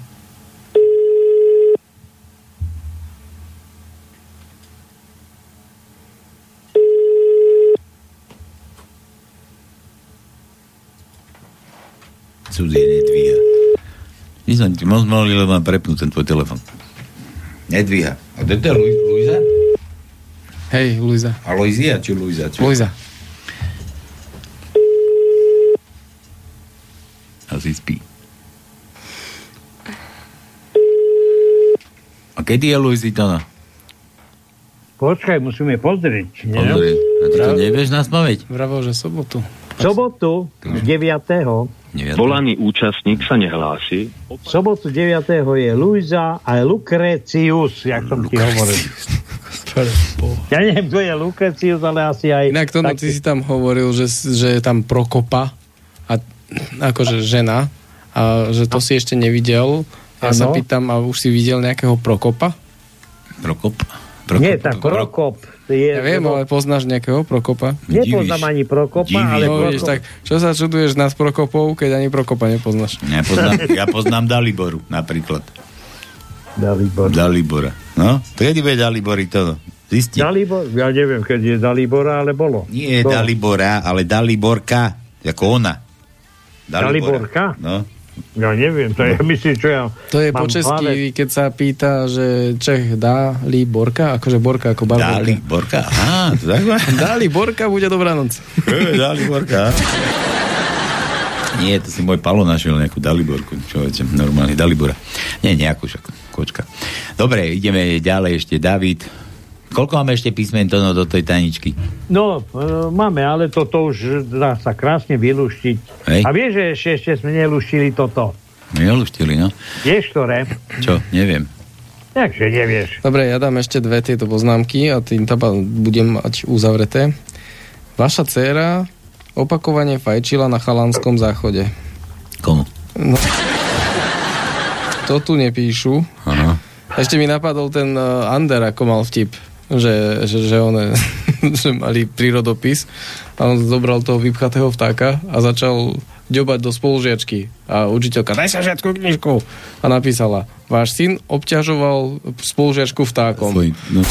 cudzie nedvíha. My som ti moc malý, lebo mám prepnúť ten tvoj telefon. Nedvíha. A to je Lu- Luisa? Hej, Luisa. A Luizia, či Luisa? Či... Luisa. Asi spí. A kedy je no? Počkaj, musíme pozrieť. Nie? Pozrieť. A ty to nevieš na spameť? Vravel, že sobotu. Sobotu 9. Volaný účastník sa nehlási. V sobotu 9. je Luisa a Lukrecius, jak som ti hovoril. Ja neviem, kto je Lukrecius, ale asi aj... Inak to, ty si tam hovoril, že, že je tam Prokopa, a, akože žena, a že to si ešte nevidel. Ja ano. sa pýtam, a už si videl nejakého Prokopa? Prokop? Prokop Nie, tak Prokop. Je, ja viem, ale poznáš nejakého Prokopa? Nepoznám ani Prokopa, Divíš. ale no, Prokop... Vieš, tak čo sa čuduješ nás Prokopov, keď ani Prokopa nepoznáš? Nepoznám, ja poznám Daliboru napríklad. Dalibor. Dalibora. No, kedy bude Dalibori to? Zisti. Dalibor, ja neviem, keď je Dalibora, ale bolo. Nie bolo. Dalibora, ale Daliborka, ako ona. Daliborka? No. Ja neviem, to je, myslím, čo ja To je po česky, hlave. keď sa pýta, že Čech dá li Borka, akože Borka ako barborka. Dali Borka, aha, to tak má. Dali Borka, bude dobrá noc. E, Daliborka. Nie, to si môj Palo našiel nejakú Daliborku, človeče, normálne Dalibora. Nie, nejakú však, kočka. Dobre, ideme ďalej ešte, David. Koľko máme ešte písmen to do tej tajničky? No, e, máme, ale toto už dá sa krásne vylúštiť. Hej. A vieš, že ešte, ešte sme nelúštili toto. Neluštili, no. Vieš, ktoré? Čo, neviem. Takže nevieš. Dobre, ja dám ešte dve tieto poznámky a tým taba budem mať uzavreté. Vaša dcéra opakovane fajčila na chalanskom záchode. Komu? No. To tu nepíšu. Aha. Ešte mi napadol ten uh, Ander, ako mal vtip, že, že, že, one, že mali prírodopis a on zobral toho vypchatého vtáka a začal ďobať do spolužiačky. A učiteľka, daj sa žiačku knižku. A napísala, váš syn obťažoval spolužiačku vtákom. Svoj, no.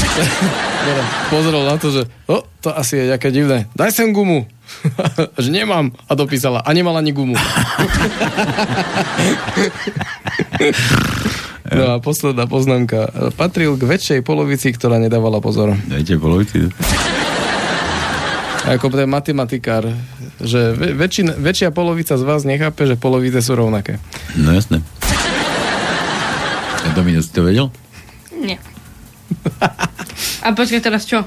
Pozrel na to, že o, to asi je nejaké divné. Daj sem gumu. že nemám. A dopísala. A nemal ani gumu. No a posledná poznámka. Patril k väčšej polovici, ktorá nedávala pozor. Dajte polovici. Ako ten matematikár, že väčšina, väčšia polovica z vás nechápe, že polovice sú rovnaké. No jasné. A Domino, si to vedel? Nie. A počkaj teraz čo?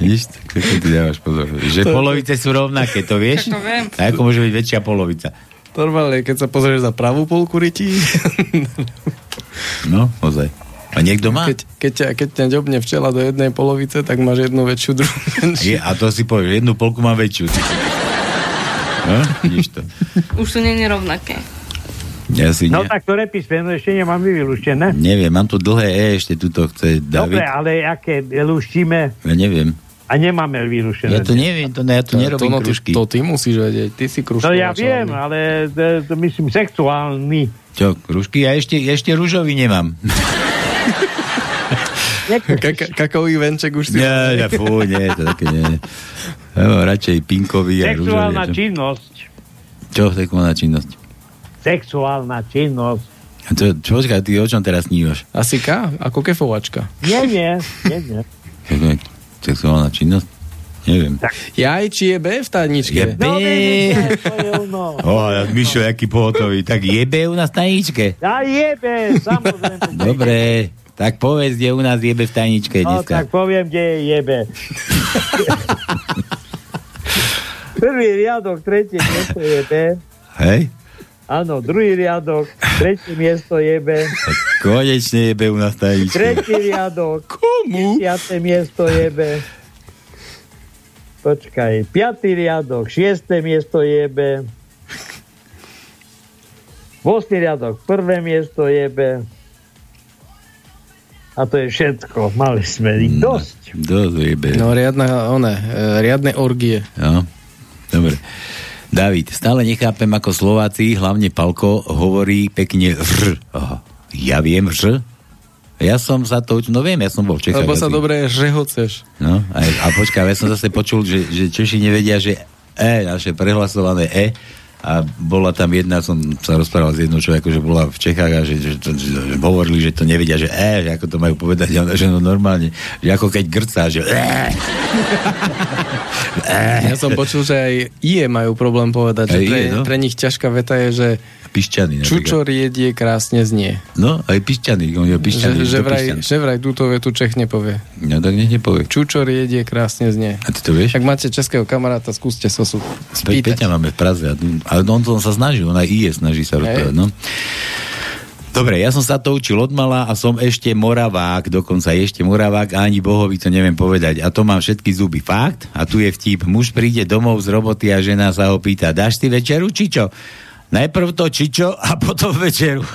Vidíš, tak ty dávaš pozor. Že To- polovice sú rovnaké, to vieš? To viem. A ako môže byť väčšia polovica? Normálne, keď sa pozrieš za pravú polku rytí, No, ozaj. A niekto má? keď, keď, ťa, keď ťa ďobne včela do jednej polovice, tak máš jednu väčšiu, druhú menšiu. Je, a to si povieš, jednu polku mám väčšiu. No, vidíš to. Už sú nie rovnaké. Ja si No ne, tak ktoré písmeno ešte nemáme vylúštené. neviem, mám tu dlhé E, ešte tuto chce Dobre, David. ale aké lúštime Ja neviem. A nemáme vylúštené. Ja to neviem, to, ne, ja tu nerobím no, ty, kružky. to ty musíš vedieť, ty si kružkovač. No ja viem, ale to, to myslím sexuálny. Čo, kružky? Ja ešte, ešte rúžový nemám. Kaka, kakaový venček už si... Nie, ja, fú, nie, to také nie. Ja mám radšej pinkový a rúžový. Sexuálna činnosť. Čo, sexuálna činnosť? Sexuálna činnosť. A čo, čo, počkaj, ty o čom teraz snívaš? Asi K, ako kefovačka. Nie, nie, nie, nie. Sexuálna činnosť? Neviem. Jaj, či je B v tajničke? Je B. No, vidíte, to je ono. O, ja, Mišo, jaký pohotový. Tak jebe u nás v tajničke. Ja jebe, samozrejme. Dobre, tak povedz, kde u nás jebe v tajničke No, dneska. tak poviem, kde je jebe. Prvý riadok, tretie miesto je B. Hej? Áno, druhý riadok, tretie miesto je B. Konečne jebe u nás v tajničke. Tretí riadok, Komu? desiate miesto je B. Počkaj, piatý riadok, šiesté miesto je B. Vosný riadok, prvé miesto je B. A to je všetko. Mali sme ich dosť. Dosť jebe. No, riadne, one, e, riadne orgie. No, dobre. David, stále nechápem, ako Slováci, hlavne Palko, hovorí pekne. Aha. Ja viem ř? Ja som sa to, no viem, ja som bol v Čechách. Lebo sa asi. dobre žehoceš. No, a, a počkaj, ja som zase počul, že, že Češi nevedia, že E, naše prehlasované E, a bola tam jedna, som sa rozprával s jednou človeku, že bola v Čechách a že, že, že, že hovorili, že to nevedia, že E, že ako to majú povedať, a ona, že no normálne, že ako keď grcá, že E. Ja som počul, že aj IE majú problém povedať, že Aj pre, IE, no. pre nich ťažká veta je, že Pišťany. čučor jedie krásne znie. No, aj pišťany, on je pišťany. Že, že, vraj, pišťan. že vraj túto vetu Čech nepovie. No tak nech nepovie. Čučor jedie krásne znie. A ty to vieš? Ak máte českého kamaráta, skúste sa sú Pe- Peťa spýtať. máme v Praze. A, on, to sa snaží, on aj IE snaží sa rozprávať. No. Dobre, ja som sa to učil od mala a som ešte moravák, dokonca ešte moravák a ani bohovi to neviem povedať. A to mám všetky zuby. Fakt? A tu je vtip. Muž príde domov z roboty a žena sa ho pýta, dáš ty večeru, či čo? Najprv to čičo a potom večeru.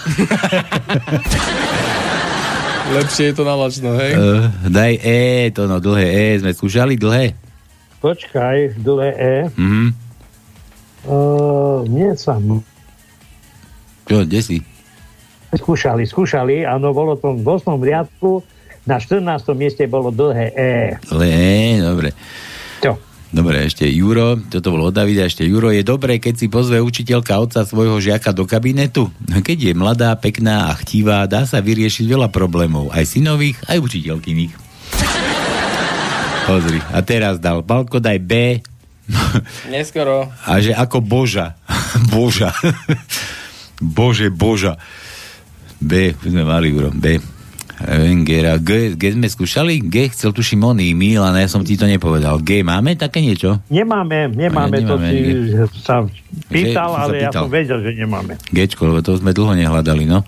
Lepšie je to na lačno, hej? Uh, daj E, to no, dlhé E, sme skúšali dlhé? Počkaj, dlhé E. Mhm. Uh, nie sam. Čo, kde si? Skúšali, skúšali, áno, bolo to v 8. riadku, Na 14. mieste bolo dlhé E. Le, e, dobre. Dobre, ešte Juro, toto bolo od Davida, ešte Juro, je dobré, keď si pozve učiteľka otca svojho žiaka do kabinetu? Keď je mladá, pekná a chtivá, dá sa vyriešiť veľa problémov, aj synových, aj učiteľkyných. Pozri, a teraz dal Balko, daj B. Neskoro. A že ako Boža. Boža. Bože, Boža. B, už sme mali, Juro, B. Wengera. G, G sme skúšali? G chcel tuším oný Milan, ja som ti to nepovedal. G máme také niečo? Nemáme, nemáme, Ja to nemáme, si nie. sa pýtal, Že- som sa ale ja pýtal. som vedel, že nemáme. Gečko, lebo to sme dlho nehľadali, no.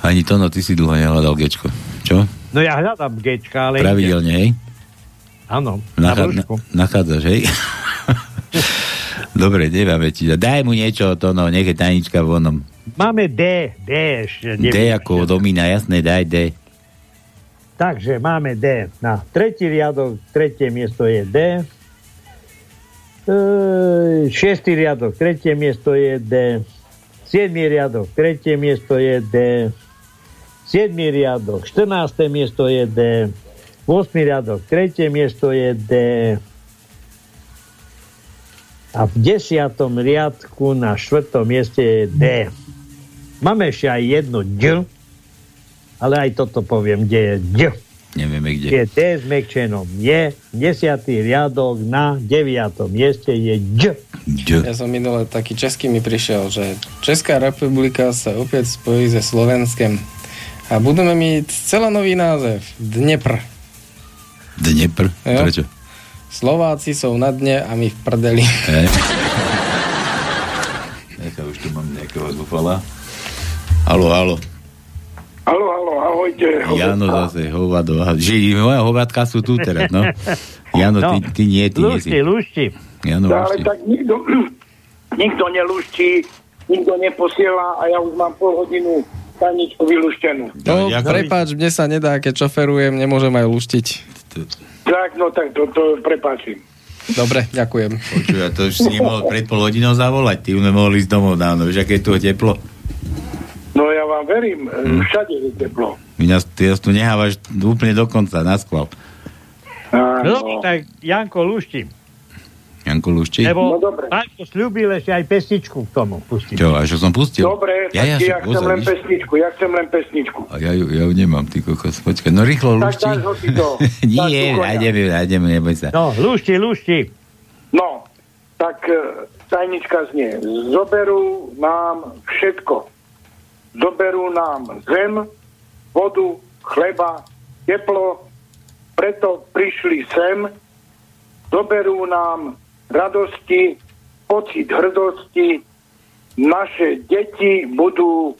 Ani to, no ty si dlho nehľadal Gečko. Čo? No ja hľadám Gčka, ale... Pravidelne, hej? Áno, na na, nachádzaš, hej? Dobre, nemáme ti. Daj mu niečo, to no, nech je tajnička vonom. Máme D, D ešte. D neviem. ako domína, jasné, daj D. Takže máme D. Na tretí riadok, tretie miesto je D. E, šiestý riadok, tretie miesto je D. Siedmý riadok, tretie miesto je D. Siedmý riadok, 14. miesto je D. 8. riadok, tretie miesto je D. A v desiatom riadku na štvrtom mieste je D. Máme ešte aj jedno D, ale aj toto poviem, kde je D. Nevieme kde. Je D s mekčenom je, desiatý riadok na deviatom mieste je D. D. Ja som minule taký český mi prišiel, že Česká republika sa opäť spojí se Slovenskem. A budeme mít celá nový název. Dnepr. Dnepr? Jo. Prečo? Slováci sú na dne a my v prdeli. Nechá, už tu mám nejakého zúfala. Halo, halo. Halo, halo, ahojte. Jano zase, hovado. Že moja hovadka sú tu teraz, no. Jano, ty, ty nie, ty nie si. Lúšti. Jano, No, ale lúšti. tak nikto, nikto nelúšti, nikto neposiela a ja už mám pol hodinu tajničku vylúštenú. No, prepáč, mne sa nedá, keď šoferujem, nemôžem aj luštiť. Tak, no tak to, to prepáčim. Dobre, ďakujem. Počuj, to už si nemohol pred pol hodinou zavolať. Ty už sme mohli ísť domov dávno. Vieš, aké je tu teplo? No ja vám verím, Hm. všade je teplo. Ty nás, ty nás tu nehávaš úplne do konca, na skval. No, tak Janko lúšti. Janko Lušči? Lebo no, Janko slúbil ešte aj pesničku k tomu pustiť. Čo, a čo som pustil? Dobre, ja, ja, ja, chcem pozor, len pesničku, ja chcem len pesničku. A ja ju, ja ju nemám, ty kokos. Počkaj, no rýchlo Tak Lušči. ho to. Nie, nájdeme, nájdeme, neboj sa. No, lúšti, lúšti. No, tak e, tajnička znie. Zoberú nám všetko. Zoberú nám zem, vodu, chleba, teplo, preto prišli sem. Zoberú nám radosti, pocit hrdosti. Naše deti budú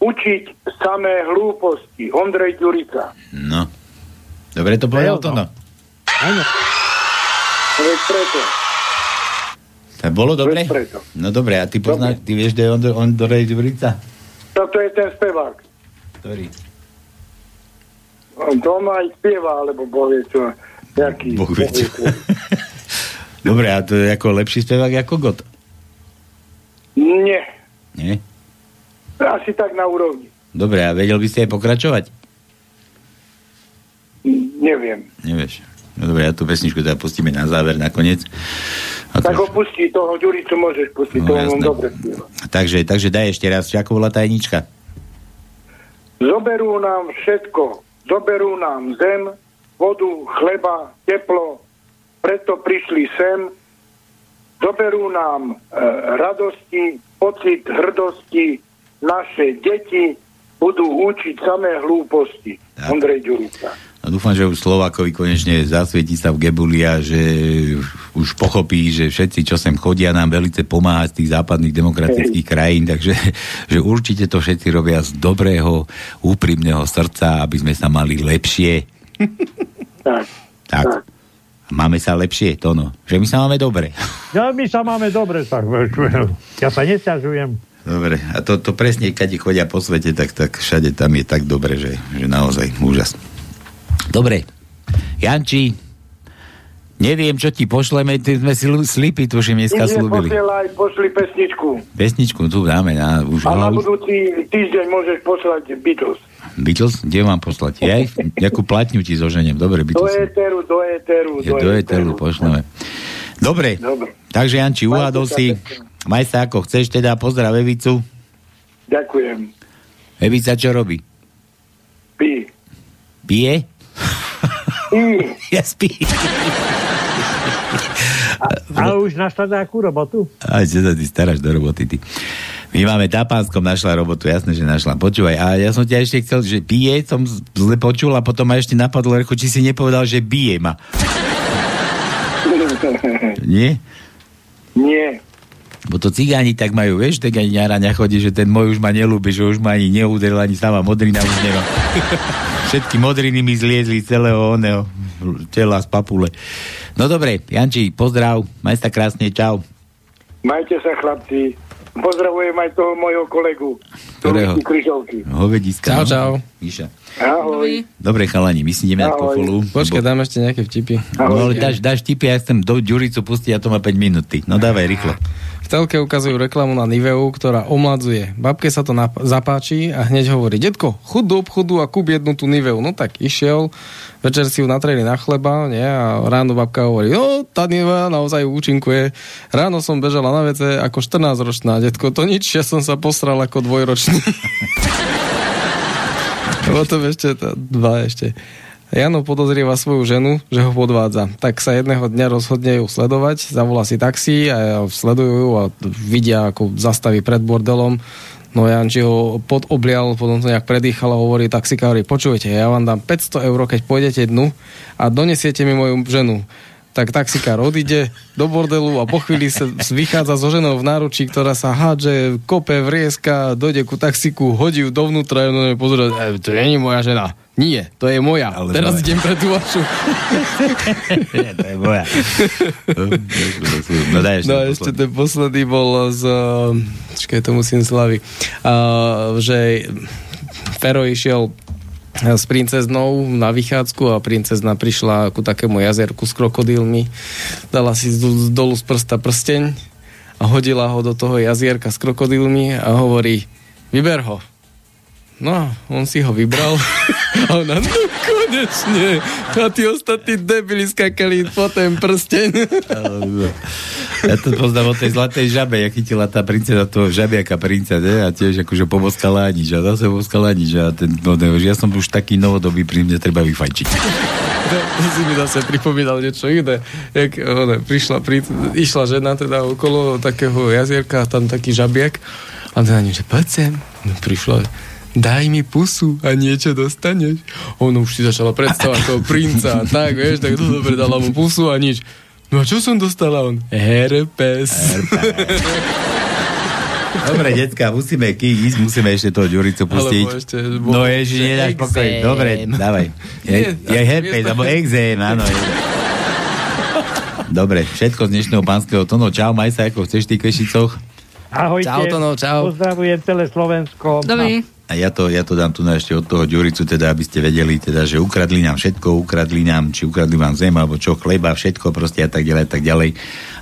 učiť samé hlúposti. Ondrej Ďurica. No. Dobre to povedal to, no. Áno. Preto. Tak bolo dobre? Preto. No dobre, a ty poznáš, ty vieš, kde je Ondor- Ondrej Ďurica? Toto je ten spevák. Ktorý? On to aj spieva, alebo povie čo. Jaký, Boh vie čo. Dobre, a to je ako lepší spevák ako Got? Nie, Nie? asi tak na úrovni. Dobre, a vedel by si aj pokračovať? Neviem. Nevieš. No dobre, ja tú pesničku teda pustíme na záver nakoniec. A Tak to, ho pustí, toho Ďuricu môžeš pustiť, No, toho on dobre spieva. takže, takže daj ešte raz, ako bola tajnička? Zoberú nám všetko. Zoberú nám zem, vodu, chleba, teplo. Preto prišli sem. Zoberú nám e, radosti, pocit hrdosti. Naše deti budú učiť samé hlúposti. Ondrej Ďurica. A dúfam, že už Slovákovi konečne zasvieti sa v Gebuli a že už pochopí, že všetci, čo sem chodia, nám velice pomáhať z tých západných demokratických krajín, takže že určite to všetci robia z dobrého, úprimného srdca, aby sme sa mali lepšie. Tak. Tak. A Máme sa lepšie, to no. Že my sa máme dobre. No, my sa máme dobre, tak ja sa nesťažujem. Dobre, a to, to presne, keď chodia po svete, tak, tak všade tam je tak dobre, že, že naozaj úžas. Dobre, Janči, neviem, čo ti pošleme, ty sme si slipy, tuším, dneska Ide slúbili. posielaj, pošli pesničku. Pesničku tu dáme na, už, A na už budúci týždeň môžeš poslať Beatles. Beatles? Kde mám poslať? Ja ich, nejakú platňu ti zoženiem. Dobre, Do Beatles. éteru, do éteru, Je do Etelu, pošleme. Dobre, Dobre. takže Janči, uhádol si. Maj sa ako chceš, teda pozdrav Evicu. Ďakujem. Evica čo robí? Pí. Pije? Pí. Ja spí. A už našla nejakú robotu? Aj, čo sa ty staráš do roboty, ty. My máme Tapánskom, našla robotu, jasné, že našla. Počúvaj, a ja som ťa ešte chcel, že pije, som zle počul a potom ma ešte napadlo, Recho, či si nepovedal, že bije ma. Nie? Nie. Bo to cigáni tak majú, vieš, tak ani ňaraňa chodí, že ten môj už ma nelúbi, že už ma ani neudrel, ani sama modrina už nemá. Všetky modriny mi zliezli celého oného tela z papule. No dobre, Janči, pozdrav, maj sa krásne, čau. Majte sa, chlapci. Pozdravujem aj toho mojho kolegu. Ktorého? Tomiku Kryžovky. Hovediska. Čau, no? čau. Miša. Ahoj. Dobre, chalani, my si ideme na Ahoj. kofolu. Počkaj, dám ešte nejaké vtipy. No ale dáš, dáš tipy, ja chcem do Ďuricu pustiť a to má 5 minúty. No dávaj, rýchlo. V telke ukazujú reklamu na Niveu, ktorá omladzuje. Babke sa to nap- zapáči a hneď hovorí, detko, chud do obchodu a kúp jednu tú Niveu. No tak išiel, večer si ju natreli na chleba nie? a ráno babka hovorí, no tá Nivea naozaj účinkuje. Ráno som bežala na vece ako 14-ročná, detko, to nič, ja som sa posral ako dvojročný. Potom ešte to, dva ešte. Jano podozrieva svoju ženu, že ho podvádza. Tak sa jedného dňa rozhodne ju sledovať, zavolá si taxi a sledujú ju a vidia, ako zastaví pred bordelom. No Janči ho podoblial, potom to nejak predýchal a hovorí taxikári, počujete, ja vám dám 500 eur, keď pôjdete dnu a donesiete mi moju ženu. Tak taxikár odíde do bordelu a po chvíli sa vychádza so ženou v náručí, ktorá sa hádže, kope, vrieska, dojde ku taxiku, hodí ju dovnútra a on pozrie, e, to nie je moja žena. Nie, to je moja. Ale Teraz moja. idem pre tú vašu. to je moja. No daj ešte. No posledný. ešte ten posledný bol z... Čakaj, to musím slaviť. Uh, že Fero išiel s princeznou na vychádzku a princezna prišla ku takému jazerku s krokodílmi. Dala si z- dolu z prsta prsteň a hodila ho do toho jazierka s krokodílmi a hovorí, vyber ho. No, on si ho vybral a ona, no konečne. A tí ostatní debili skakali po ten prsteň. Ja to poznám od tej zlatej žabe, jak chytila tá princeza toho žabiaka princa, ne? A tiež akože poboskala nič a zase poboskala nič a ten, no, ne, ja som už taký novodobý, pri mne treba vyfajčiť. To, si mi zase pripomínal niečo iné. Jak ona, prišla, pri, išla žena teda okolo takého jazierka, tam taký žabiak a teda niečo, poď sem. No, prišla, daj mi pusu a niečo dostaneš. Ona už si začala predstavať toho princa tak, vieš, tak to dobre dala mu pusu a nič. No a čo som dostala on? Herpes. Dobre, decka, musíme ísť, musíme ešte toho Ďuricu pustiť. Ešte No ježi, nedáš pokoj. Dobre, dávaj. Je, je herpes, alebo exém, áno. Je. Dobre, všetko z dnešného pánskeho tónu. Čau, maj sa, ako chceš v tých Kešicoch. Ahojte. Čau, Tono, čau. Pozdravujem celé Slovensko. Dobrý. A ja to, ja to dám tu na ešte od toho Ďuricu, teda, aby ste vedeli, teda, že ukradli nám všetko, ukradli nám, či ukradli vám zem, alebo čo, chleba, všetko proste a tak ďalej, a tak ďalej.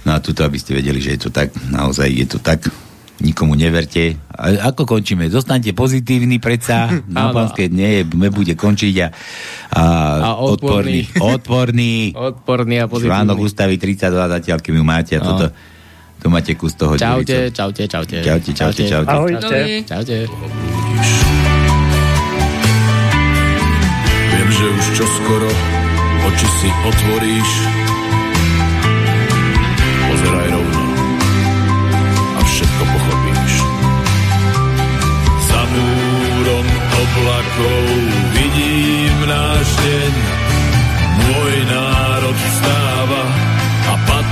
No a tuto, aby ste vedeli, že je to tak, naozaj je to tak, nikomu neverte. A ako končíme? Zostaňte pozitívni, predsa, na pánske dne bude končiť a, a, A odporný. odporný, Odporný a článok pozitívny. ústavy 32, zatiaľ, keď ju máte a No. Tu máte kus toho Čaute, čaute, čaute. Čaute, čaute, čaute. Ahojte. Čaute. Viem, že už čoskoro oči si otvoríš. Pozeraj rovno a všetko pochopíš. Za múrom oblakov vidím náš deň. Môj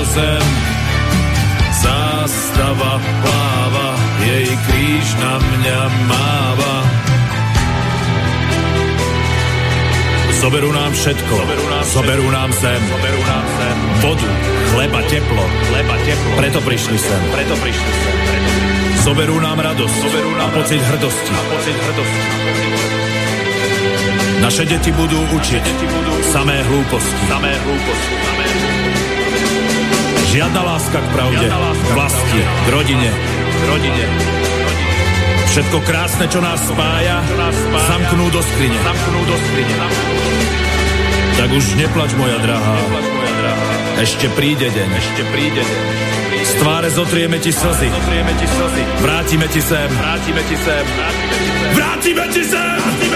zem. Zástava pláva, jej kríž na mňa máva. Zoberú nám všetko. Zoberú nám, Zoberú nám zem. Zoberú nám zem. Vodu, chleba, teplo. Chleba, teplo. Preto prišli sem. Preto prišli sem. Preto prišli. Zoberú nám radosť. Zoberú nám a pocit hrdosti. A pocit hrdosti. Naše deti budú učiť deti budú samé hlúposti. Samé hlúposti. Žiadna láska k pravde, láska k vlasti, k rodine, k rodine. Všetko krásne, čo nás spája, zamknú do skrine. Tak už neplač, moja drahá. Ešte príde deň. Ešte príde deň. Z tváre zotrieme ti slzy. Zotrieme ti slzy. Vrátime ti sem. Vrátime ti sem. Vrátime ti sem. Vrátime ti sem.